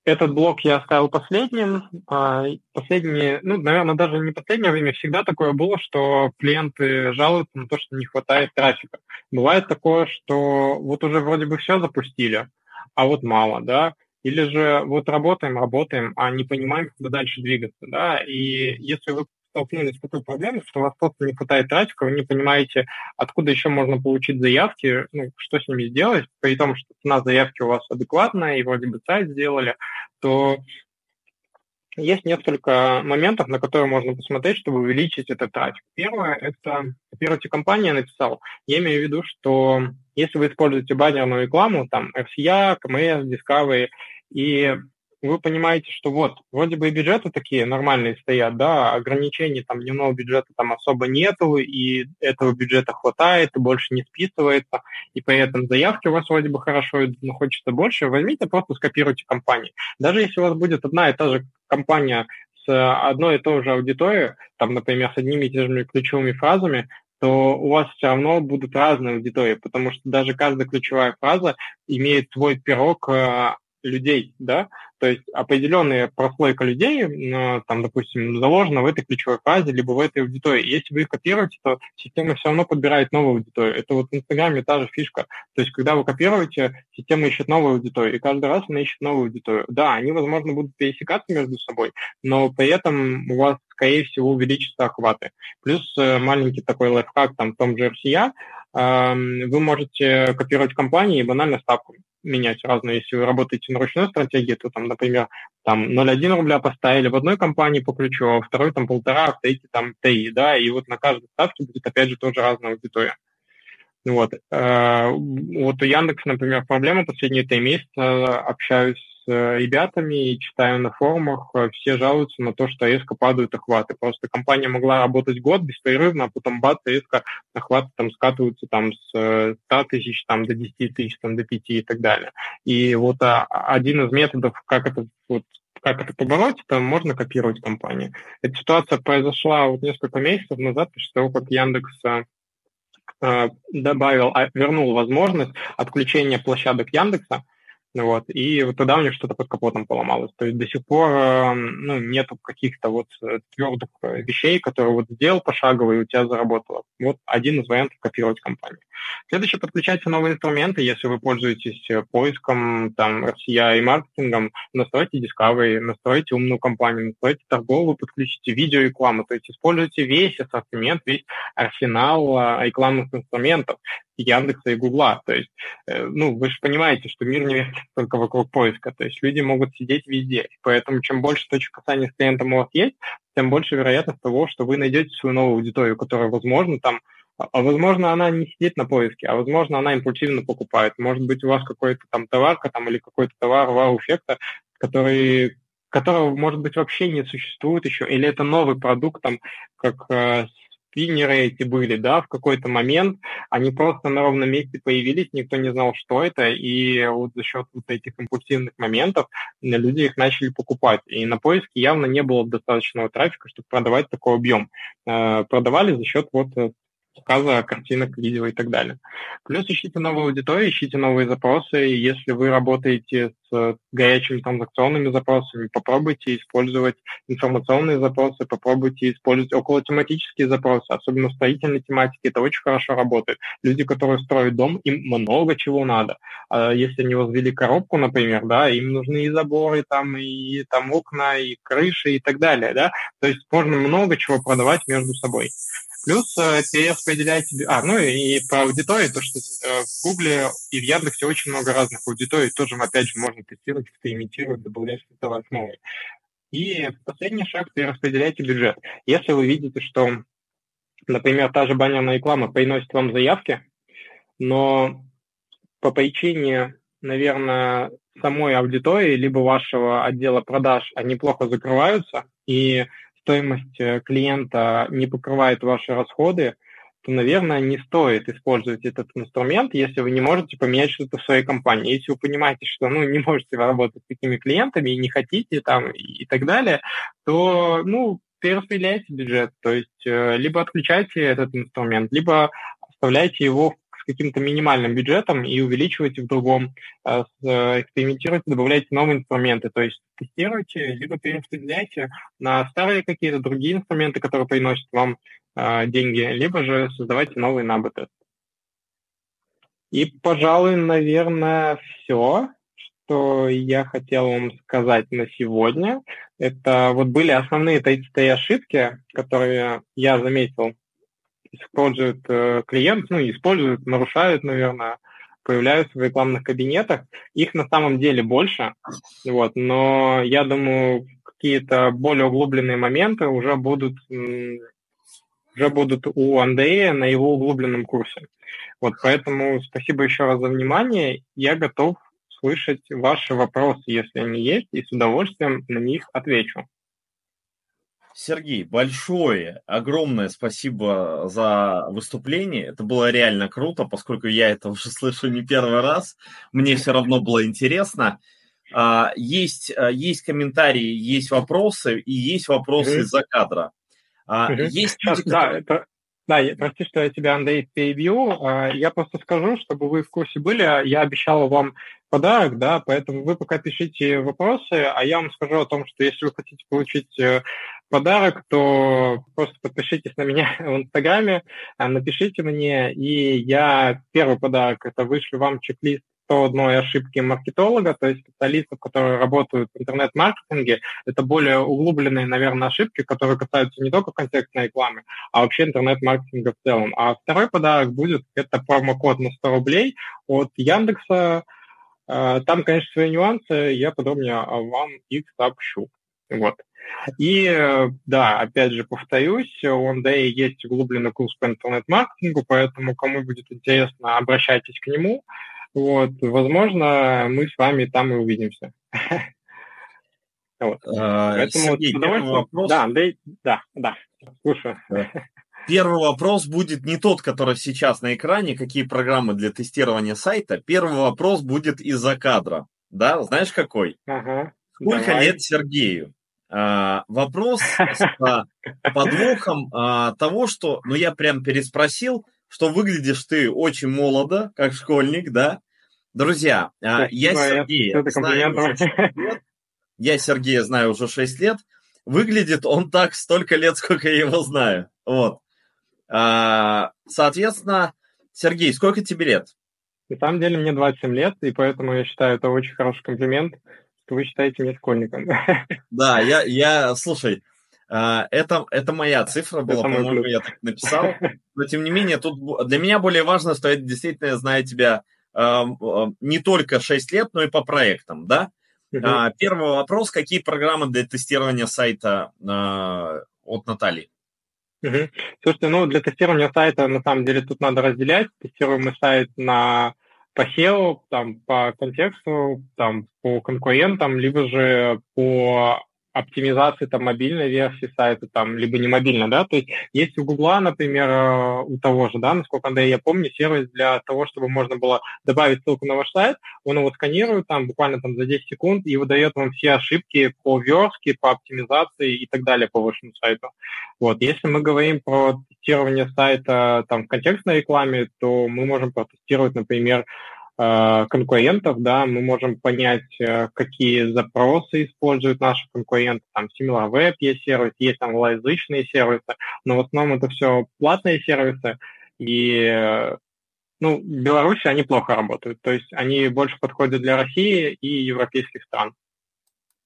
B: Этот блок я оставил последним. А, последние, ну, наверное, даже не последнее время, всегда такое было, что клиенты жалуются на то, что не хватает трафика. Бывает такое, что вот уже вроде бы все запустили, а вот мало, да, или же вот работаем, работаем, а не понимаем, куда дальше двигаться, да, и если вы столкнулись с такой проблемой, что у вас просто не хватает трафика, вы не понимаете, откуда еще можно получить заявки, ну, что с ними сделать, при том, что цена заявки у вас адекватная, и вроде бы сайт сделали, то есть несколько моментов, на которые можно посмотреть, чтобы увеличить этот трафик. Первое, это, во-первых, компания написал, я имею в виду, что если вы используете баннерную рекламу, там, FCA, KMS, Discovery, и вы понимаете, что вот, вроде бы и бюджеты такие нормальные стоят, да, ограничений там дневного бюджета там особо нету, и этого бюджета хватает, и больше не списывается, и при этом заявки у вас вроде бы хорошо, но хочется больше, возьмите, просто скопируйте компании. Даже если у вас будет одна и та же компания с одной и той же аудиторией, там, например, с одними и теми же ключевыми фразами, то у вас все равно будут разные аудитории, потому что даже каждая ключевая фраза имеет свой пирог э, людей, да, то есть определенная прослойка людей, э, там, допустим, заложена в этой ключевой фразе, либо в этой аудитории. Если вы их копируете, то система все равно подбирает новую аудиторию. Это вот в Инстаграме та же фишка. То есть, когда вы копируете, система ищет новую аудиторию, и каждый раз она ищет новую аудиторию. Да, они, возможно, будут пересекаться между собой, но при этом у вас, скорее всего, увеличатся охваты. Плюс э, маленький такой лайфхак там в том же RCA, вы можете копировать компании и банально ставку менять разные. Если вы работаете на ручной стратегии, то там, например, там 0,1 рубля поставили в одной компании по ключу, а второй там полтора, а в третьей там ТИ, да, и вот на каждой ставке будет опять же тоже разная аудитория. Вот. Э, вот у Яндекса, например, проблема последние три месяца. Общаюсь с ребятами и читаю на форумах, э, все жалуются на то, что резко падают охваты. Просто компания могла работать год беспрерывно, а потом бац, резко охваты там скатываются там с 100 э, тысяч там, до 10 тысяч, там, до 5 и так далее. И вот а, один из методов, как это вот как это побороть, это можно копировать компании. Эта ситуация произошла вот несколько месяцев назад, после того, как Яндекс э, добавил, а, вернул возможность отключения площадок Яндекса вот, и вот тогда у них что-то под капотом поломалось. То есть до сих пор эм, ну, нету каких-то вот э, твердых э, вещей, которые вот сделал пошагово и у тебя заработало. Вот один из вариантов копировать компанию. Следующее, подключайте новые инструменты, если вы пользуетесь э, поиском, там, RCI и маркетингом, настройте Discovery, настройте умную компанию, настройте торговую, подключите видеорекламу, то есть используйте весь ассортимент, весь арсенал рекламных инструментов. Яндекса и Гугла. То есть, ну, вы же понимаете, что мир не вертится только вокруг поиска. То есть люди могут сидеть везде. Поэтому чем больше точек касания с клиентом у вас есть, тем больше вероятность того, что вы найдете свою новую аудиторию, которая, возможно, там а, а возможно, она не сидит на поиске, а возможно, она импульсивно покупает. Может быть, у вас какой-то там товарка там, или какой-то товар вау-эффекта, который которого, может быть, вообще не существует еще, или это новый продукт, там, как э, спиннеры эти были, да, в какой-то момент они просто на ровном месте появились, никто не знал, что это, и вот за счет вот этих импульсивных моментов люди их начали покупать. И на поиске явно не было достаточного трафика, чтобы продавать такой объем. Э, продавали за счет вот э, показа картинок, видео и так далее. Плюс ищите новую аудиторию, ищите новые запросы. Если вы работаете с горячими транзакционными запросами, попробуйте использовать информационные запросы, попробуйте использовать околотематические запросы, особенно в строительной тематике. Это очень хорошо работает. Люди, которые строят дом, им много чего надо. А если они возвели коробку, например, да, им нужны и заборы, там, и там окна, и крыши, и так далее, да. То есть можно много чего продавать между собой. Плюс э, перераспределяйте... А, ну и про аудиторию, то, что э, в Гугле и в Яндексе очень много разных аудиторий, тоже, опять же, можно тестировать, экспериментировать, добавлять что-то новое. И последний шаг – перераспределяйте бюджет. Если вы видите, что, например, та же баннерная реклама приносит вам заявки, но по причине, наверное, самой аудитории, либо вашего отдела продаж, они плохо закрываются, и стоимость э, клиента не покрывает ваши расходы, то, наверное, не стоит использовать этот инструмент, если вы не можете поменять что-то в своей компании. Если вы понимаете, что ну, не можете работать с такими клиентами и не хотите там и так далее, то ну, перераспределяйте бюджет. То есть э, либо отключайте этот инструмент, либо оставляйте его в каким-то минимальным бюджетом и увеличивайте в другом, э, э, экспериментируйте, добавляйте новые инструменты, то есть тестируйте, либо перераспределяйте на старые какие-то другие инструменты, которые приносят вам э, деньги, либо же создавайте новые на И, пожалуй, наверное, все, что я хотел вам сказать на сегодня. Это вот были основные эти ошибки, которые я заметил используют э, клиент, ну, используют, нарушают, наверное, появляются в рекламных кабинетах. Их на самом деле больше, вот, но я думаю, какие-то более углубленные моменты уже будут уже будут у Андрея на его углубленном курсе. Вот, поэтому спасибо еще раз за внимание. Я готов с услышать ваши вопросы, если они есть, и с удовольствием на них отвечу.
A: Сергей, большое, огромное спасибо за выступление. Это было реально круто, поскольку я это уже *laughs* слышу не первый раз. Мне все равно было интересно. А, есть, а, есть комментарии, есть вопросы, и есть вопросы mm-hmm. из-за кадра.
B: Mm-hmm. Есть люди, которые... да, это, да, я, прости, что я тебя, Андрей, перебью. Я просто скажу, чтобы вы в курсе были, я обещал вам подарок, да, поэтому вы пока пишите вопросы, а я вам скажу о том, что если вы хотите получить э, подарок, то просто подпишитесь на меня *laughs* в Инстаграме, а, напишите мне, и я первый подарок это вышлю вам чек-лист 101 ошибки маркетолога, то есть специалистов, которые работают в интернет-маркетинге. Это более углубленные, наверное, ошибки, которые касаются не только контекстной рекламы, а вообще интернет-маркетинга в целом. А второй подарок будет, это промокод на 100 рублей от Яндекса. А, там, конечно, свои нюансы, я подробнее вам их сообщу. Вот. И да, опять же повторюсь, у OneDay есть углубленный курс по интернет-маркетингу, поэтому кому будет интересно, обращайтесь к нему. Вот, возможно, мы с вами там и увидимся. *laughs*
A: Вот. А, Поэтому Сергей, первый вопрос... Да, Андрей, да, да, слушаю. Первый вопрос будет не тот, который сейчас на экране, какие программы для тестирования сайта. Первый вопрос будет из-за кадра. Да, знаешь какой? Ага, Сколько давай. лет Сергею? А, вопрос с *laughs* подвохом а, того, что, ну я прям переспросил, что выглядишь ты очень молодо, как школьник, да? Друзья, а, я Сергея знаю уже 6 лет. Я Сергея знаю уже 6 лет. Выглядит он так столько лет, сколько я его знаю. Вот. А, соответственно, Сергей, сколько тебе лет?
B: На самом деле мне 27 лет, и поэтому я считаю это очень хороший комплимент, вы считаете меня школьником.
A: Да, я, я слушай, а, это, это моя цифра была, по-моему, я так написал. Но тем не менее, тут для меня более важно, что я действительно знаю тебя не только 6 лет, но и по проектам, да? Uh-huh. Первый вопрос, какие программы для тестирования сайта а, от Натальи?
B: Угу. Слушайте, ну для тестирования сайта на самом деле тут надо разделять. Тестируем мы сайт на по SEO, там, по контексту, там, по конкурентам, либо же по оптимизации там мобильной версии сайта, там, либо не мобильной, да, то есть есть у Гугла, например, э, у того же, да, насколько Андрей, я помню, сервис для того, чтобы можно было добавить ссылку на ваш сайт, он его сканирует там буквально там за 10 секунд и выдает вам все ошибки по верстке, по оптимизации и так далее по вашему сайту. Вот, если мы говорим про тестирование сайта там в контекстной рекламе, то мы можем протестировать, например, конкурентов, да, мы можем понять, э, какие запросы используют наши конкуренты, там SimilarWeb есть сервис, есть там англоязычные сервисы, но в основном это все платные сервисы, и э, ну, в Беларуси они плохо работают, то есть они больше подходят для России и европейских стран.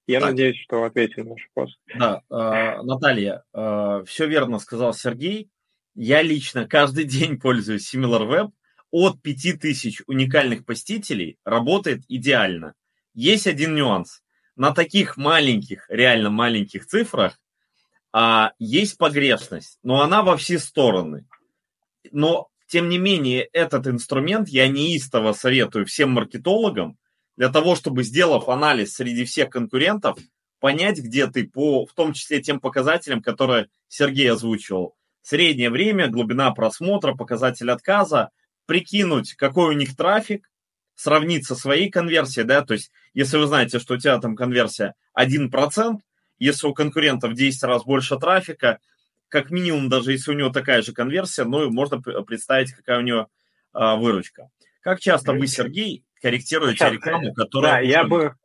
B: Я так. надеюсь, что ответил на ваш вопрос.
A: Да, э, Наталья, э, все верно сказал Сергей. Я лично каждый *laughs* день пользуюсь SimilarWeb, от 5000 уникальных посетителей работает идеально. Есть один нюанс. На таких маленьких, реально маленьких цифрах а, есть погрешность, но она во все стороны. Но, тем не менее, этот инструмент я неистово советую всем маркетологам для того, чтобы, сделав анализ среди всех конкурентов, понять, где ты по, в том числе тем показателям, которые Сергей озвучивал. Среднее время, глубина просмотра, показатель отказа, прикинуть, какой у них трафик, сравнить со своей конверсией, да, то есть если вы знаете, что у тебя там конверсия 1%, если у конкурентов в 10 раз больше трафика, как минимум, даже если у него такая же конверсия, ну, можно представить, какая у него а, выручка. Как часто вы, Сергей, корректируете Сейчас, рекламу, которая...
B: Да, я бы,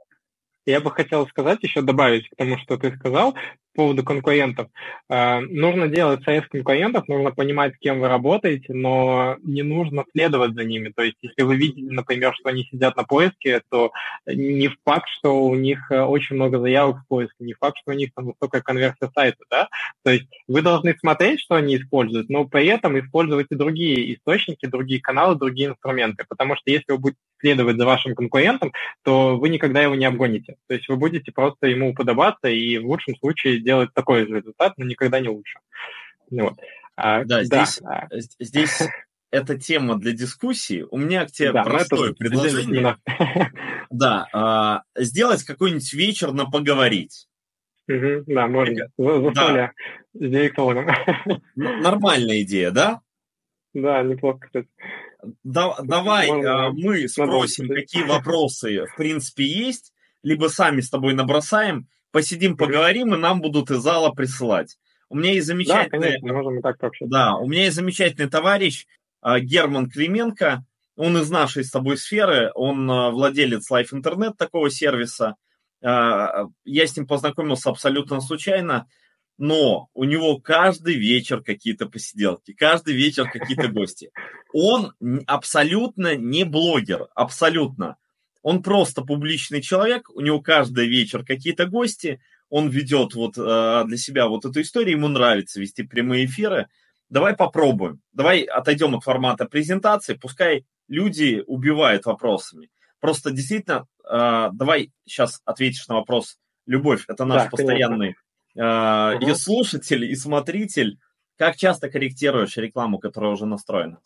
B: я бы хотел сказать, еще добавить к тому, что ты сказал, поводу конкурентов. Э, нужно делать союз конкурентов, нужно понимать, с кем вы работаете, но не нужно следовать за ними. То есть, если вы видите, например, что они сидят на поиске, то не факт, что у них э, очень много заявок в поиске, не факт, что у них там высокая конверсия сайта, да? То есть вы должны смотреть, что они используют, но при этом используйте другие источники, другие каналы, другие инструменты, потому что если вы будете следовать за вашим конкурентом, то вы никогда его не обгоните. То есть вы будете просто ему подобаться и в лучшем случае делать такой же результат, но никогда не лучше.
A: Вот. А, да, здесь, да. здесь *laughs* это тема для дискуссии, у меня к тебе да, простое предложение. *laughs* Да, э, сделать какой-нибудь вечер на поговорить.
B: Угу, да, можно. Застолье да. с директологом.
A: Нормальная идея, да? *laughs*
B: Да, неплохо, кстати.
A: Да, давай можно, мы спросим, какие вопросы в принципе есть, либо сами с тобой набросаем, посидим, поговорим, и нам будут из зала присылать. У меня есть замечательный... Да, конечно, можем так. Да, у меня есть замечательный товарищ а, Герман Клименко, он из нашей с тобой сферы, он а, владелец Life Internet такого сервиса. Я с ним познакомился абсолютно случайно, но у него каждый вечер какие-то посиделки, каждый вечер какие-то гости. Он абсолютно не блогер, абсолютно. Он просто публичный человек, у него каждый вечер какие-то гости, он ведет вот для себя вот эту историю, ему нравится вести прямые эфиры – давай попробуем, давай отойдем от формата презентации, пускай люди убивают вопросами. Просто действительно, э, давай сейчас ответишь на вопрос. Любовь, это наш да, постоянный э, угу. и слушатель, и смотритель. Как часто корректируешь рекламу, которая уже настроена?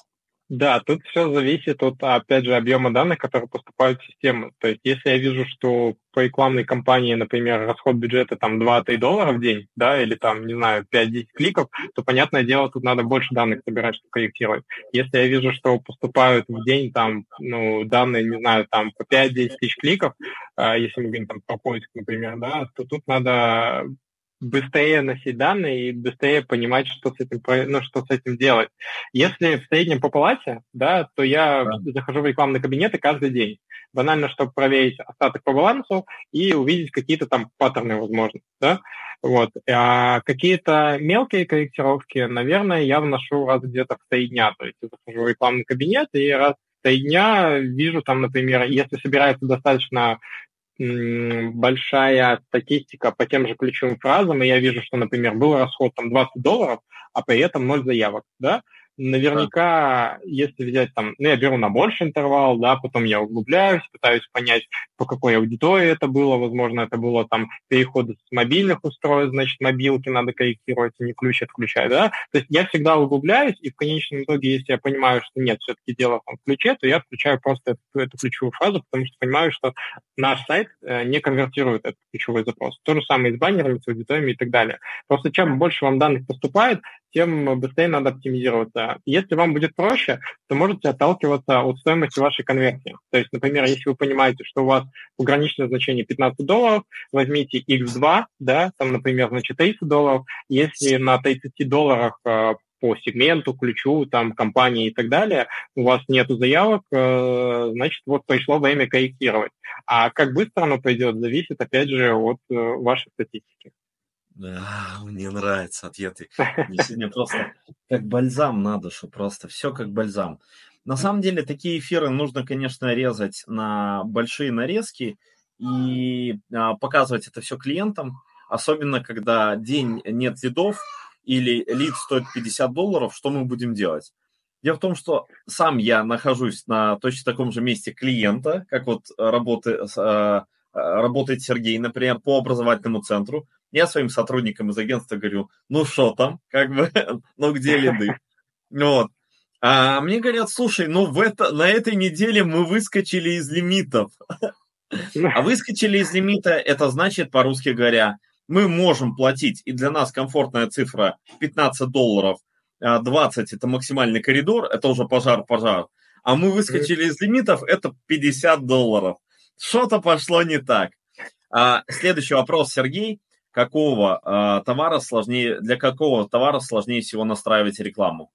B: Да, тут все зависит от, опять же, объема данных, которые поступают в систему. То есть, если я вижу, что по рекламной кампании, например, расход бюджета там 2-3 доллара в день, да, или там, не знаю, 5-10 кликов, то, понятное дело, тут надо больше данных собирать, чтобы корректировать. Если я вижу, что поступают в день там, ну, данные, не знаю, там по 5-10 тысяч кликов, э, если мы говорим там про поиск, например, да, то тут надо быстрее носить данные и быстрее понимать, что с этим, ну, что с этим делать. Если в среднем по палате, да, то я да. захожу в рекламные кабинеты каждый день. Банально, чтобы проверить остаток по балансу и увидеть какие-то там паттерны, возможно, да. Вот. А какие-то мелкие корректировки, наверное, я вношу раз где-то в три дня. То есть я захожу в рекламный кабинет и раз три дня вижу там, например, если собирается достаточно большая статистика по тем же ключевым фразам, и я вижу, что, например, был расход там 20 долларов, а при этом 0 заявок, да, Наверняка, если взять там, ну, я беру на больший интервал, да, потом я углубляюсь, пытаюсь понять, по какой аудитории это было, возможно, это было там переход с мобильных устройств, значит, мобилки надо корректировать, а не ключ отключать, да. То есть я всегда углубляюсь, и в конечном итоге, если я понимаю, что нет, все-таки дело там в ключе, то я включаю просто эту, эту ключевую фразу, потому что понимаю, что наш сайт э, не конвертирует этот ключевой запрос. То же самое и с баннерами, с аудиториями и так далее. Просто чем больше вам данных поступает, тем быстрее надо оптимизироваться. Если вам будет проще, то можете отталкиваться от стоимости вашей конверсии. То есть, например, если вы понимаете, что у вас пограничное значение 15 долларов, возьмите x2, да, там, например, значит 30 долларов. Если на 30 долларах э, по сегменту, ключу, там, компании и так далее, у вас нету заявок, э, значит, вот пришло время корректировать. А как быстро оно пойдет, зависит, опять же, от э, вашей статистики.
A: Да, мне нравятся ответы. Мне *laughs* сегодня просто как бальзам надо, что просто все как бальзам. На самом деле такие эфиры нужно, конечно, резать на большие нарезки и а, показывать это все клиентам, особенно когда день нет лидов или лид стоит 50 долларов, что мы будем делать? Дело в том, что сам я нахожусь на точно таком же месте клиента, как вот работы, а, работает Сергей, например, по образовательному центру. Я своим сотрудникам из агентства говорю, ну что там, как бы, *laughs* ну где лиды? Вот. А мне говорят, слушай, ну в это, на этой неделе мы выскочили из лимитов. *laughs* А выскочили из лимита, это значит, по-русски говоря, мы можем платить, и для нас комфортная цифра 15 долларов, 20 а это максимальный коридор, это уже пожар-пожар. А мы выскочили из лимитов, это 50 долларов. Что-то пошло не так. А, следующий вопрос, Сергей какого э, товара сложнее, для какого товара сложнее всего настраивать рекламу?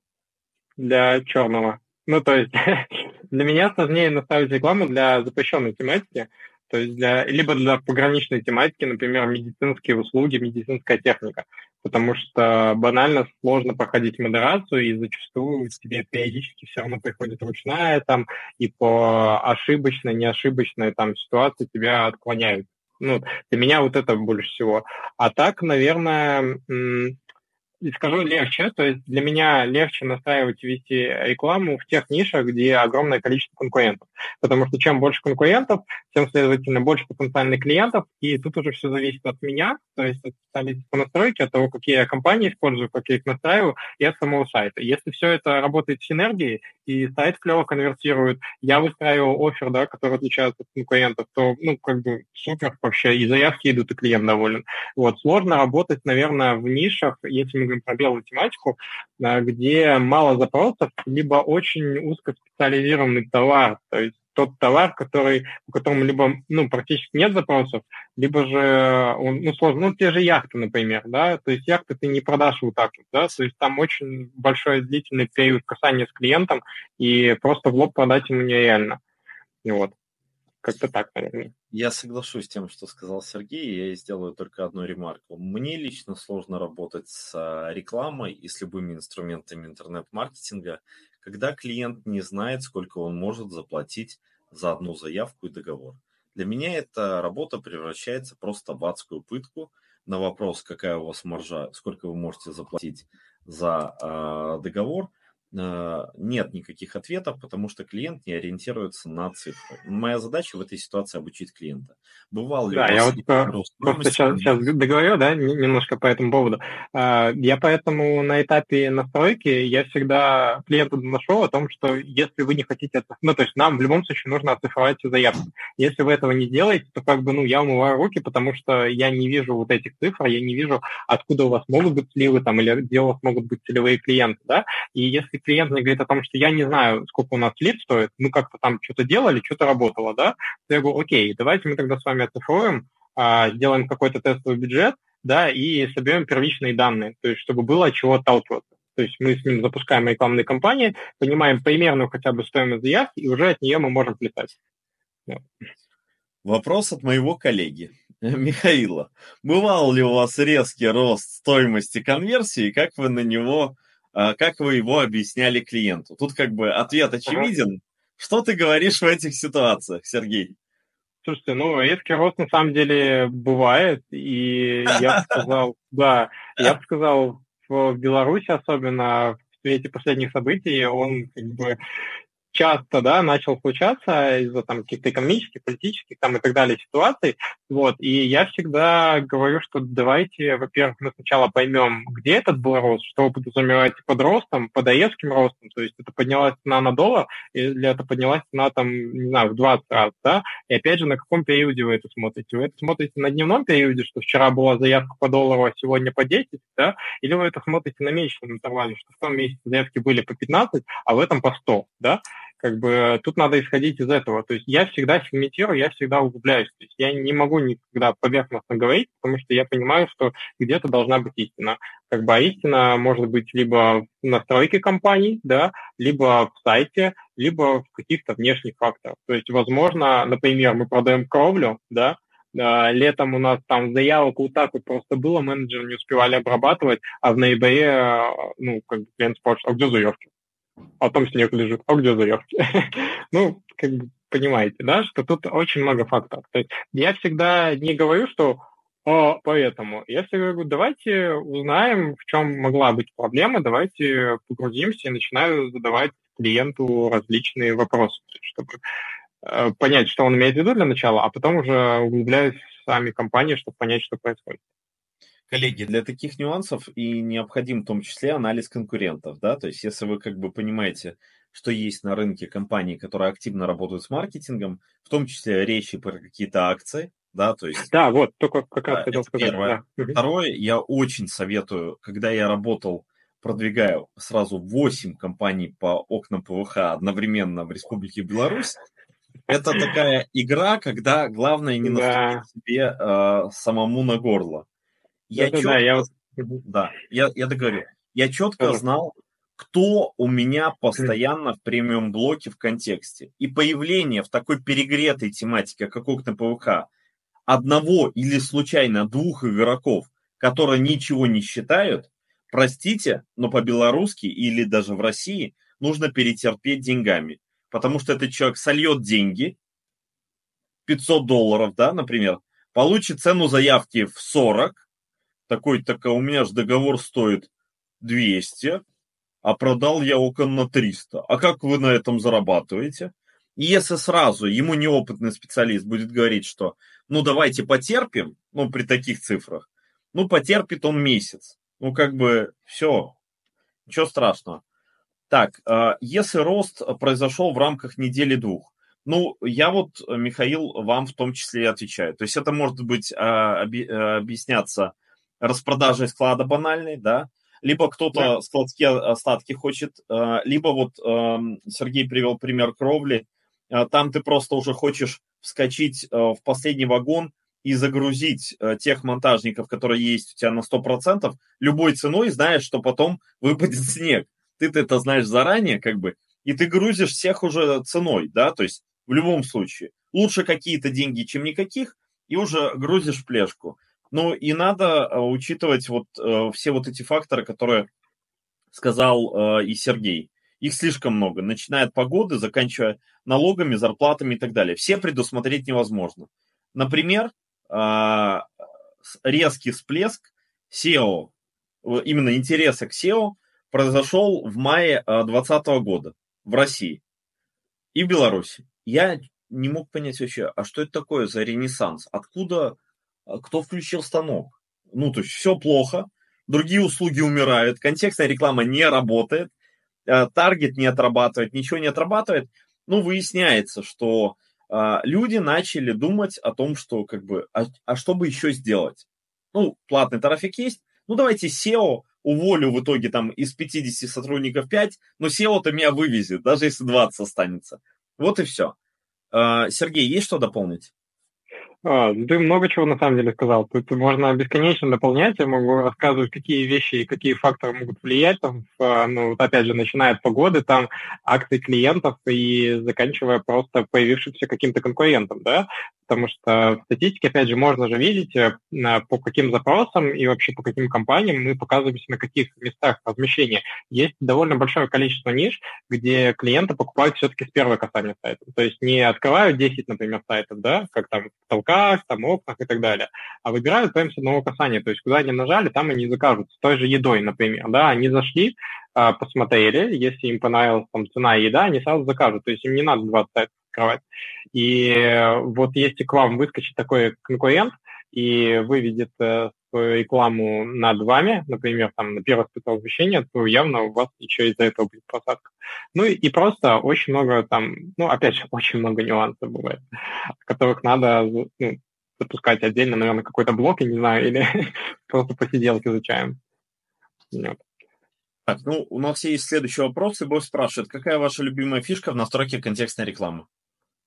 B: Для черного. Ну, то есть *laughs* для меня сложнее настраивать рекламу для запрещенной тематики, то есть для, либо для пограничной тематики, например, медицинские услуги, медицинская техника, потому что банально сложно проходить модерацию, и зачастую тебе периодически все равно приходит ручная там, и по ошибочной, неошибочной там ситуации тебя отклоняют ну, для меня вот это больше всего. А так, наверное, скажу легче, то есть для меня легче настраивать вести рекламу в тех нишах, где огромное количество конкурентов. Потому что чем больше конкурентов, тем, следовательно, больше потенциальных клиентов, и тут уже все зависит от меня, то есть от специалиста по настройке, от того, какие я компании использую, как я их настраиваю, и от самого сайта. Если все это работает в синергии, и сайт клево конвертирует, я выстраиваю офер, да, который отличается от конкурентов, то, ну, как бы супер вообще, и заявки идут, и клиент доволен. Вот, сложно работать, наверное, в нишах, если мы говорим про белую тематику, где мало запросов, либо очень узкоспециализированный товар, то есть тот товар, который, у которого либо ну, практически нет запросов, либо же он, ну, сложно, ну, те же яхты, например, да, то есть яхты ты не продашь вот так вот, да, то есть там очень большой длительный период касания с клиентом, и просто в лоб продать ему нереально. Вот. Как-то так, наверное.
A: Я соглашусь с тем, что сказал Сергей, я сделаю только одну ремарку. Мне лично сложно работать с а, рекламой и с любыми инструментами интернет-маркетинга, когда клиент не знает, сколько он может заплатить за одну заявку и договор. Для меня эта работа превращается просто в адскую пытку. На вопрос, какая у вас маржа, сколько вы можете заплатить за э, договор – нет никаких ответов, потому что клиент не ориентируется на цифры. Моя задача в этой ситуации обучить клиента. Бывал ли
B: да, я вот просто сейчас, сейчас договорю, да, немножко по этому поводу. А, я поэтому на этапе настройки я всегда клиенту доношу о том, что если вы не хотите, ну, то есть нам в любом случае нужно оцифровать все заявки. Если вы этого не делаете, то как бы, ну, я умываю руки, потому что я не вижу вот этих цифр, я не вижу, откуда у вас могут быть сливы там, или где у вас могут быть целевые клиенты, да, и если клиент мне говорит о том, что я не знаю, сколько у нас лид стоит, мы как-то там что-то делали, что-то работало, да, то я говорю, окей, давайте мы тогда с вами оцифруем, а, сделаем какой-то тестовый бюджет, да, и соберем первичные данные, то есть чтобы было от чего отталкиваться. То есть мы с ним запускаем рекламные кампании, понимаем примерную хотя бы стоимость заявки, и уже от нее мы можем плясать.
A: Вопрос от моего коллеги. Михаила, бывал ли у вас резкий рост стоимости конверсии, как вы на него а, как вы его объясняли клиенту? Тут как бы ответ очевиден. Что ты говоришь в этих ситуациях, Сергей?
B: Слушайте, ну, резкий рост на самом деле бывает, и я бы *laughs* сказал, да, я бы сказал, в Беларуси особенно в свете последних событий он как бы часто, да, начал случаться из-за там каких-то экономических, политических там и так далее ситуаций, вот, и я всегда говорю, что давайте, во-первых, мы сначала поймем, где этот был рост, что вы подразумеваете под ростом, под аевским ростом, то есть это поднялась цена на доллар, или это поднялась цена там, не знаю, в 20 раз, да, и опять же, на каком периоде вы это смотрите? Вы это смотрите на дневном периоде, что вчера была заявка по доллару, а сегодня по 10, да, или вы это смотрите на месячном интервале, что в том месяце заявки были по 15, а в этом по 100, да, как бы тут надо исходить из этого. То есть я всегда сегментирую, я всегда углубляюсь. То есть я не могу никогда поверхностно говорить, потому что я понимаю, что где-то должна быть истина. Как бы а истина может быть либо в настройке компании, да, либо в сайте, либо в каких-то внешних факторах. То есть, возможно, например, мы продаем кровлю, да, летом у нас там заявок вот так вот просто было, менеджеры не успевали обрабатывать, а в ноябре, ну, как бы клиент спрашивает, а где заявки? А там снег лежит, а где заявки? *laughs* ну, как бы понимаете, да, что тут очень много факторов. То есть я всегда не говорю, что о, поэтому. Я всегда говорю, давайте узнаем, в чем могла быть проблема, давайте погрузимся и начинаю задавать клиенту различные вопросы, чтобы э, понять, что он имеет в виду для начала, а потом уже углубляюсь в сами компании, чтобы понять, что происходит.
A: Коллеги, для таких нюансов и необходим в том числе анализ конкурентов, да, то есть если вы как бы понимаете, что есть на рынке компании, которые активно работают с маркетингом, в том числе речи про какие-то акции, да, то есть...
B: Да, вот, только как раз да, хотел сказать.
A: Первое. Да. Второе, я очень советую, когда я работал, продвигаю сразу 8 компаний по окнам ПВХ одновременно в Республике Беларусь, это такая игра, когда главное не наступить да. себе э, самому на горло. Я да, четко, да, я... да, я, я договорю. Я четко Хорошо. знал, кто у меня постоянно в премиум-блоке в контексте. И появление в такой перегретой тематике, как окна ПВХ, одного или случайно двух игроков, которые ничего не считают, простите, но по-белорусски или даже в России нужно перетерпеть деньгами. Потому что этот человек сольет деньги, 500 долларов, да, например, получит цену заявки в 40, такой, так у меня же договор стоит 200, а продал я окон на 300. А как вы на этом зарабатываете? И если сразу ему неопытный специалист будет говорить, что ну давайте потерпим, ну при таких цифрах, ну потерпит он месяц. Ну как бы все, ничего страшного. Так, э, если рост произошел в рамках недели-двух, ну, я вот, Михаил, вам в том числе и отвечаю. То есть это может быть объясняться распродажей склада банальной, да, либо кто-то да. складские остатки хочет, либо вот эм, Сергей привел пример кровли, там ты просто уже хочешь вскочить в последний вагон, и загрузить э, тех монтажников, которые есть у тебя на 100%, любой ценой, знаешь, что потом выпадет *laughs* снег. Ты-то это знаешь заранее, как бы, и ты грузишь всех уже ценой, да, то есть в любом случае. Лучше какие-то деньги, чем никаких, и уже грузишь плешку. Ну и надо э, учитывать вот э, все вот эти факторы, которые сказал э, и Сергей. Их слишком много, начиная от погоды, заканчивая налогами, зарплатами и так далее. Все предусмотреть невозможно. Например, резкий всплеск SEO, именно интереса к SEO произошел в мае 2020 года в России и в Беларуси. Я не мог понять вообще, а что это такое за ренессанс? Откуда, кто включил станок? Ну, то есть все плохо, другие услуги умирают, контекстная реклама не работает, а, таргет не отрабатывает, ничего не отрабатывает. Ну, выясняется, что а, люди начали думать о том, что как бы, а, а что бы еще сделать? Ну, платный трафик есть, ну давайте SEO уволю в итоге там из 50 сотрудников 5, но SEO-то меня вывезет, даже если 20 останется. Вот и все. Сергей, есть что дополнить?
B: А, ты много чего на самом деле сказал. Тут можно бесконечно дополнять. Я могу рассказывать, какие вещи и какие факторы могут влиять. Там, ну, вот опять же, начиная от погоды, там акции клиентов и заканчивая просто появившимся каким-то конкурентом, да потому что в статистике, опять же, можно же видеть, э, по каким запросам и вообще по каким компаниям мы показываемся на каких местах размещения. Есть довольно большое количество ниш, где клиенты покупают все-таки с первого касания сайта. То есть не открывают 10, например, сайтов, да, как там в потолках, там окнах и так далее, а выбирают прямо с одного касания. То есть куда они нажали, там они закажут. С той же едой, например, да, они зашли, а, посмотрели, если им понравилась там цена и еда, они сразу закажут. То есть им не надо 20 сайтов открывать. И вот если к вам выскочит такой конкурент и выведет э, рекламу над вами, например, там на первое спецразмещение, то явно у вас еще из-за этого будет просадка. Ну и, и просто очень много там, ну опять же, *laughs* очень много нюансов бывает, которых надо ну, запускать отдельно, наверное, какой-то блок, я не знаю, или *laughs* просто посиделки изучаем.
A: Нет. Так, ну, у нас есть следующий вопрос, и босс спрашивает, какая ваша любимая фишка в настройке контекстной рекламы?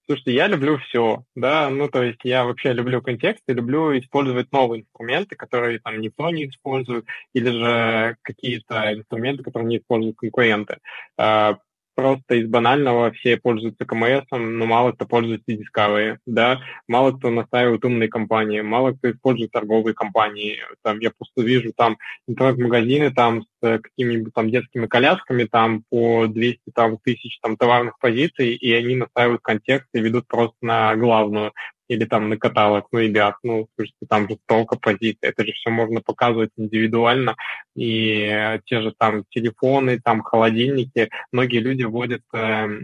B: Слушайте, я люблю все, да, ну, то есть я вообще люблю контекст и люблю использовать новые инструменты, которые там никто не использует, или же какие-то инструменты, которые не используют конкуренты. А, просто из банального все пользуются КМС, но мало кто пользуется Discovery, да, мало кто настаивает умные компании, мало кто использует торговые компании. Там я просто вижу там интернет-магазины там с какими-нибудь там детскими колясками там по 200 там, тысяч там товарных позиций, и они настаивают контекст и ведут просто на главную или там на каталог, ну, ребят, ну, слушайте, там же столько позиций, это же все можно показывать индивидуально, и те же там телефоны, там холодильники, многие люди вводят э,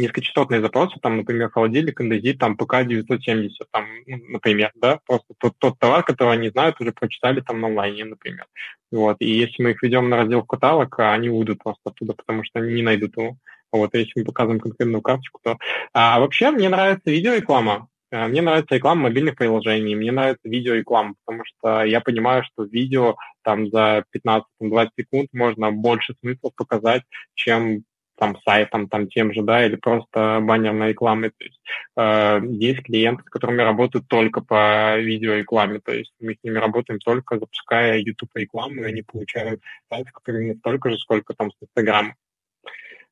B: низкочастотные запросы, там, например, холодильник, индезит, там, ПК-970, там, ну, например, да, просто тот, тот товар, который они знают, уже прочитали там на онлайне, например. Вот, и если мы их ведем на раздел каталог, они уйдут просто оттуда, потому что они не найдут его. Вот, если мы показываем конкретную карточку, то... А вообще мне нравится видеореклама. Э, мне нравится реклама мобильных приложений, мне нравится видеореклама, потому что я понимаю, что видео там за 15-20 секунд можно больше смысла показать, чем там сайтом, там тем же, да, или просто баннерной рекламой. То есть э, есть клиенты, с которыми работают только по видеорекламе, то есть мы с ними работаем только запуская YouTube рекламу, и они получают сайт, который не столько же, сколько там с Instagram.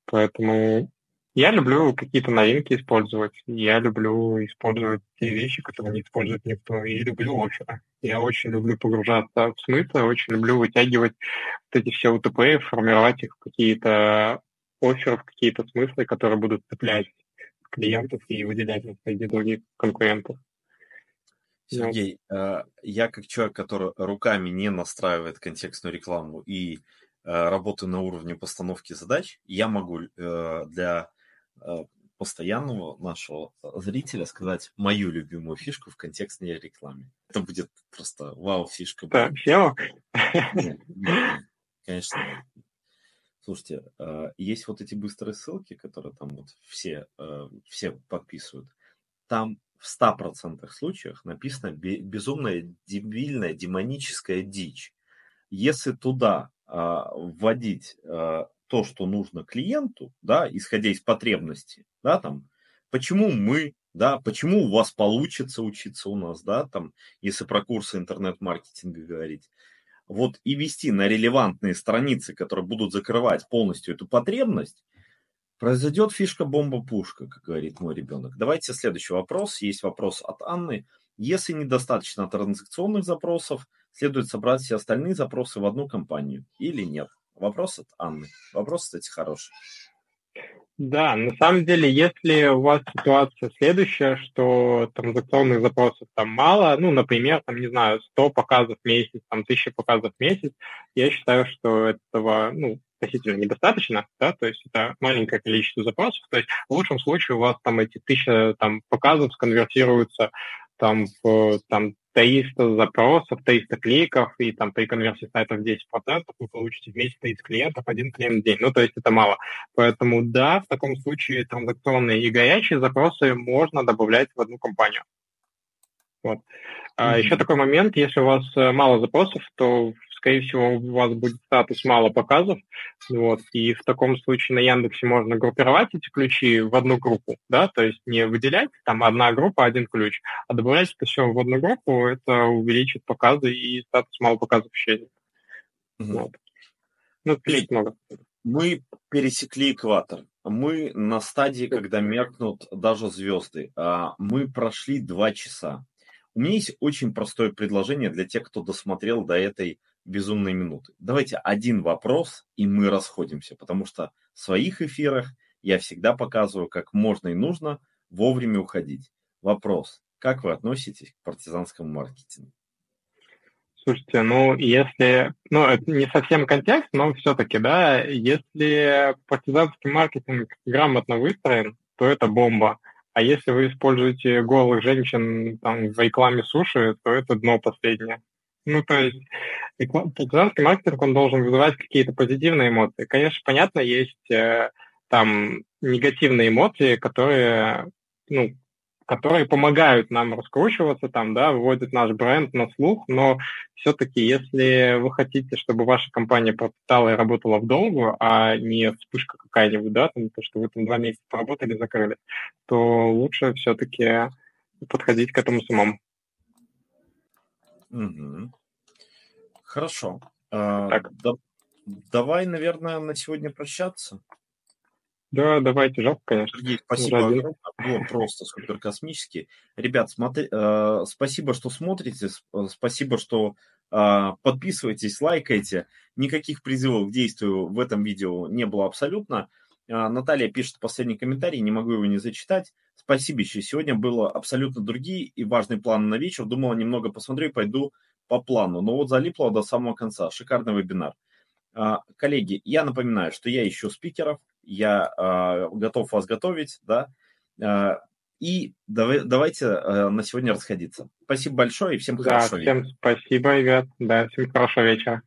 B: Поэтому я люблю какие-то новинки использовать. Я люблю использовать те вещи, которые не использует никто. И люблю оферы. Я очень люблю погружаться в смыслы, очень люблю вытягивать вот эти все УТП, формировать их в какие-то оферы, в какие-то смыслы, которые будут цеплять клиентов и выделять их среди других конкурентов.
A: Сергей, ну. я как человек, который руками не настраивает контекстную рекламу и работаю на уровне постановки задач, я могу э, для постоянного нашего зрителя сказать мою любимую фишку в контекстной рекламе. Это будет просто вау-фишка.
B: Все? *laughs*
A: Конечно. Слушайте, э, есть вот эти быстрые ссылки, которые там вот все, э, все подписывают. Там в 100% случаях написано безумная, дебильная, демоническая дичь. Если туда вводить то, что нужно клиенту, да, исходя из потребностей, да, там, почему мы, да, почему у вас получится учиться у нас, да, там, если про курсы интернет-маркетинга говорить, вот и вести на релевантные страницы, которые будут закрывать полностью эту потребность, произойдет фишка-бомба-пушка, как говорит мой ребенок. Давайте следующий вопрос. Есть вопрос от Анны. Если недостаточно транзакционных запросов, следует собрать все остальные запросы в одну компанию или нет? Вопрос от Анны. Вопрос, кстати, хороший.
B: Да, на самом деле, если у вас ситуация следующая, что транзакционных запросов там мало, ну, например, там, не знаю, 100 показов в месяц, там, 1000 показов в месяц, я считаю, что этого, ну, относительно недостаточно, да, то есть это маленькое количество запросов, то есть в лучшем случае у вас там эти тысячи там показов сконвертируются там там 300 запросов, 300 кликов, и там при конверсии сайта в 10% вы получите в месяц 30 клиентов, один клиент в день. Ну, то есть это мало. Поэтому да, в таком случае транзакционные и горячие запросы можно добавлять в одну компанию. Вот. Mm-hmm. А еще такой момент, если у вас э, мало запросов, то скорее всего, у вас будет статус мало показов, вот, и в таком случае на Яндексе можно группировать эти ключи в одну группу, да, то есть не выделять, там, одна группа, один ключ, а добавлять это все в одну группу, это увеличит показы и статус мало показов ощущений.
A: Угу. Вот. Ну, клик много. Мы пересекли экватор. Мы на стадии, когда меркнут даже звезды. А мы прошли два часа. У меня есть очень простое предложение для тех, кто досмотрел до этой безумные минуты. Давайте один вопрос, и мы расходимся, потому что в своих эфирах я всегда показываю, как можно и нужно вовремя уходить. Вопрос. Как вы относитесь к партизанскому маркетингу?
B: Слушайте, ну, если, ну, это не совсем контекст, но все-таки, да, если партизанский маркетинг грамотно выстроен, то это бомба. А если вы используете голых женщин там, в рекламе суши, то это дно последнее. Ну, то есть партизанский маркетинг, он должен вызывать какие-то позитивные эмоции. Конечно, понятно, есть э, там негативные эмоции, которые, ну, которые помогают нам раскручиваться, там, да, выводят наш бренд на слух, но все-таки, если вы хотите, чтобы ваша компания процветала и работала в долгу, а не вспышка какая-нибудь, да, там, то, что вы там два месяца поработали, закрыли, то лучше все-таки подходить к этому самому.
A: Угу. Хорошо. А, так. Да, давай, наверное, на сегодня прощаться.
B: Да, давайте, жалко, конечно.
A: Сергей, спасибо огромное. Было просто супер космически. Ребят, смотри, э, спасибо, что смотрите, спасибо, что э, подписываетесь, лайкаете. Никаких призывов к действию в этом видео не было абсолютно. Э, Наталья пишет последний комментарий, не могу его не зачитать. Спасибо еще. Сегодня было абсолютно другие и важные планы на вечер. Думала, немного посмотрю и пойду по плану. Но вот залипло до самого конца. Шикарный вебинар. А, коллеги, я напоминаю, что я ищу спикеров, я а, готов вас готовить, да, а, и давай, давайте на сегодня расходиться. Спасибо большое и всем
B: да,
A: хорошего
B: всем вечера. спасибо, ребят, да, всем хорошего вечера.